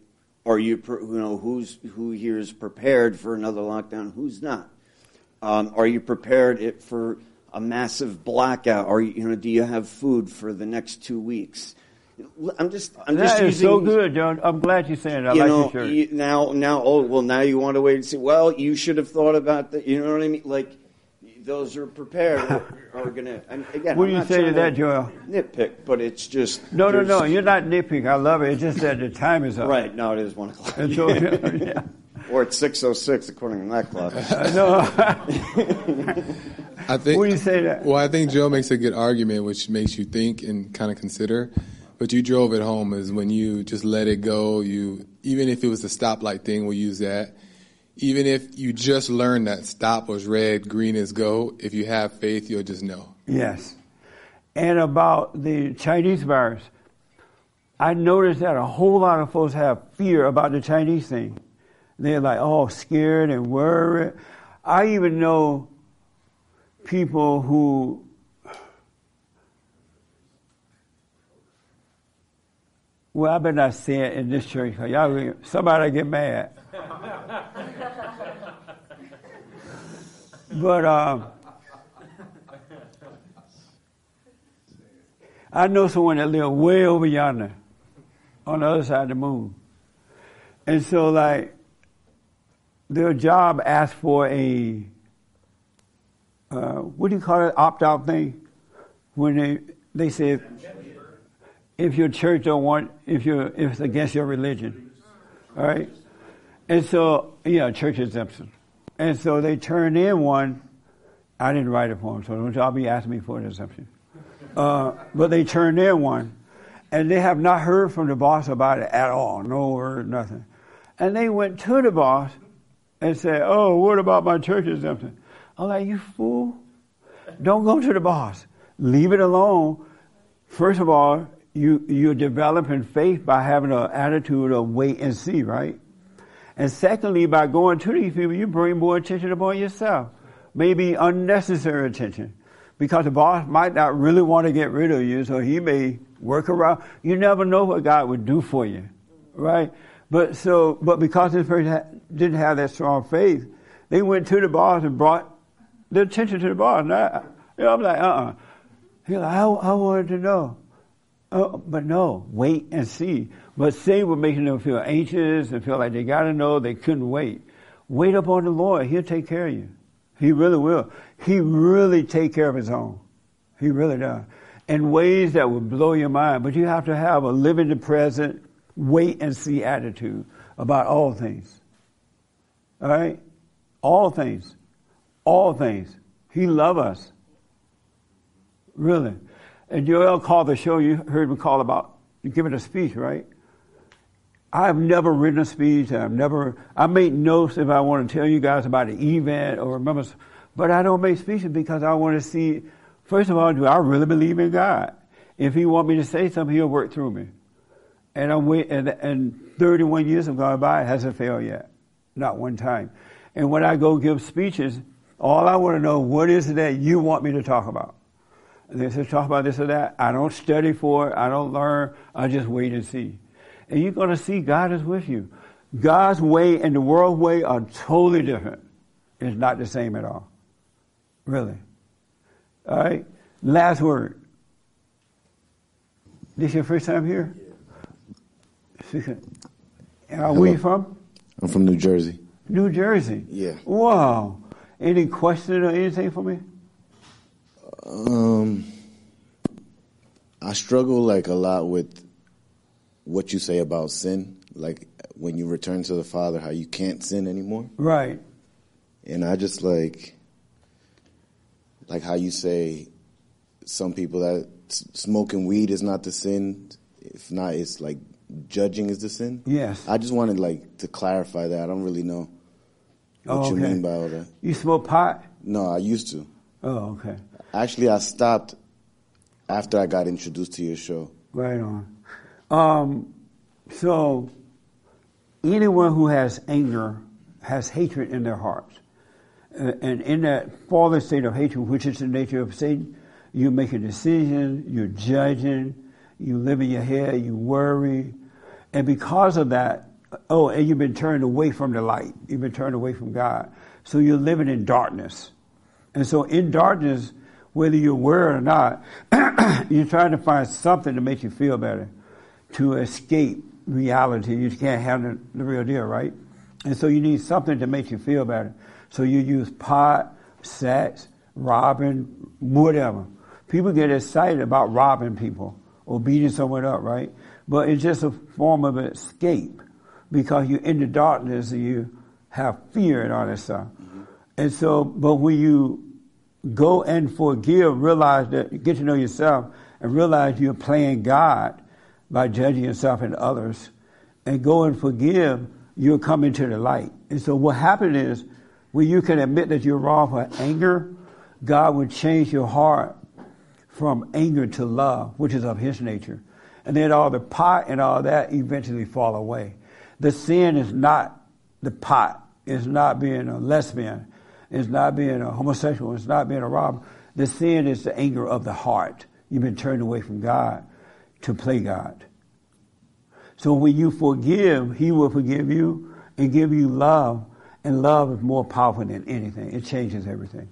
Are you you know who's who here is prepared for another lockdown? Who's not? Um, are you prepared it for a massive blackout? Are you you know do you have food for the next two weeks? I'm just I'm just That is so good, John. I'm glad you're saying it. I you like know, your shirt. you- now, now, oh, well, now you want to wait and see. Well, you should have thought about that. You know what I mean? Like, those are prepared are, are going to. Again, What I'm do you not say to that, Joel? Nitpick, but it's just No, no, no. You're not nitpicking. I love it. It's just that the time is up. Right? now, it is one o'clock. And so, yeah. Or it's six oh six according to that clock. No. I think. What do you say that? Well, I think Joe makes a good argument, which makes you think and kind of consider. But you drove it home is when you just let it go. You even if it was a stoplight thing, we'll use that. Even if you just learn that stop was red, green is go, if you have faith, you'll just know. Yes. And about the Chinese virus, I noticed that a whole lot of folks have fear about the Chinese thing. They're like, oh, scared and worried. I even know people who well, I better not say it in this church because y'all somebody get mad. but um, I know someone that lives way over yonder, on the other side of the moon, and so like their job asked for a uh, what do you call it? Opt out thing? When they they say if your church don't want if you if it's against your religion, all right, and so yeah church exemption, and so they turned in one. I didn't write it for them, so don't y'all be asking me for an exemption. Uh, but they turned in one, and they have not heard from the boss about it at all. No word, nothing. And they went to the boss and said, "Oh, what about my church exemption?" I'm like, "You fool! Don't go to the boss. Leave it alone." First of all, you you're developing faith by having an attitude of wait and see, right? And secondly, by going to these people, you bring more attention upon yourself, maybe unnecessary attention, because the boss might not really want to get rid of you, so he may work around. You never know what God would do for you, right? But so, but because this person didn't have that strong faith, they went to the boss and brought the attention to the boss. And I, you know, I'm like, uh, uh-uh. uh He's like, I, I wanted to know. Oh, but no, wait and see. But sin was making them feel anxious and feel like they got to know they couldn't wait. Wait upon the Lord; He'll take care of you. He really will. He really take care of His own. He really does. In ways that will blow your mind. But you have to have a live in the present, wait and see attitude about all things. All right? All things. All things. He love us. Really. And Joel called the show, you heard me call about giving a speech, right? I've never written a speech. I've never, I make notes if I want to tell you guys about an event or remember, but I don't make speeches because I want to see, first of all, do I really believe in God? If He want me to say something, He'll work through me. And I'm wait, and, and 31 years have gone by, it hasn't failed yet. Not one time. And when I go give speeches, all I want to know, what is it that you want me to talk about? They say, talk about this or that. I don't study for it. I don't learn. I just wait and see. And you're going to see God is with you. God's way and the world way are totally different. It's not the same at all. Really. All right? Last word. This your first time here? Yeah. Where are you from? I'm from New Jersey. New Jersey? Yeah. Wow. Any question or anything for me? Um, I struggle like a lot with what you say about sin, like when you return to the Father, how you can't sin anymore. Right. And I just like, like how you say, some people that smoking weed is not the sin. If not, it's like judging is the sin. Yes. I just wanted like to clarify that. I don't really know what Oh, you mean by all that. You smoke pot? No, I used to. Oh, okay. Actually, I stopped after I got introduced to your show. Right on. Um, so, anyone who has anger has hatred in their hearts. Uh, and in that fallen state of hatred, which is the nature of Satan, you make a decision, you're judging, you live in your head, you worry. And because of that, oh, and you've been turned away from the light. You've been turned away from God. So you're living in darkness. And so in darkness, whether you're aware or not, you're trying to find something to make you feel better, to escape reality. You can't handle the real deal, right? And so you need something to make you feel better. So you use pot, sex, robbing, whatever. People get excited about robbing people or beating someone up, right? But it's just a form of escape because you're in the darkness and you have fear and all that stuff. Mm-hmm. And so, but when you go and forgive, realize that, get to know yourself and realize you're playing God by judging yourself and others and go and forgive, you'll come into the light. And so what happened is, when you can admit that you're wrong for anger, God will change your heart from anger to love, which is of His nature. And then all the pot and all that eventually fall away. The sin is not the pot. It's not being a lesbian. It's not being a homosexual. It's not being a robber. The sin is the anger of the heart. You've been turned away from God to play God. So when you forgive, He will forgive you and give you love. And love is more powerful than anything. It changes everything.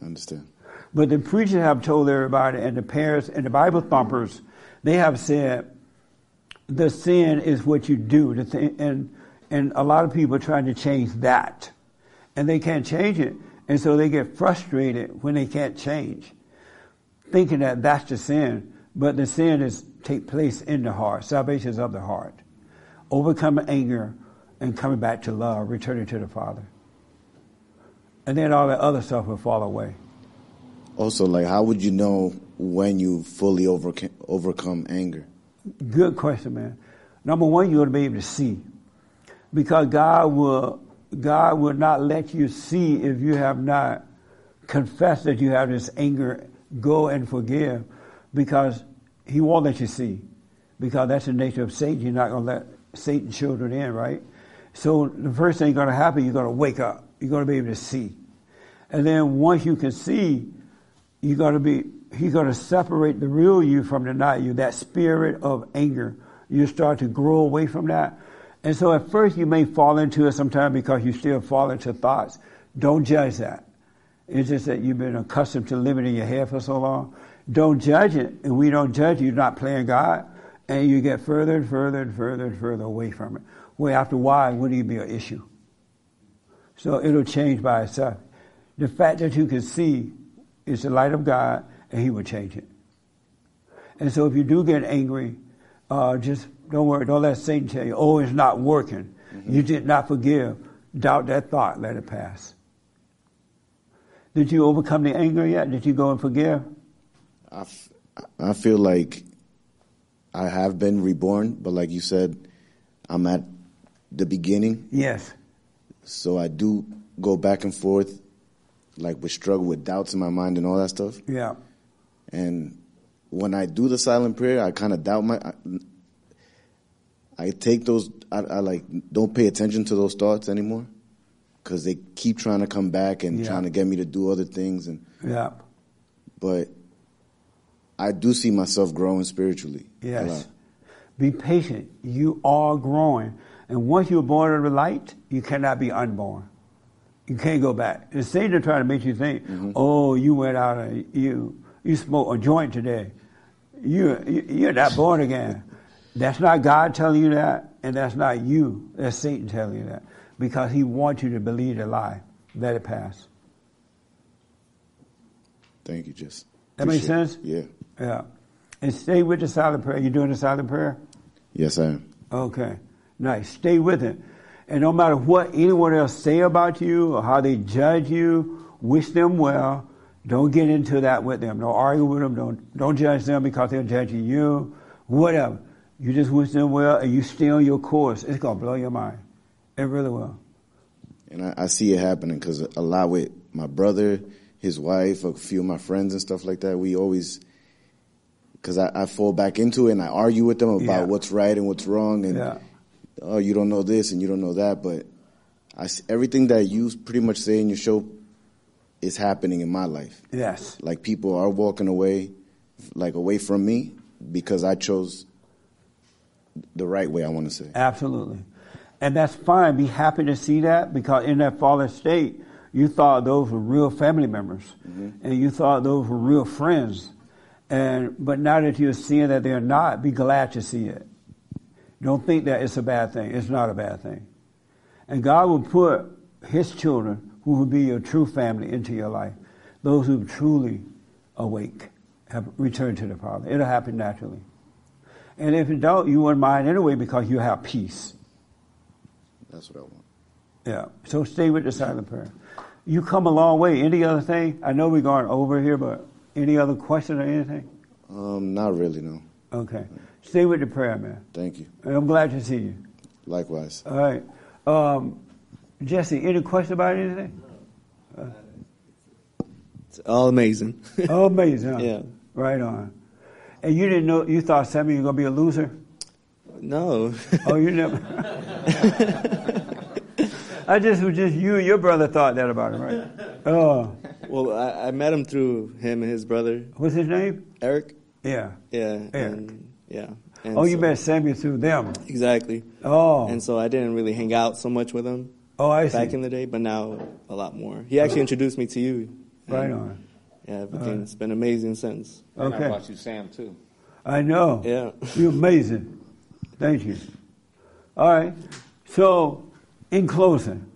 I understand. But the preachers have told everybody, and the parents and the Bible thumpers, they have said the sin is what you do. And and a lot of people are trying to change that, and they can't change it, and so they get frustrated when they can't change, thinking that that's the sin. But the sin is take place in the heart. Salvation is of the heart. Overcoming anger and coming back to love, returning to the Father. And then all the other stuff will fall away. Also, like, how would you know when you fully overcome, overcome anger? Good question, man. Number one, you ought to be able to see, because God will God will not let you see if you have not confessed that you have this anger. Go and forgive, because He won't let you see, because that's the nature of Satan. You're not going to let Satan's children in, right? So the first thing going to happen, you're going to wake up. You're going to be able to see, and then once you can see, you're going to be he's going to separate the real you from the not you, that spirit of anger. You start to grow away from that. And so at first you may fall into it sometime because you still fall into thoughts. Don't judge that. It's just that you've been accustomed to living in your head for so long. Don't judge it. And we don't judge you. You're not playing God. And you get further and further and further and further away from it. Well, after a while, it wouldn't even be an issue. So it'll change by itself. The fact that you can see is the light of God and he will change it. And so if you do get angry, uh, just don't worry. Don't let Satan tell you, oh, it's not working. Mm-hmm. You did not forgive. Doubt that thought. Let it pass. Did you overcome the anger yet? Did you go and forgive? I, f- I feel like I have been reborn, but like you said, I'm at the beginning. Yes. So I do go back and forth, like with struggle with doubts in my mind and all that stuff. Yeah. And when I do the silent prayer, I kind of doubt my. I, I take those. I, I, like don't pay attention to those thoughts anymore, because they keep trying to come back and Yeah. trying to get me to do other things. And Yeah. but I do see myself growing spiritually. Yes. Be patient. You are growing. And once you're born of the light, you cannot be unborn. You can't go back. And Satan trying to make you think, mm-hmm. oh, you went out and you you smoked a joint today. You, you you're not born again. That's not God telling you that, and that's not you. That's Satan telling you that. Because he wants you to believe the lie. Let it pass. Thank you, just. That makes it. sense? Yeah. Yeah. And stay with the silent prayer. You doing the silent prayer? Yes, I am. Okay, nice. Stay with it. And no matter what anyone else say about you or how they judge you, wish them well. Don't get into that with them. Don't argue with them. Don't don't judge them because they're judging you. Whatever. You just wish them well and you stay on your course. It's gonna blow your mind. It really will. And I, I see it happening because a lot with my brother, his wife, a few of my friends and stuff like that, we always, because I, I fall back into it and I argue with them about Yeah. what's right and what's wrong. And, Yeah. oh, you don't know this and you don't know that. But I everything that you pretty much say in your show is happening in my life. Yes. Like people are walking away, like away from me because I chose the right way, I want to say. Absolutely. And that's fine. Be happy to see that because in that fallen state, you thought those were real family members mm-hmm. and you thought those were real friends. And, but now that you're seeing that they're not, be glad to see it. Don't think that it's a bad thing. It's not a bad thing. And God will put His children, who will be your true family, into your life. Those who truly awake, have returned to the Father. It'll happen naturally. And if it don't, you wouldn't mind anyway because you have peace. That's what I want. Yeah. So stay with the silent prayer. You come a long way. Any other thing? I know we're going over here, but any other question or anything? Um, not really, no. Okay. Stay with the prayer, man. Thank you. And I'm glad to see you. Likewise. All right. Um, Jesse, any question about anything? Uh, It's all amazing. all amazing. huh? Yeah. Right on. And you didn't know, you thought Sammy was going to be a loser? No. Oh, you never. I just was just you your brother thought that about him, right? Oh. Well, I, I met him through him and his brother. What's his name? Eric. Yeah. Yeah. Eric. And, yeah. And oh, you so- met Sammy through them. Exactly. Oh. And so I didn't really hang out so much with him. Oh, I see. Back in the day, but now a lot more. He actually introduced me to you. Right on. Yeah, All everything. right. It's been amazing since. And Okay. I brought you Sam too. I know. Yeah. You're amazing. Thank you. All right. So, in closing,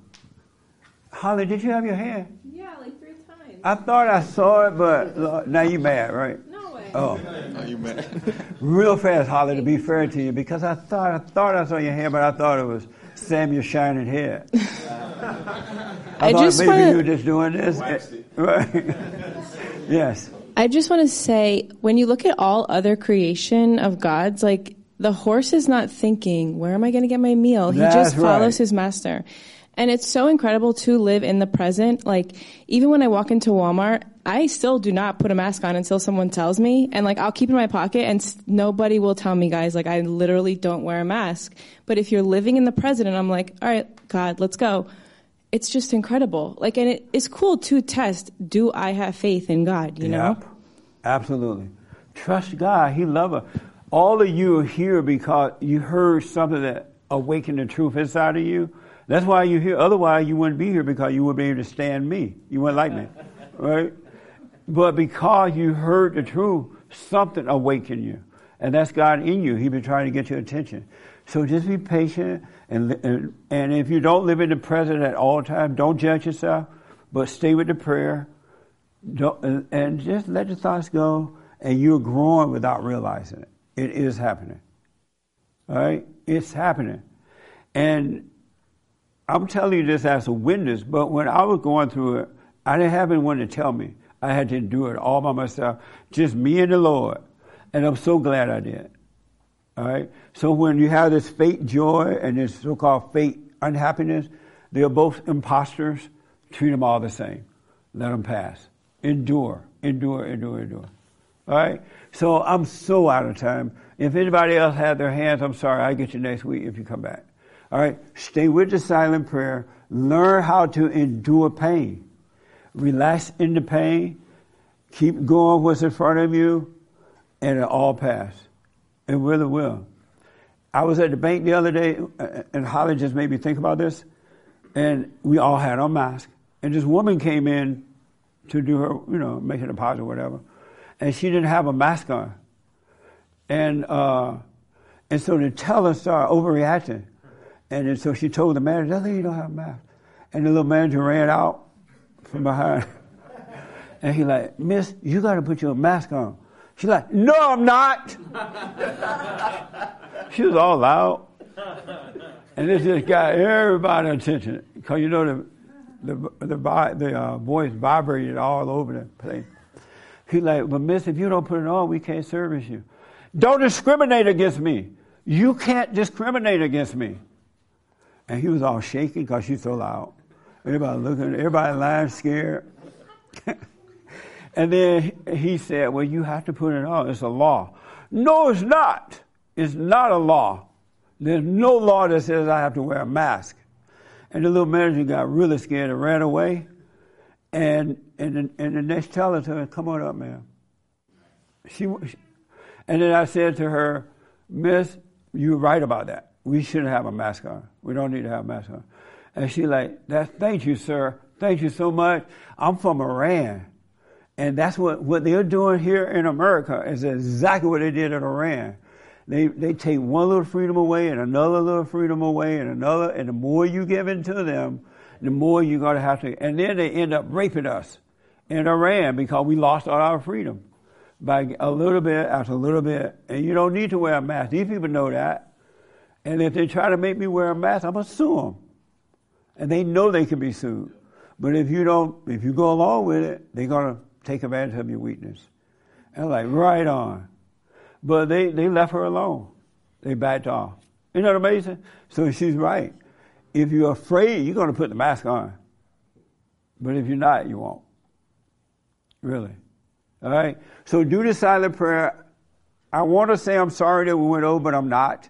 Holly, did you have your hair? Yeah, like three times. I thought I saw it, but uh, now you mad, right? No way. Oh. Are you mad? Real fast, Holly, to be fair to you, because I thought I thought I saw your hair, but I thought it was Samuel shining hair. I, I thought just maybe wanna- you were just doing this. Right. yes. I just want to say, when you look at all other creation of God's, like the horse is not thinking, where am I going to get my meal? He That's just follows right. his master. And it's so incredible to live in the present. Like, even when I walk into Walmart, I still do not put a mask on until someone tells me. And like, I'll keep it in my pocket and s- nobody will tell me, guys, like, I literally don't wear a mask. But if you're living in the present, and I'm like, all right, God, let's go. It's just incredible. Like, and it, it's cool to test, do I have faith in God, you know? Absolutely. Trust God. He loves us. All of you are here because you heard something that awakened the truth inside of you. That's why you're here. Otherwise, you wouldn't be here because you wouldn't be able to stand me. You wouldn't like me. Right? But because you heard the truth, something awakened you. And that's God in you. He's been trying to get your attention. So just be patient. And, and, and if you don't live in the present at all times, don't judge yourself, but stay with the prayer. Don't, and, and just let the thoughts go, and you're growing without realizing it. It is happening. All right? It's happening. And I'm telling you this as a witness, but when I was going through it, I didn't have anyone to tell me. I had to do it all by myself, just me and the Lord. And I'm so glad I did. All right? So when you have this fake joy and this so called fake unhappiness, they're both imposters. Treat them all the same. Let them pass. Endure, endure, endure, endure. All right? So I'm so out of time. If anybody else had their hands, I'm sorry. I'll get you next week if you come back. All right? Stay with the silent prayer. Learn how to endure pain. Relax in the pain. Keep going what's in front of you, and it'll all pass. It really will. I was at the bank the other day, uh, and Holly just made me think about this. And we all had our mask. And this woman came in to do her, you know, make a deposit or whatever. And she didn't have a mask on. And uh, and so the teller started overreacting. And then so she told the manager, that lady don't have a mask. And the little manager ran out from behind. And he like, Miss, you got to put your mask on. She's like, No, I'm not. she was all loud. And this just got everybody's attention because you know the the the, vi- the uh, voice vibrated all over the place. He like, but Miss, if you don't put it on, we can't service you. Don't discriminate against me. You can't discriminate against me. And he was all shaky because she's so loud. Everybody looking, everybody lying scared. and then he said, Well, you have to put it on. It's a law. No, it's not. It's not a law. There's no law that says I have to wear a mask. And the little manager got really scared and ran away. And and the, and the next teller her, "Come on up, ma'am." She, and then I said to her, "Miss, you're right about that. We shouldn't have a mask on. We don't need to have a mask on." And she like, "That, thank you, sir. Thank you so much. I'm from Iran." And that's what, what they're doing here in America is exactly what they did in Iran. They, they take one little freedom away and another little freedom away and another, and the more you give into them, the more you're going to have to, and then they end up raping us in Iran because we lost all our freedom by a little bit after a little bit. And you don't need to wear a mask. These people know that. And if they try to make me wear a mask, I'm going to sue them. And they know they can be sued. But if you don't, if you go along with it, they're going to take advantage of your weakness. And like, right on. But they, they left her alone. They backed off. Isn't that amazing? So she's right. If you're afraid, you're going to put the mask on. But if you're not, you won't. Really. All right? So do the silent prayer. I want to say I'm sorry that we went over, but I'm not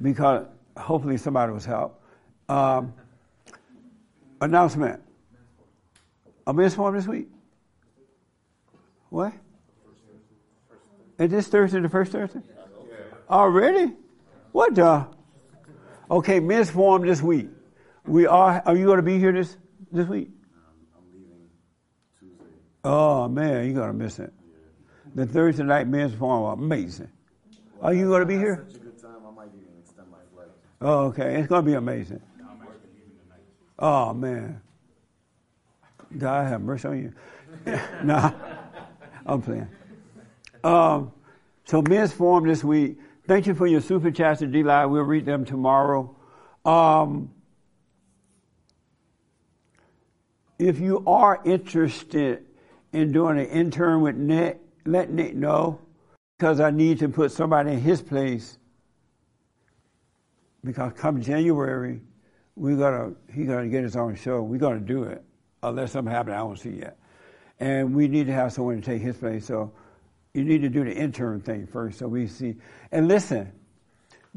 because hopefully somebody was helped. Um, announcement. A men's forum this week. What? Is this Thursday the first Thursday? Already? What the? Okay, men's forum this week. We are. Are you going to be here this this week? Oh man, you're gonna miss it. The Thursday night men's forum, amazing. Are you gonna be here? Such a good time. I might even extend my flight. Oh, okay. It's gonna be amazing. Oh man. God have mercy on you. nah, I'm playing. Um, so men's forum this week. Thank you for your super chats to DLive. We'll read them tomorrow. Um, if you are interested in doing an intern with Nick, let Nick know because I need to put somebody in his place. Because come January, we gotta he gotta get his own show. We're gonna do it unless something happens I don't see yet, and we need to have someone to take his place. So you need to do the intern thing first, so we see. And listen,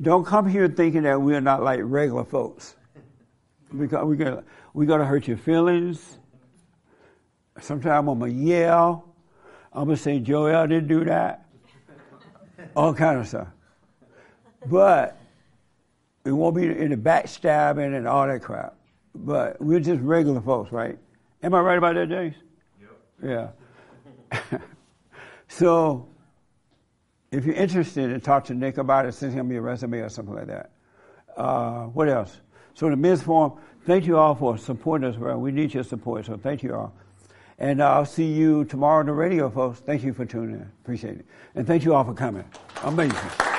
don't come here thinking that we're not like regular folks, because we got we gotta hurt your feelings. Sometimes I'm gonna yell. I'm gonna say Joel didn't do that. All kind of stuff. But it won't be in the backstabbing and all that crap. But we're just regular folks, right? Am I right about that, James? Yep. Yeah. so if you're interested in talk to Nick about it, send him your resume or something like that. Uh, what else? So the men's forum, thank you all for supporting us. Well, we need your support, so thank you all. And I'll see you tomorrow on the radio, folks. Thank you for tuning in. Appreciate it. And thank you all for coming. Amazing.